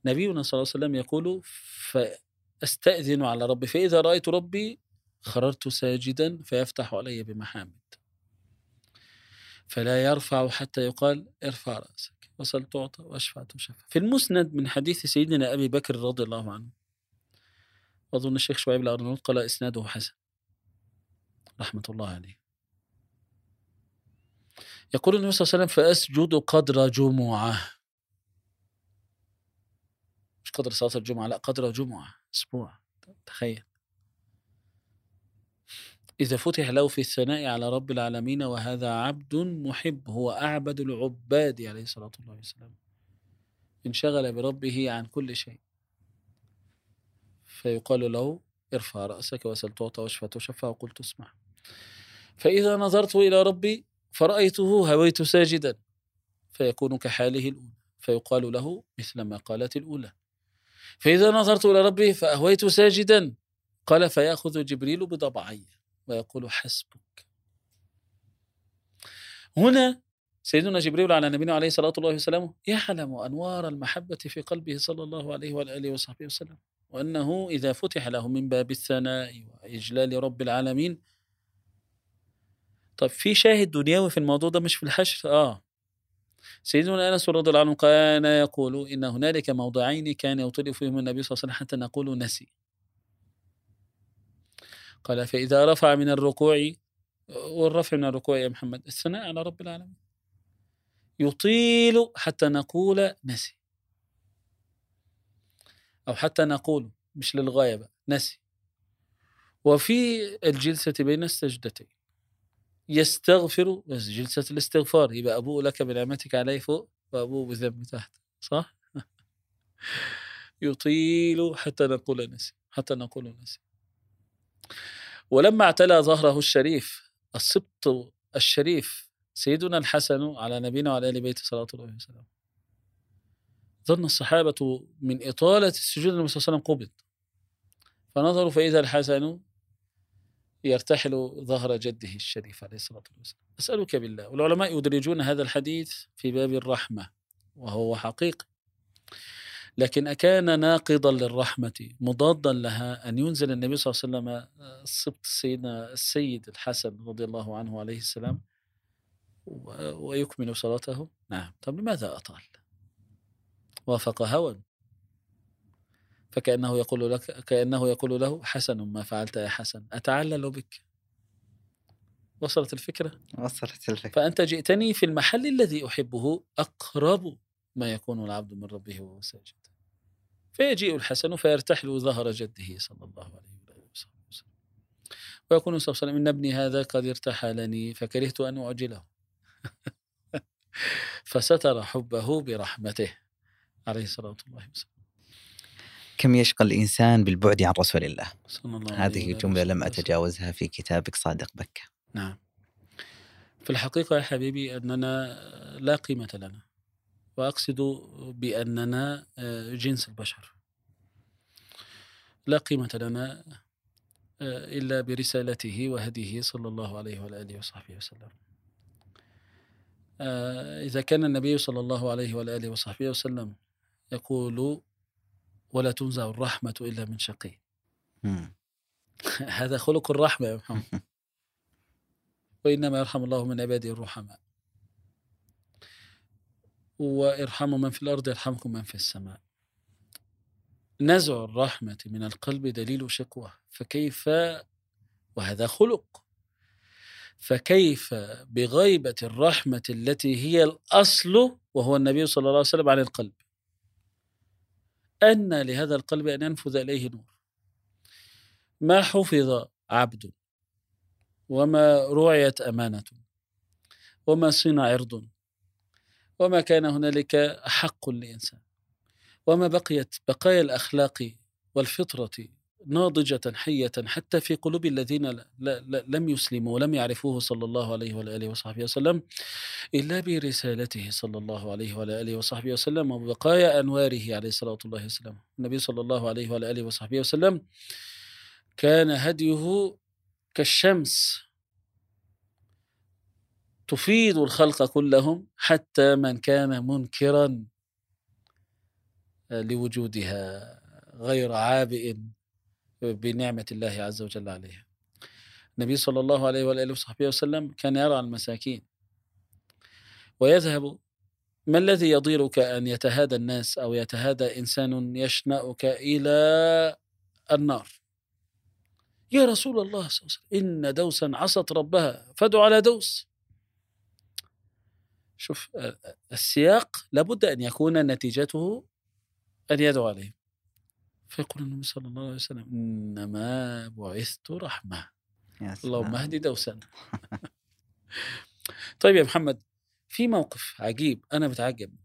نبينا صلى الله عليه وسلم يقول فأستأذن على ربي فإذا رأيت ربي خررت ساجدا فيفتح علي بمحامد. فلا يرفع حتى يقال ارفع رأسك وسل تعطى واشفع تشفع. في المسند من حديث سيدنا أبي بكر رضي الله عنه وأظن الشيخ شعيب الأرنوط قال إسناده حسن. رحمة الله عليه. يقول النبي صلى الله عليه وسلم فأسجد قدر جمعة. مش قدر صلاة الجمعة لا قدر جمعة أسبوع. تخيل. إذا فتح له في الثناء على رب العالمين وهذا عبد محب هو أعبد العباد عليه الصلاة والسلام. انشغل بربه عن كل شيء. فيقال له ارفع رأسك وسل تعطى واشفى تشفى وقل تسمع فإذا نظرت إلى ربي فرأيته هويت ساجدا. فيكون كحاله الأولى. فيقال له مثل ما قالت الأولى. فإذا نظرت إلى ربي فأهويت ساجدا. قال فيأخذ جبريل بضبعي ويقول حسبك. هنا سيدنا جبريل على نبينا عليه الصلاة والسلام يعلم أنوار المحبة في قلبه صلى الله عليه وآله وصحبه وسلم. وأنه إذا فتح له من باب الثناء وإجلال رب العالمين. طب في شاهد دنيوي في الموضوع ده مش في الحشر؟ آه. سيدنا أنس رضي الله عنه كان يقول إن هنالك موضعين كان يطيل فيهم النبي صلى الله عليه وسلم حتى نقول نسي. قال فإذا رفع من الركوع والرفع من الركوع يا محمد الثناء على رب العالمين. يطيل حتى نقول نسي. أو حتى نقول مش للغاية بقى نسي. وفي الجلسة بين السجدتين. يستغفر بس جلسة الاستغفار يبقى أبوء لك بنعمتك علي فوق وأبوء بذنبي تحت صح؟ يطيل حتى نقول نسي حتى نقول نسي. ولما اعتلى ظهره الشريف السبط الشريف سيدنا الحسن على نبينا وعلى آل بيته صلى الله عليه وسلم. ظن الصحابة من إطالة السجود النبي صلى الله عليه وسلم قبض فنظروا فإذا الحسن يرتحل ظهر جده الشريف عليه الصلاة والسلام. أسألك بالله والعلماء يدرجون هذا الحديث في باب الرحمة وهو حقيقي. لكن أكان ناقضا للرحمة مضادا لها أن ينزل النبي صلى الله عليه وسلم السبط سيدنا السيد الحسن رضي الله عنه عليه السلام ويكمل صلاته. نعم. طب لماذا أطال؟ وافق هوى. فكأنه يقول لك كأنه يقول له حسن ما فعلت يا حسن أتعلل بك. وصلت الفكرة؟ وصلت الفكرة. فأنت جئتني في المحل الذي أحبه أقرب ما يكون العبد من ربه وهو ساجد. فيجيء الحسن فيرتحل ظهر جده صلى الله عليه وسلم. ويقول صلى الله عليه وسلم إن ابني هذا قد ارتحلني فكرهت أن أعجله. فستر حبه برحمته. عليه الصلاة والسلام. كم يشقى الإنسان بالبعد عن رسول الله؟ صلى الله عليه هذه جملة لم. أتجاوزها في كتابك صادق بكة نعم. في الحقيقة يا حبيبي أننا لا قيمة لنا. وأقصد بأننا آه، جنس البشر. لا قيمة لنا آه، إلا برسالته وهديه صلى الله عليه وآله وصحبه وسلم. آه، إذا كان النبي صلى الله عليه وآله وصحبه وسلم يقول ولا تنزع الرحمة إلا من شقي. هذا خلق الرحمة يا محمد. وإنما يرحم الله من عباده الرحماء. وارحموا من في الأرض يرحمكم من في السماء. نزع الرحمة من القلب دليل شقوة فكيف؟ وهذا خلق. فكيف بغيبة الرحمة التي هي الأصل وهو النبي صلى الله عليه وسلم عن القلب. أن لهذا القلب أن ينفذ إليه نور. ما حفظ عبد وما رعيت أمانة وما صنع عرض وما كان هنالك حق لإنسان وما بقيت بقايا الأخلاق والفطرة ناضجة حية حتى في قلوب الذين لا لا لم يسلموا ولم يعرفوه صلى الله عليه وآله وصحبه وسلم إلا برسالته صلى الله عليه وآله وصحبه وسلم وبقايا أنواره عليه الصلاة والسلام. النبي صلى الله عليه وآله وصحبه وسلم كان هديه كالشمس تفيد الخلق كلهم حتى من كان منكرا لوجودها غير عابئ بنعمة الله عز وجل عليها. النبي صلى الله عليه وآله وصحبه وسلم كان يرعى المساكين. ويذهب ما الذي يضيرك أن يتهادى الناس أو يتهادى إنسان يشنأك إلى النار؟ يا رسول الله صلى الله عليه وسلم إن دوسا عصت ربها فادعوا على دوس. شوف السياق لابد أن يكون نتيجته أن يدعو عليهم. فيقول النبي صلى الله عليه وسلم إنما بعثت رحمة. اللهم. اهدي دوسا طيب يا محمد في موقف عجيب أنا بتعجب.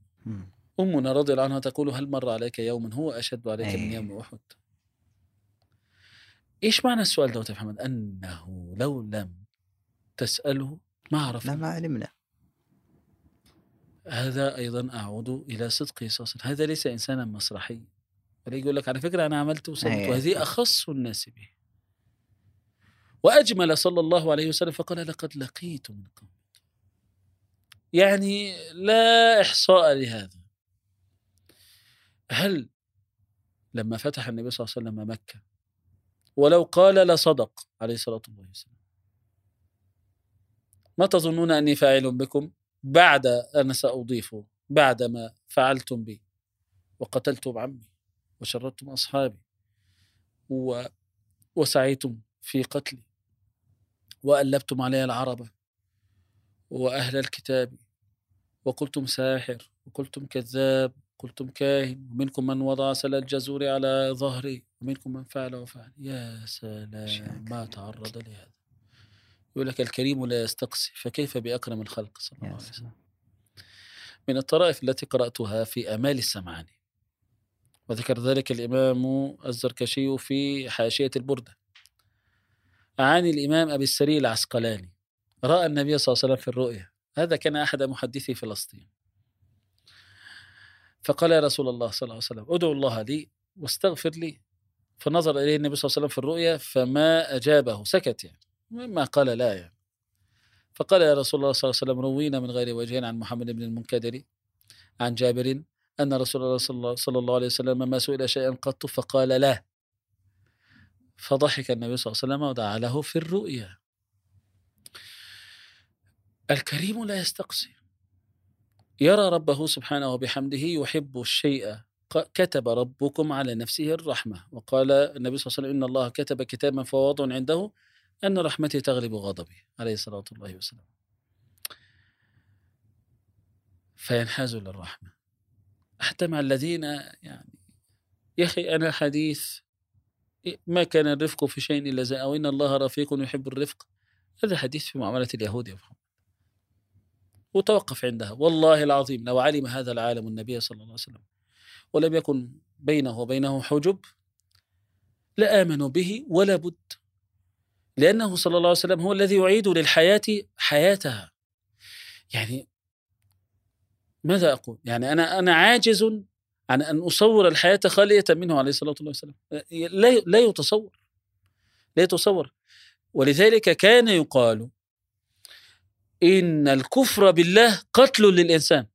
أمنا رضي الله عنها تقول هل مر عليك يوم هو أشد عليك من أي. يوم أحد؟ إيش معنى السؤال دوت يا محمد؟ أنه لو لم تسأله ما لا عرفنا ما علمنا. هذا أيضا أعود إلى صدقه صلى الله عليه وسلم. هذا ليس إنسانا مسرحيا. ولا يقول لك على فكرة أنا عملت وسويت أي. وهذه أخص الناس به وأجمل صلى الله عليه وسلم فقال لقد لقيت من قوم. يعني لا إحصاء لهذا. هل لما فتح النبي صلى الله عليه وسلم مكة ولو قال لصدق عليه الصلاة والسلام. ما تظنون أني فاعل بكم بعد أنا سأضيف بعدما فعلتم بي وقتلتم عمي؟ وشردتم أصحابي و... وسعيتم في قتلي وألبتم علي العربة وأهل الكتاب وقلتم ساحر وقلتم كذاب قلتم كاهن ومنكم من وضع سل الجزور على ظهري ومنكم من فعل وفعل. يا سلام ما تعرض لهذا. يقول لك الكريم لا يستقصي فكيف بأكرم الخلق؟ صلى الله عليه وسلم. من الطرائف التي قرأتها في أمال السمعاني وذكر ذلك الإمام الزركشي في حاشية البردة. عن الإمام أبي السري العسقلاني. رأى النبي صلى الله عليه وسلم في الرؤيا. هذا كان أحد محدثي فلسطين. فقال يا رسول الله صلى الله عليه وسلم ادعو الله لي واستغفر لي. فنظر إليه النبي صلى الله عليه وسلم في الرؤيا فما أجابه سكت يعني. ما قال لا يعني. فقال يا رسول الله صلى الله عليه وسلم روينا من غير وجه عن محمد بن المنكدر عن جابر أن رسول الله صلى الله, عليه وسلم ما سئل شيئا قط فقال لا. فضحك النبي صلى الله عليه وسلم ودعا له في الرؤيا. الكريم لا يستقصي. يرى ربه سبحانه وبحمده يحب الشيء. كتب ربكم على نفسه الرحمة. وقال النبي صلى الله عليه وسلم إن الله كتب كتابا فهو عنده أن رحمتي تغلب غضبي. عليه الصلاة والسلام. فينحاز للرحمة. حتى مع الذين يعني يا أخي أنا حديث ما كان الرفق في شيء إلا زي أو إن الله رفيق يحب الرفق. هذا حديث في معاملة اليهود يا محمد. وتوقف عندها. والله العظيم لو علم هذا العالم النبي صلى الله عليه وسلم ولم يكن بينه وبينه حجب لآمنوا به ولا بد. لأنه صلى الله عليه وسلم هو الذي يعيد للحياة حياتها. يعني ماذا أقول؟ يعني أنا أنا عاجز عن أن أصور الحياة خالية منه عليه الصلاة والسلام. لا لا يتصور. لا يتصور. ولذلك كان يقال إن الكفر بالله قتل للإنسان.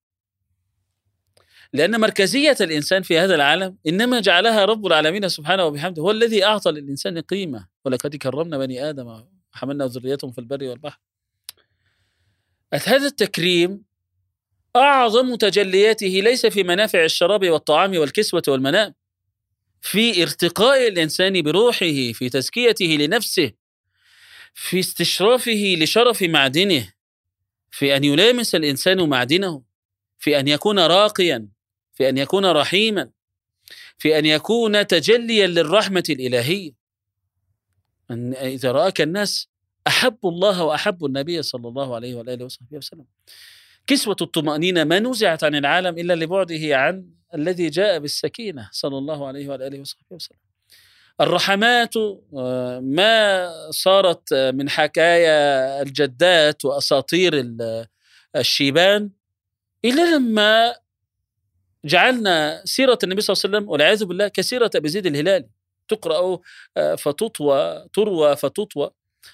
لأن مركزية الإنسان في هذا العالم إنما جعلها رب العالمين سبحانه وبحمده هو الذي أعطى للإنسان قيمة. ولقد كرمنا بني آدم وحملنا ذريتهم في البر والبحر. هذا التكريم أعظم تجلياته ليس في منافع الشراب والطعام والكسوة والمنام في ارتقاء الإنسان بروحه في تزكيته لنفسه في استشرافه لشرف معدنه في أن يلامس الإنسان معدنه في أن يكون راقيا في أن يكون رحيما في أن يكون تجليا للرحمة الإلهية. أن إذا رآك الناس أحبوا الله وأحبوا النبي صلى الله عليه وآله وصحبه وسلم. كسوة الطمأنينة ما نزعت عن العالم إلا لبعده عن الذي جاء بالسكينة صلى الله عليه وآله وصحبه وسلم. الرحمات آه، ما صارت من حكايا الجدات وأساطير الشيبان إلا لما جعلنا سيرة النبي صلى الله عليه وسلم والعياذ بالله كسيرة أبي زيد الهلالي. تقرأ آه، فتطوى تروى فتطوى.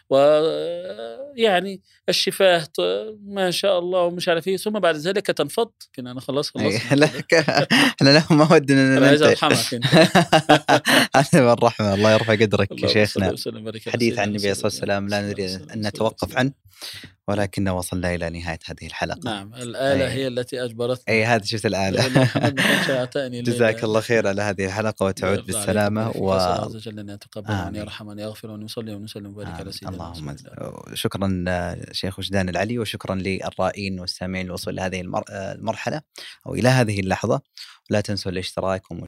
ويعني الشفاه ما شاء الله ومش عارف إيه ثم بعد ذلك تنفض. كنا أنا خلاص خلاص. لا إحنا لا ما ودنا أنا عايز أرحمك هذا الرحمة الله يرفع قدرك يا شيخنا. حديث عن النبي صلى الله عليه وسلم لا نريد أن نتوقف عنه. ولكن وصلنا إلى نهاية هذه الحلقة. نعم الآلة أي. هي التي أجبرتنا. اي هذه شفت الآلة. جزاك الله خير على هذه الحلقة وتعود بالسلامة و عز وجل أن يتقبل وأن يرحم وأن يغفر وأن يصلي ونسلم وبارك على سيدنا اللهم شكرا شيخ وجدان العلي وشكرا للرائين والسامعين الوصول لهذه المرحلة أو إلى هذه اللحظة. لا تنسوا الاشتراك